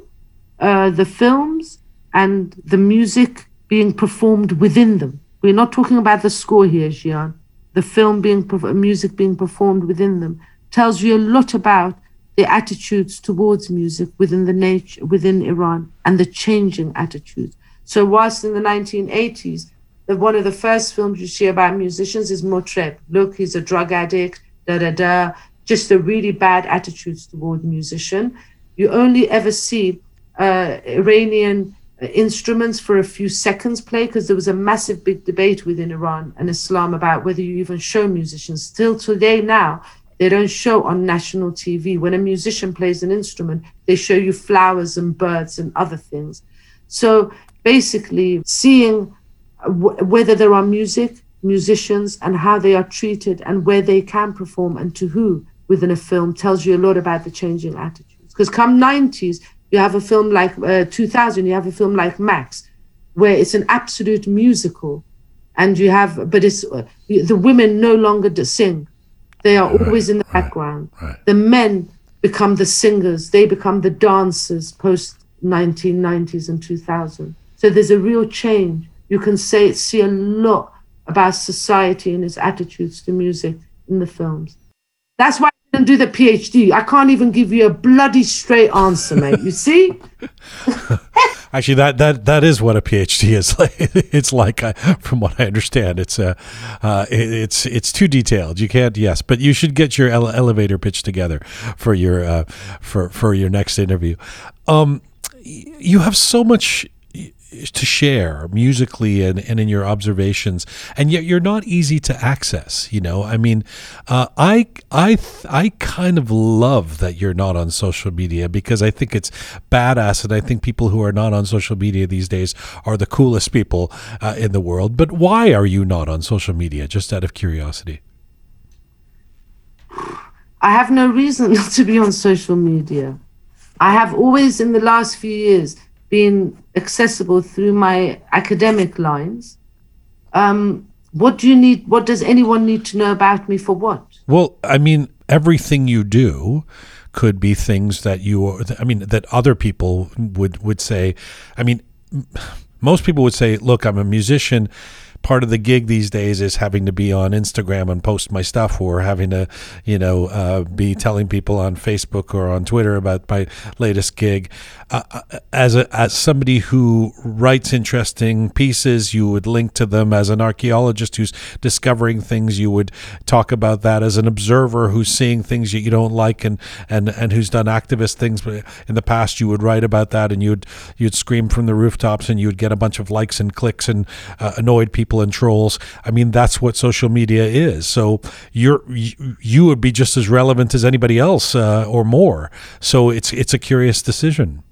uh, the films and the music being performed within them. We're not talking about the score here, Jian. The film being music being performed within them tells you a lot about the attitudes towards music within the nature within Iran and the changing attitudes. So whilst in the 1980s, the, one of the first films you see about musicians is Motreb. Look, he's a drug addict, da da da. Just the really bad attitudes toward musician. You only ever see uh, Iranian instruments for a few seconds play because there was a massive big debate within Iran and Islam about whether you even show musicians. Still today now, they don't show on national TV. When a musician plays an instrument, they show you flowers and birds and other things. So basically, seeing w- whether there are music, musicians, and how they are treated and where they can perform and to who within a film tells you a lot about the changing attitudes. Because come 90s, you have a film like uh, 2000, you have a film like Max, where it's an absolute musical. And you have, but it's uh, the women no longer sing. They are right, always in the background. Right. The men become the singers, they become the dancers post 1990s and 2000. So there's a real change. You can say see a lot about society and its attitudes to music in the films. That's why and do the PhD. I can't even give you a bloody straight answer, mate. You see? Actually, that, that that is what a PhD is like. It's like, uh, from what I understand, it's uh, uh, it's it's too detailed. You can't. Yes, but you should get your ele- elevator pitch together for your uh, for for your next interview. Um, you have so much to share musically and, and in your observations. And yet you're not easy to access you know? I mean uh, i i i kind of love that you're not on social media because i think it's badass. And i think people who are not on social media these days are the coolest people uh, in the world. But why are you not on social media? Just out of curiosity. I have no reason to be on social media. I have always in the last few years been accessible through my academic lines. Um, what do you need? What does anyone need to know about me for what? Well, I mean, everything you do could be things that you I mean, that other people would, would say. I mean, most people would say, look, I'm a musician part of the gig these days is having to be on Instagram and post my stuff, or having to, you know, uh, be telling people on Facebook or on Twitter about my latest gig. Uh, uh, as a as somebody who writes interesting pieces, you would link to them. As an archaeologist who's discovering things, you would talk about that. As an observer who's seeing things that you don't like and and and who's done activist things in the past, you would write about that, and you'd you'd scream from the rooftops, and you'd get a bunch of likes and clicks and uh, annoyed people people and trolls. I mean, that's what social media is. So you're you would be just as relevant as anybody else uh, or more. So it's it's a curious decision.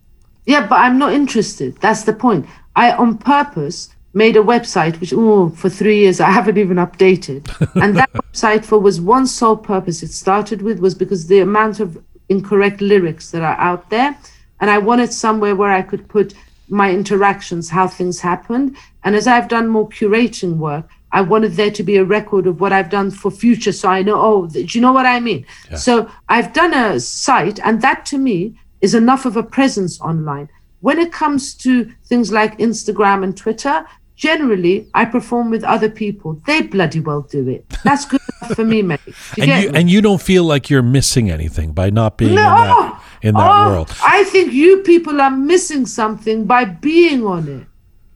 Yeah, but I'm not interested. That's the point. I on purpose made a website which oh for three years I haven't even updated. and that website for was one sole purpose it started with was because the amount of incorrect lyrics that are out there. And I wanted somewhere where I could put my interactions, how things happened. And as I've done more curating work, I wanted there to be a record of what I've done for future. So I know, oh, do you know what I mean? Yeah. So I've done a site, and that to me is enough of a presence online. When it comes to things like Instagram and Twitter, generally I perform with other people. They bloody well do it. That's good enough for me, mate. You and you me? and you don't feel like you're missing anything by not being no. In that oh, world. I think you people are missing something by being on it.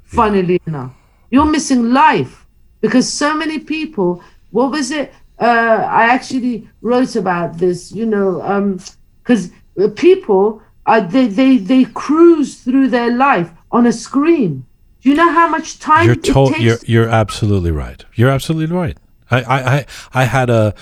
Funnily yeah. enough, you're missing life because so many people. What was it? Uh, I actually wrote about this. You know, um because um, people are they they they cruise through their life on a screen. Do you know how much time you're told? You're you're absolutely right. You're absolutely right. I I I, I had a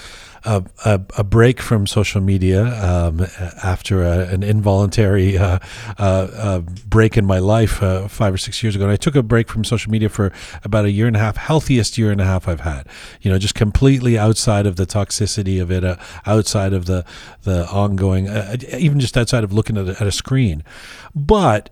a, a, a break from social media um, after a, an involuntary uh, uh, uh, break in my life uh, five or six years ago. And I took a break from social media for about a year and a half, healthiest year and a half I've had. You know, just completely outside of the toxicity of it, uh, outside of the the ongoing, even just outside of looking at a, at a screen. But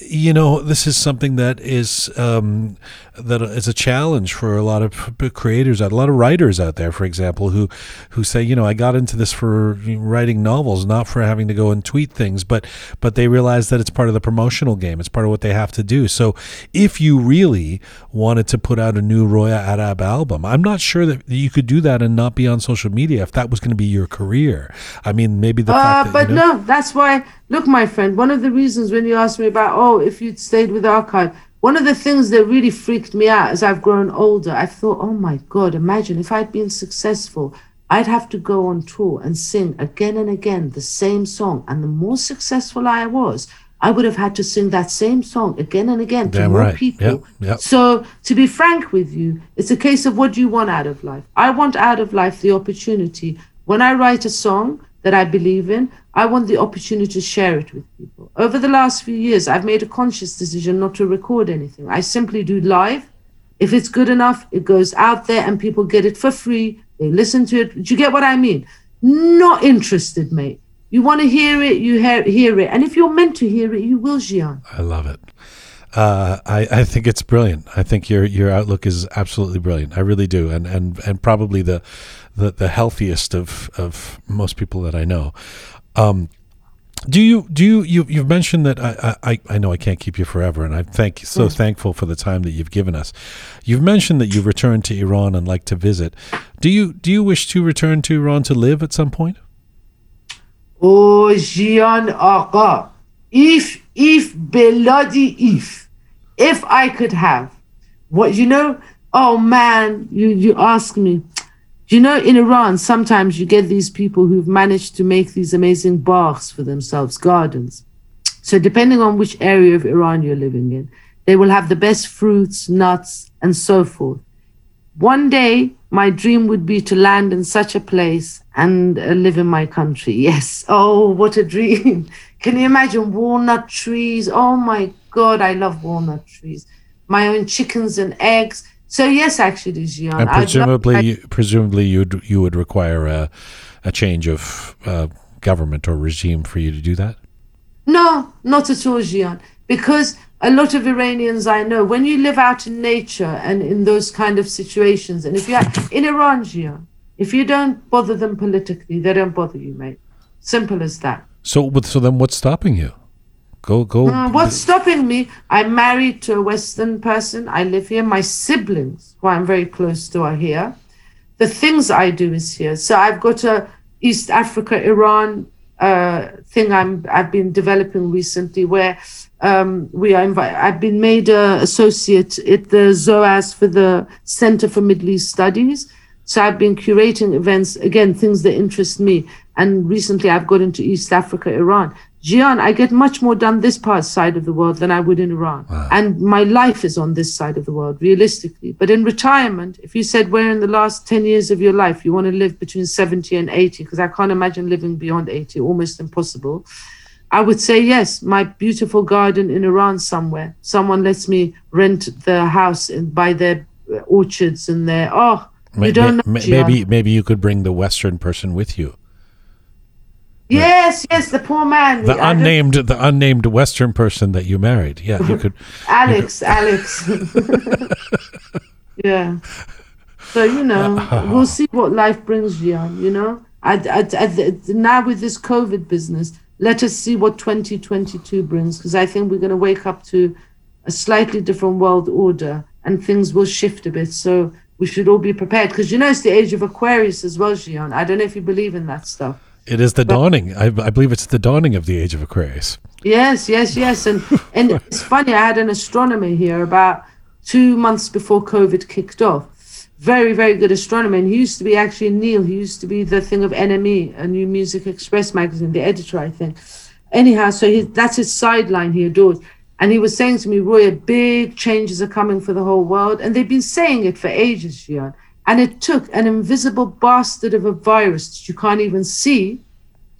you know, this is something that is um, that is a challenge for a lot of creators, a lot of writers out there, for example, who who say, you know, I got into this for writing novels, not for having to go and tweet things, but but they realize that it's part of the promotional game. It's part of what they have to do. So, if you really wanted to put out a new Roya Arab album, I'm not sure that you could do that and not be on social media if that was going to be your career. I mean, maybe the uh, fact that, but you know, no, that's why. Look, my friend, one of the reasons when you asked me about, oh, if you'd stayed with archive, one of the things that really freaked me out as I've grown older, I thought, oh my God, imagine if I'd been successful, I'd have to go on tour and sing again and again the same song. And the more successful I was, I would have had to sing that same song again and again to more right. people. Yep, yep. So, to be frank with you, it's a case of what do you want out of life? I want out of life the opportunity. When I write a song that I believe in, I want the opportunity to share it with people. Over the last few years, I've made a conscious decision not to record anything. I simply do live. If it's good enough, it goes out there and people get it for free. They listen to it. Do you get what I mean? Not interested, mate. You want to hear it, you hear, hear it. And if you're meant to hear it, you will, Jian. I love it. Uh, I, I think it's brilliant. I think your your outlook is absolutely brilliant. I really do, and and and probably the the, the healthiest of of most people that I know. Um, do you do you, you you've mentioned that I, I I know I can't keep you forever, and I'm thank so thankful for the time that you've given us. You've mentioned that you've returned to Iran and like to visit. Do you do you wish to return to Iran to live at some point? Oh, Jian Aga. If, if, Beladi, if. If I could have. What, you know, oh man, you, you ask me. You know, in Iran, sometimes you get these people who've managed to make these amazing baths for themselves, gardens. So, depending on which area of Iran you're living in, they will have the best fruits, nuts, and so forth. One day, my dream would be to land in such a place and uh, live in my country. Yes. Oh, what a dream. Can you imagine walnut trees? Oh my God, I love walnut trees. My own chickens and eggs. So, yes, actually, Jian. And I'd love- presumably, I- you, presumably you'd you would require a a change of uh, government or regime for you to do that. No, not at all, Jian. Because a lot of Iranians I know, when you live out in nature and in those kind of situations, and if you're in Iran, Jian, if you don't bother them politically, they don't bother you, mate. Simple as that. So, so then, what's stopping you? Go, go. Uh, what's stopping me? I'm married to a Western person. I live here. My siblings, who I'm very close to, are here. The things I do is here. So I've got a East Africa, Iran uh, thing I'm I've been developing recently, where um, we are. I've been made a associate at the SOAS for the Center for Middle East Studies. So I've been curating events again, things that interest me. And recently, I've got into East Africa, Iran. Jian, I get much more done this part side of the world than I would in Iran. And my life is on this side of the world, realistically. But in retirement, if you said where in the last 10 years of your life you want to live between 70 and 80, because I can't imagine living beyond 80, almost impossible, I would say yes, my beautiful garden in Iran somewhere. Someone lets me rent the house and buy their uh, orchards and their, oh, you don't know. ma- maybe maybe you could bring the Western person with you. Yes, yes, the poor man. The I don't- unnamed the unnamed Western person that you married. Yeah, you could. Alex, Alex. yeah. So you know, we'll see what life brings, Jian. You know, I, I, I, now with this COVID business, let us see what 2022 brings, because I think we're going to wake up to a slightly different world order, and things will shift a bit. So we should all be prepared, because you know it's the age of Aquarius as well, Jian. I don't know if you believe in that stuff. It is the dawning. I, I believe it's the dawning of the age of Aquarius. Yes, yes, yes. And and it's funny, I had an astronomer here about two months before COVID kicked off. Very, very good astronomer. And he used to be actually Neil, he used to be the thing of NME, a new Music Express magazine, the editor, I think. Anyhow, so he, that's his sideline he adores. And he was saying to me, Roy, big changes are coming for the whole world. And they've been saying it for ages, Jian. And it took an invisible bastard of a virus that you can't even see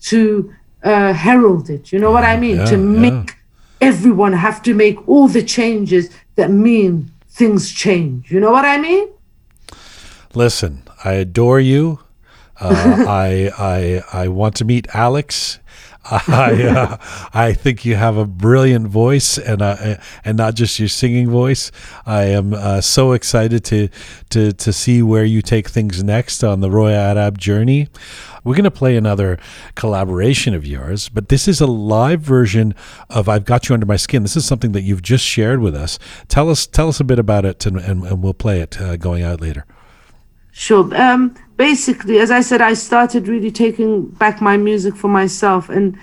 to uh, herald it. You know what I mean? Yeah, to yeah. make everyone have to make all the changes that mean things change. You know what I mean? Listen, I adore you. Uh, I I I want to meet Alex. I uh, I think you have a brilliant voice, and uh, and not just your singing voice. I am uh, so excited to to to see where you take things next on the Roya Arab journey. We're going to play another collaboration of yours, but this is a live version of "I've Got You Under My Skin." This is something that you've just shared with us. Tell us tell us a bit about it, and, and, and we'll play it uh, going out later. Sure. Um, basically, as I said, I started really taking back my music for myself, and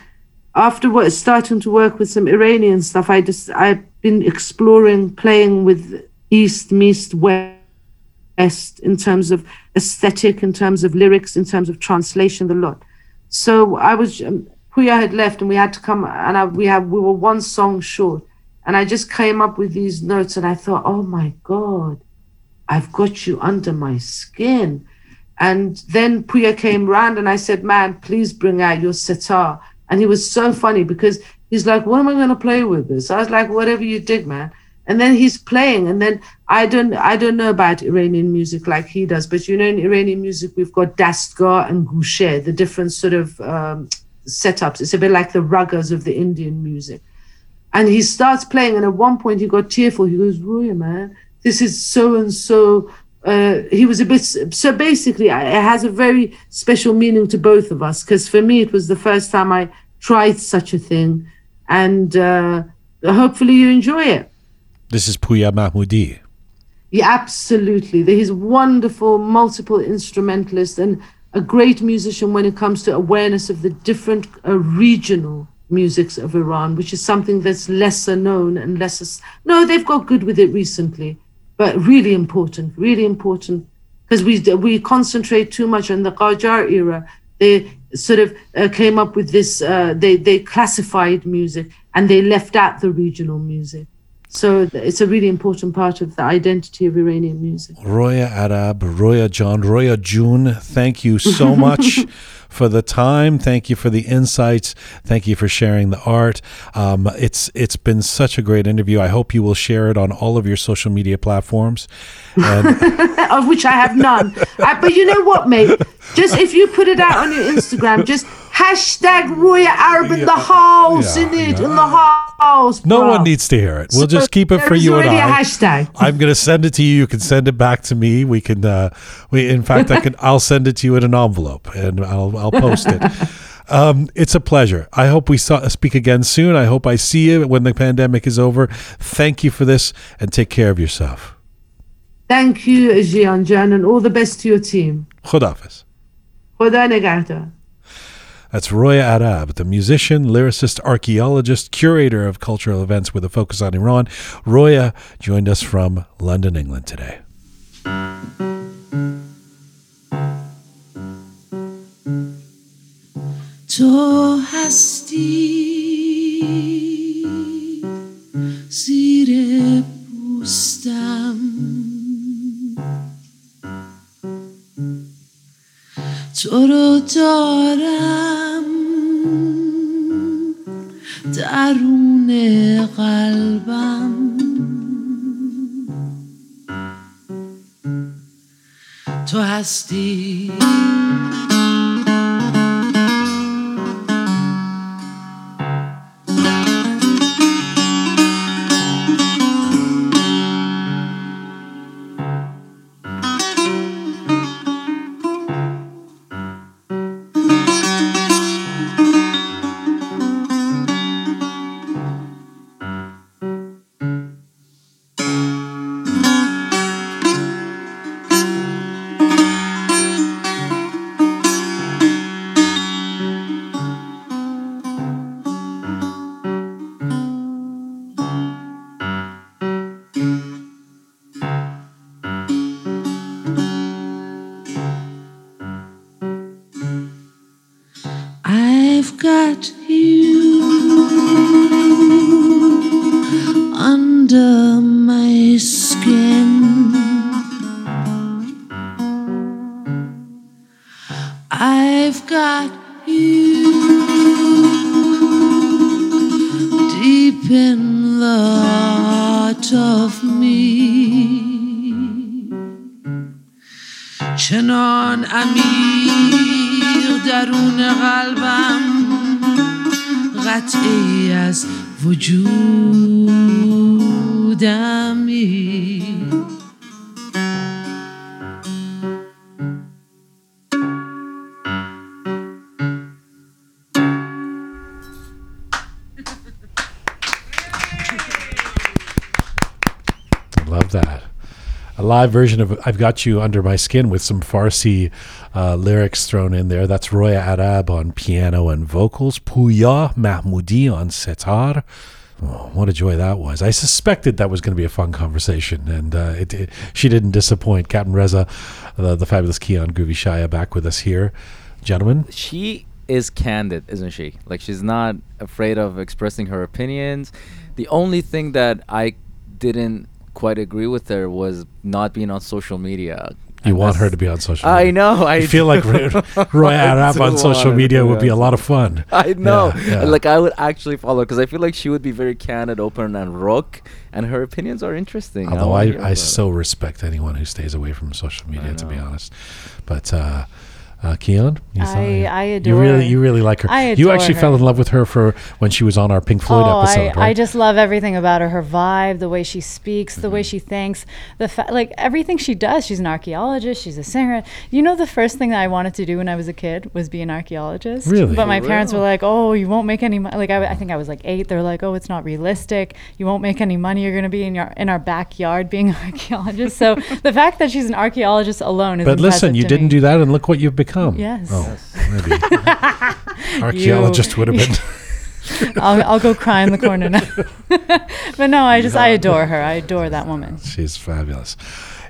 after what, starting to work with some Iranian stuff, I just I've been exploring, playing with East, East, West in terms of aesthetic, in terms of lyrics, in terms of translation, the lot. So I was um, Puya had left, and we had to come, and I, we have we were one song short, and I just came up with these notes, and I thought, oh my god. I've got you under my skin. And then Puya came round and I said, Man, please bring out your sitar. And he was so funny because he's like, What am I gonna play with this? I was like, Whatever you dig, man. And then he's playing, and then I don't I don't know about Iranian music like he does, but you know in Iranian music we've got dastgah and gushe, the different sort of um, setups. It's a bit like the ragas of the Indian music. And he starts playing, and at one point he got tearful. He goes, Roya, man, this is so and so. Uh, he was a bit so basically it has a very special meaning to both of us because for me it was the first time I tried such a thing, and uh, hopefully you enjoy it. This is Puya Mahmoudi. Yeah, absolutely. He's wonderful, multiple instrumentalist and a great musician when it comes to awareness of the different uh, regional musics of Iran, which is something that's lesser known and lesser. No, they've got good with it recently, but really important, really important because we we concentrate too much on the Qajar era. They sort of uh, came up with this. Uh, they they classified music and they left out the regional music. So it's a really important part of the identity of Iranian music. Roya Arab, Roya John, Roya June, thank you so much for the time. Thank you for the insights. Thank you for sharing the art. Um, it's it's been such a great interview. I hope you will share it on all of your social media platforms. And of which I have none. Uh, but you know what, mate? Just if you put it out on your Instagram, just hashtag Roya Arab in the house, yeah, in it, yeah. in the house. no one needs to hear it. We'll So just keep it for you and already a I. hashtag. I'm going to send it to you. You can send it back to me. We can. Uh, we in fact, I can. I'll send it to you in an envelope, and I'll I'll post it. Um, it's a pleasure. I hope we saw, speak again soon. I hope I see you when the pandemic is over. Thank you for this and take care of yourself. Thank you, Jian Jan, and all the best to your team. Khudafis. Khuda. That's Roya Arab, the musician, lyricist, archaeologist, curator of cultural events with a focus on Iran. Roya joined us from London, England today. تو هستی زیر پوستم. تو رو دارم درون قلبم. تو هستی. Live version of I've Got You Under My Skin with some Farsi uh, lyrics thrown in there. That's Roya Arab on piano and vocals, Puya Mahmoudi on sitar. Oh, what a joy that was. I suspected that was going to be a fun conversation, and uh, it, it- she didn't disappoint. Captain Reza, the, the fabulous Keon Groovy Shaya, back with us here. Gentlemen, she is candid, isn't she? Like she's not afraid of expressing her opinions. The only thing that I didn't quite agree with her was not being on social media. you want her to be on social I know. I I feel like. Roy I Arab on social media would be a lot of fun. I know. Yeah, yeah. Like I would actually follow because I feel like she would be very candid, open, and rook, and her opinions are interesting. Although I, I it. so respect anyone who stays away from social media, to be honest. But uh, uh, Keon, you saw I- it. I You really, you really like her. I you actually her. fell in love with her for when she was on our Pink Floyd oh, episode, I, right? I just love everything about her. Her vibe, the way she speaks, the way she thinks, the fa- like everything she does. She's an archaeologist. She's a singer. You know, the first thing that I wanted to do when I was a kid was be an archaeologist. Really? But my For parents were like, "Oh, you won't make any money." Like I, I think I was like eight. They're like, "Oh, it's not realistic. You won't make any money. You're gonna be in your in our backyard being an archaeologist." So the fact that she's an archaeologist alone is. but listen, you to didn't me. do that, and look what you've become. Yes. Oh, maybe archaeologist would have been. I'll, I'll go cry in the corner now. but no, I just I adore her. I adore that woman. She's fabulous.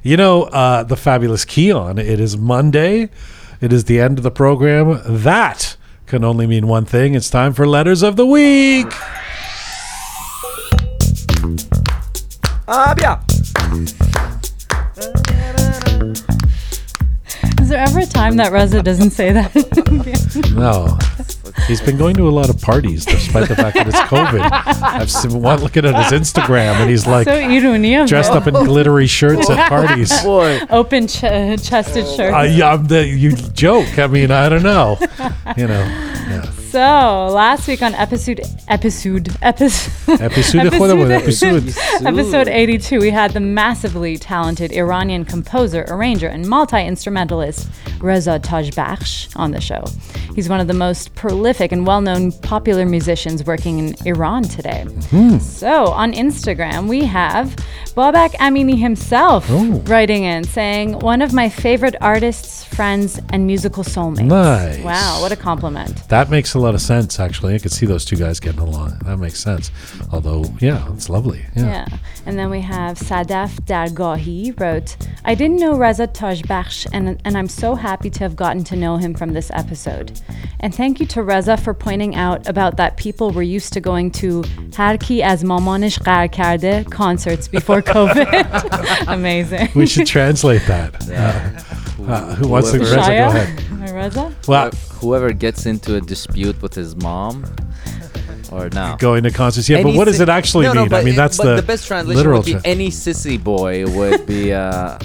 You know, uh, the fabulous Keon. It is Monday. It is the end of the program. That can only mean one thing. It's time for letters of the week. Ah, yeah. Is there ever a time that Reza doesn't say that? No. He's been going to a lot of parties despite the fact that it's COVID. I've seen one looking at his Instagram and he's like so dressed up in glittery shirts at parties. Boy. open ch- chested shirt. Uh, yeah, I'm the, you joke. I mean, I don't know. You know. Yeah. So last week on episode episode episode episode episode, episode episode 82, we had the massively talented Iranian composer, arranger, and multi-instrumentalist Reza Tajbakhsh on the show. He's one of the most prolific and well-known popular musicians working in Iran today. Mm-hmm. So on Instagram, we have Babak Amini himself oh. writing in saying, "One of my favorite artists, friends, and musical soulmates." Nice. Wow, what a compliment. That makes a lot of sense, actually. I could see those two guys getting along. That makes sense. Although, yeah, it's lovely. Yeah. Yeah. And then we have Sadaf Dargahi wrote, I didn't know Reza Tajbakhsh and, and I'm so happy to have gotten to know him from this episode. And thank you to Reza for pointing out about that people were used to going to Harki as Mamanish Qar Karde concerts before COVID. Amazing. We should translate that. Uh, uh, who wants to? Reza, go Shaya? ahead. Or Reza? Well, Whoever gets into a dispute with his mom, or no. going to concerts. Yeah, but what does it actually no, mean? No, but I mean, it- that's but the, the best translation literal would be tra- any sissy boy would be uh,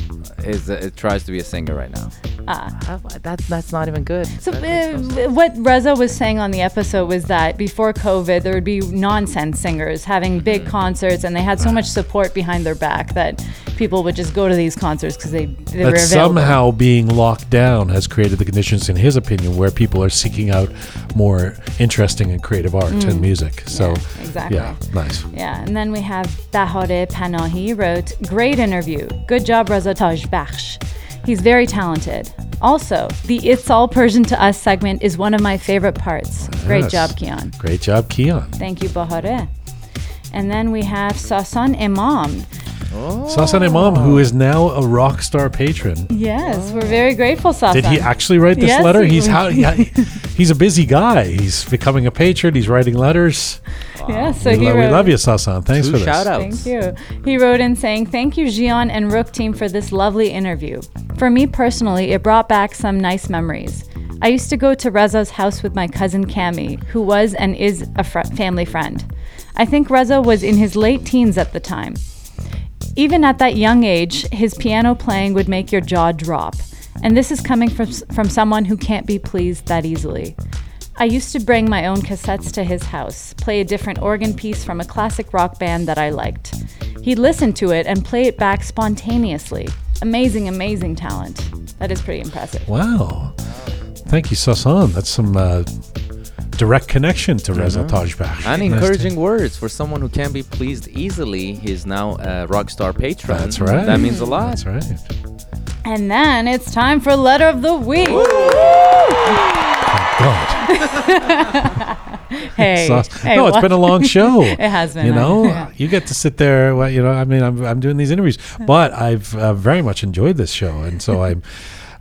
is uh, it tries to be a singer right now. Ah. that that's not even good. So uh, what Reza was saying on the episode was that before COVID, there would be nonsense singers having big Mm-hmm. concerts, and they had so much support behind their back that people would just go to these concerts because they, they were that available. somehow being locked down has created the conditions, in his opinion, where people are seeking out more interesting and creative art and music. So, Mm. Yeah, exactly. yeah, nice. Yeah, and then we have Bahare Panahi wrote, Great interview. Good job, Reza Tajbakhsh. He's very talented. Also, the It's All Persian to Us segment is one of my favorite parts. Great job, Kian. Great job, Keon. Thank you, Bahare. And then we have Sasan Imam. Sasan Imam, who is now a rock star patron. Yes, we're very grateful, Sasan. Did he actually write this Yes, letter? he- He's how yeah, he's a busy guy. He's becoming a patron. He's writing letters. Yeah, so we, he lo- we love you, Sasan. Thanks for this. shout outs. Thank you. He wrote in saying, Thank you, Jian and Roqe team, for this lovely interview. For me personally, it brought back some nice memories. I used to go to Reza's house with my cousin Cami, who was and is a fr- family friend. I think Reza was in his late teens at the time. Even at that young age, his piano playing would make your jaw drop. And this is coming from, from someone who can't be pleased that easily. I used to bring my own cassettes to his house, play a different organ piece from a classic rock band that I liked. He'd listen to it and play it back spontaneously. Amazing, amazing talent. That is pretty impressive. Wow. Thank you, Sasan. That's some uh, direct connection to Reza Mhm. Tajbakhsh. And encouraging words for someone who can't be pleased easily. He's now a rock star patron. That's right. That means a lot. That's right. And then it's time for letter of the week. God. hey, Sauce. hey, no, it's what? been a long show. it has been. You know, yeah. you get to sit there. Well, you know, I mean, I'm, I'm doing these interviews, but I've uh, very much enjoyed this show, and so I'm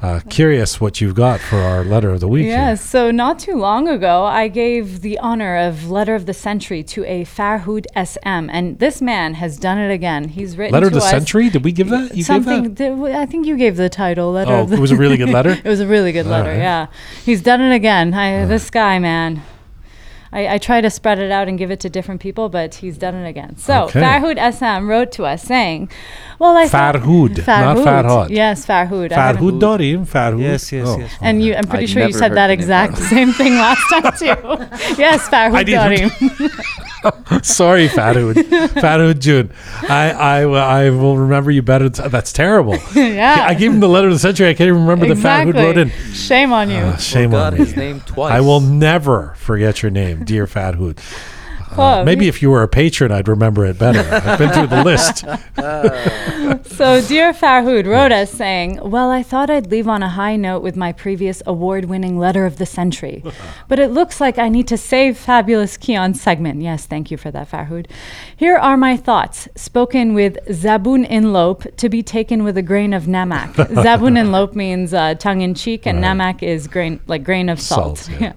uh, curious what you've got for our letter of the week. Yes, so not too long ago, I gave the honor of Letter of the Century to a Farhood SM, and this man has done it again. He's written Letter of the us century. Did we give that? You gave something. that? th- I think you gave the title. Letter Oh, of the it was a really good letter? it was a really good All letter. right. Yeah, he's done it again. I, This guy, man. I, I try to spread it out and give it to different people, but he's done it again. So Okay. Farhood SM wrote to us saying, "Well, I thought- Farhood, not Farhad. Yes, Farhood. I Farhud Dorim. Farhud. Yes, yes, Oh. yes. and you, I'm pretty I'd sure you said that exact Farhood. same thing last time too. yes, Farhood I didn't. Sorry, Farhud. Farhud June. I, I, I will remember you better. T- that's terrible. yeah. I gave him the letter of the century. I can't even remember exactly. the Farhud wrote in. Shame on you. Uh, shame Forgot on me. his name twice. I will never forget your name, dear Farhud. Well, Maybe if you were a patron, I'd remember it better. I've been through the list. So, dear Farhood wrote us saying, Well, I thought I'd leave on a high note with my previous award winning letter of the century, but it looks like I need to save Fabulous Keon's segment. Yes, thank you for that, Farhood. Here are my thoughts, spoken with Zabun in Inlope to be taken with a grain of namak. Zabun in Inlope means uh, tongue in cheek, and Right. namak is grain, like grain of salt. Salt, yeah.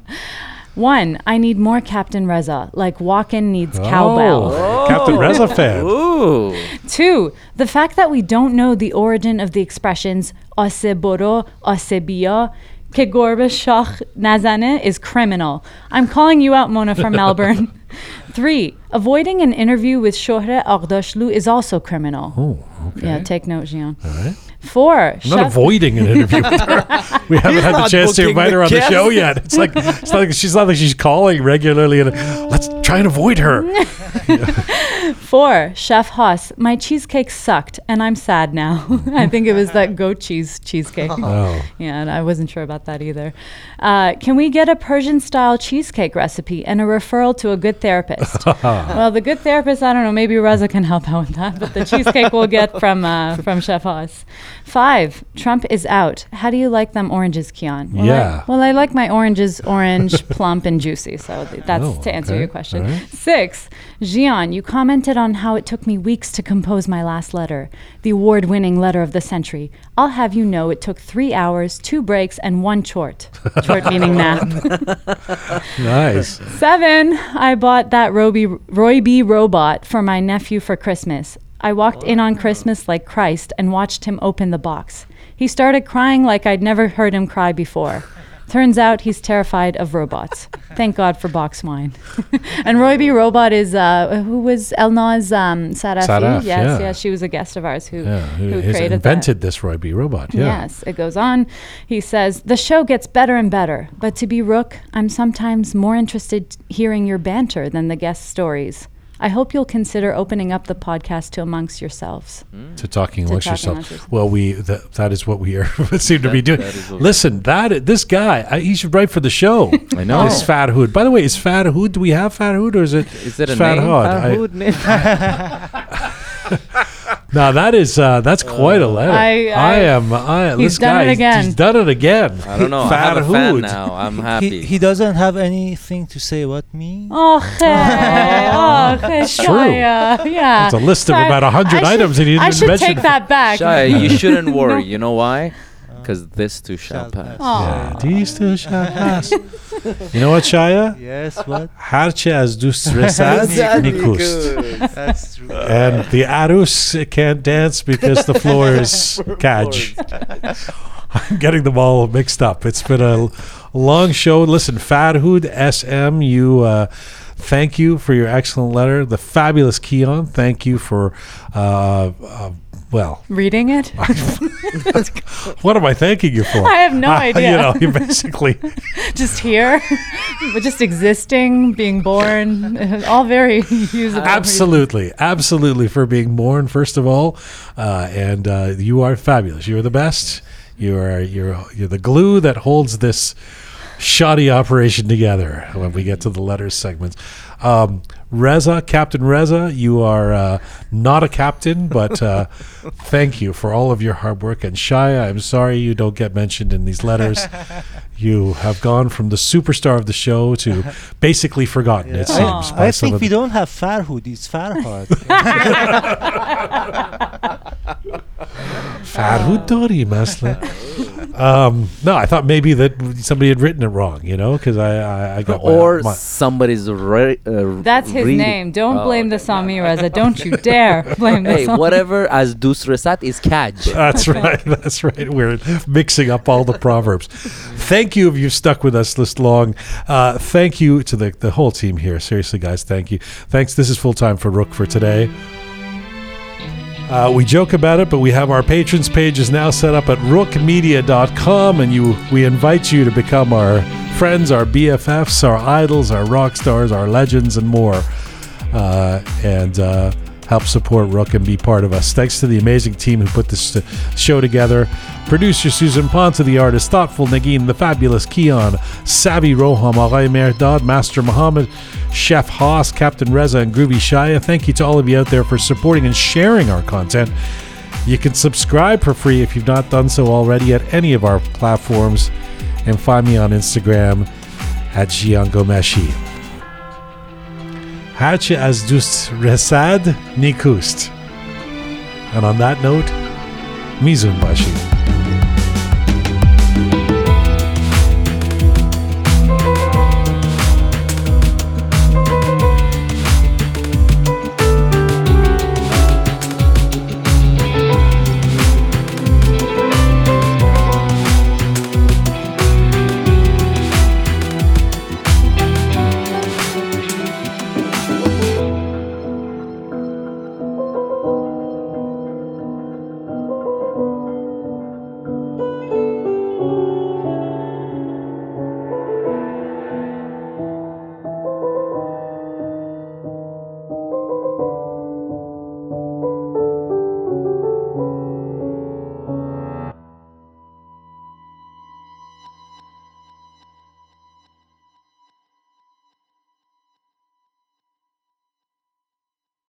One, I need more Captain Reza, like Walken needs cowbell. Oh. oh, Captain Reza fan. Ooh. Two, the fact that we don't know the origin of the expressions aseboro, asebia, ke gorbe shach nazane is criminal. I'm calling you out, Mona from Melbourne. Three, avoiding an interview with Shohreh Aghdashloo is also criminal. Oh, okay. Yeah, take note, Jian. All right. Four, I'm not avoiding an interview with her. We haven't had the chance to invite her on the show yet. It's like it's not like she's not like she's calling regularly and let's try and avoid her. Four, Chef Haas, my cheesecake sucked and I'm sad now. I think it was that goat cheese cheesecake. Oh. Yeah, and I wasn't sure about that either. Uh, can we get a Persian style cheesecake recipe and a referral to a good therapist? well, the good therapist, I don't know, maybe Reza can help out with that, but the cheesecake we'll get from uh, from Chef Haas. Five, Trump is out. How do you like them oranges, Kian? Well, I- Yeah. well, I like my oranges orange, plump, and juicy. So th- that's Oh, to answer okay. your question. Right. Six, Jian, you commented on how it took me weeks to compose my last letter, the award winning letter of the century. I'll have you know it took three hours, two breaks, and one chort. Chort meaning nap. Nice. Seven, I bought that Roby, Roy B robot for my nephew for Christmas. I walked in on Christmas like Christ and watched him open the box. He started crying like I'd never heard him cry before. Turns out he's terrified of robots. Thank God for box wine. and Roy B. Robot is uh, who was Elna's um, Sarafi. Saraf, yes, yeah. yes, she was a guest of ours who Yeah, who who created that. invented this Roy B. robot. Yeah. Yes, it goes on. He says, The show gets better and better, but to be Rook, I'm sometimes more interested hearing your banter than the guest stories. I hope you'll consider opening up the podcast to amongst yourselves. Mm. To talking To amongst talking yourself. amongst. Well, we that, that is what we are seem to be doing. that is what we- Listen, that this guy, I, he should write for the show. I know. This Fat Hood. By the way, is Fat Hood? Do we have Fat Hood or is it? Is it a Fat name? Hood? I- Farhood name? Now that is uh, that's quite a letter. I- I- am. I, He's this done guy, it again. He's done it again. I don't know. I Fat have a fan now. I'm happy. he doesn't have anything to say about me. Oh, hey, oh, hey, It's true. Shia. Yeah. It's a list of Sorry, about 100 I should- items and he didn't should mention take that back. Shai, you shouldn't worry. You know why? Because this too shall, Shall pass. pass. Yeah, these two shall pass. You know what, Shaya? Yes, what? Harce as dus resad nikust. That's true. And the Arus can't dance because the floor is catch. I'm getting them all mixed up. It's been a long show. Listen, Farhood SM, you uh, thank you for your excellent letter. The fabulous Keon, thank you for uh, uh, well, Reading it? what am I thanking you for? I have no Uh, idea. You know, you basically just here, but just existing, being born, all very usable. absolutely, absolutely for being born first of all, uh, and uh, you are fabulous. You are the best. You are you're you're the glue that holds this shoddy operation together. When we get to the letters segments, um, Reza, Captain Reza, you are uh, not a captain, but uh, thank you for all of your hard work. And Shaya, I'm sorry you don't get mentioned in these letters. You have gone from the superstar of the show to basically forgotten. It seems. Aw. I think we the- don't have Farhood. It's Farhad. Farhud Dori Masla. Um, no, I thought maybe that somebody had written it wrong, you know, because I, I, I got my- or my, somebody's re- uh, That's his reading- name. Don't Oh, blame the okay. Sami Reza. Don't you dare blame the Hey, Sami. whatever as dus resat is kaj. That's right. That's right. We're mixing up all the proverbs. Thank you if you've stuck with us this long. Uh, thank you to the, the whole team here. Seriously, guys, thank you. Thanks. This is full time for Roqe for today. Uh, we joke about it, but we have our patrons page is now set up at rookmedia.com, and you we invite you to become our friends, our BFFs, our idols, our rock stars, our legends, and more. Uh, and uh, help support Roqe and be part of us. Thanks to the amazing team who put this uh, show together. Producer Susan Ponta, the artist, Thoughtful Nagin, the fabulous Keon, Savvy Roham, Alay Merdad, Master Muhammad, Chef Haas, Captain Reza, and Groovy Shaya. Thank you to all of you out there for supporting and sharing our content. You can subscribe for free if you've not done so already at any of our platforms, and find me on Instagram at Giangomeshi. Harce az dust resad nikust. And on that note, Mizun Bashi.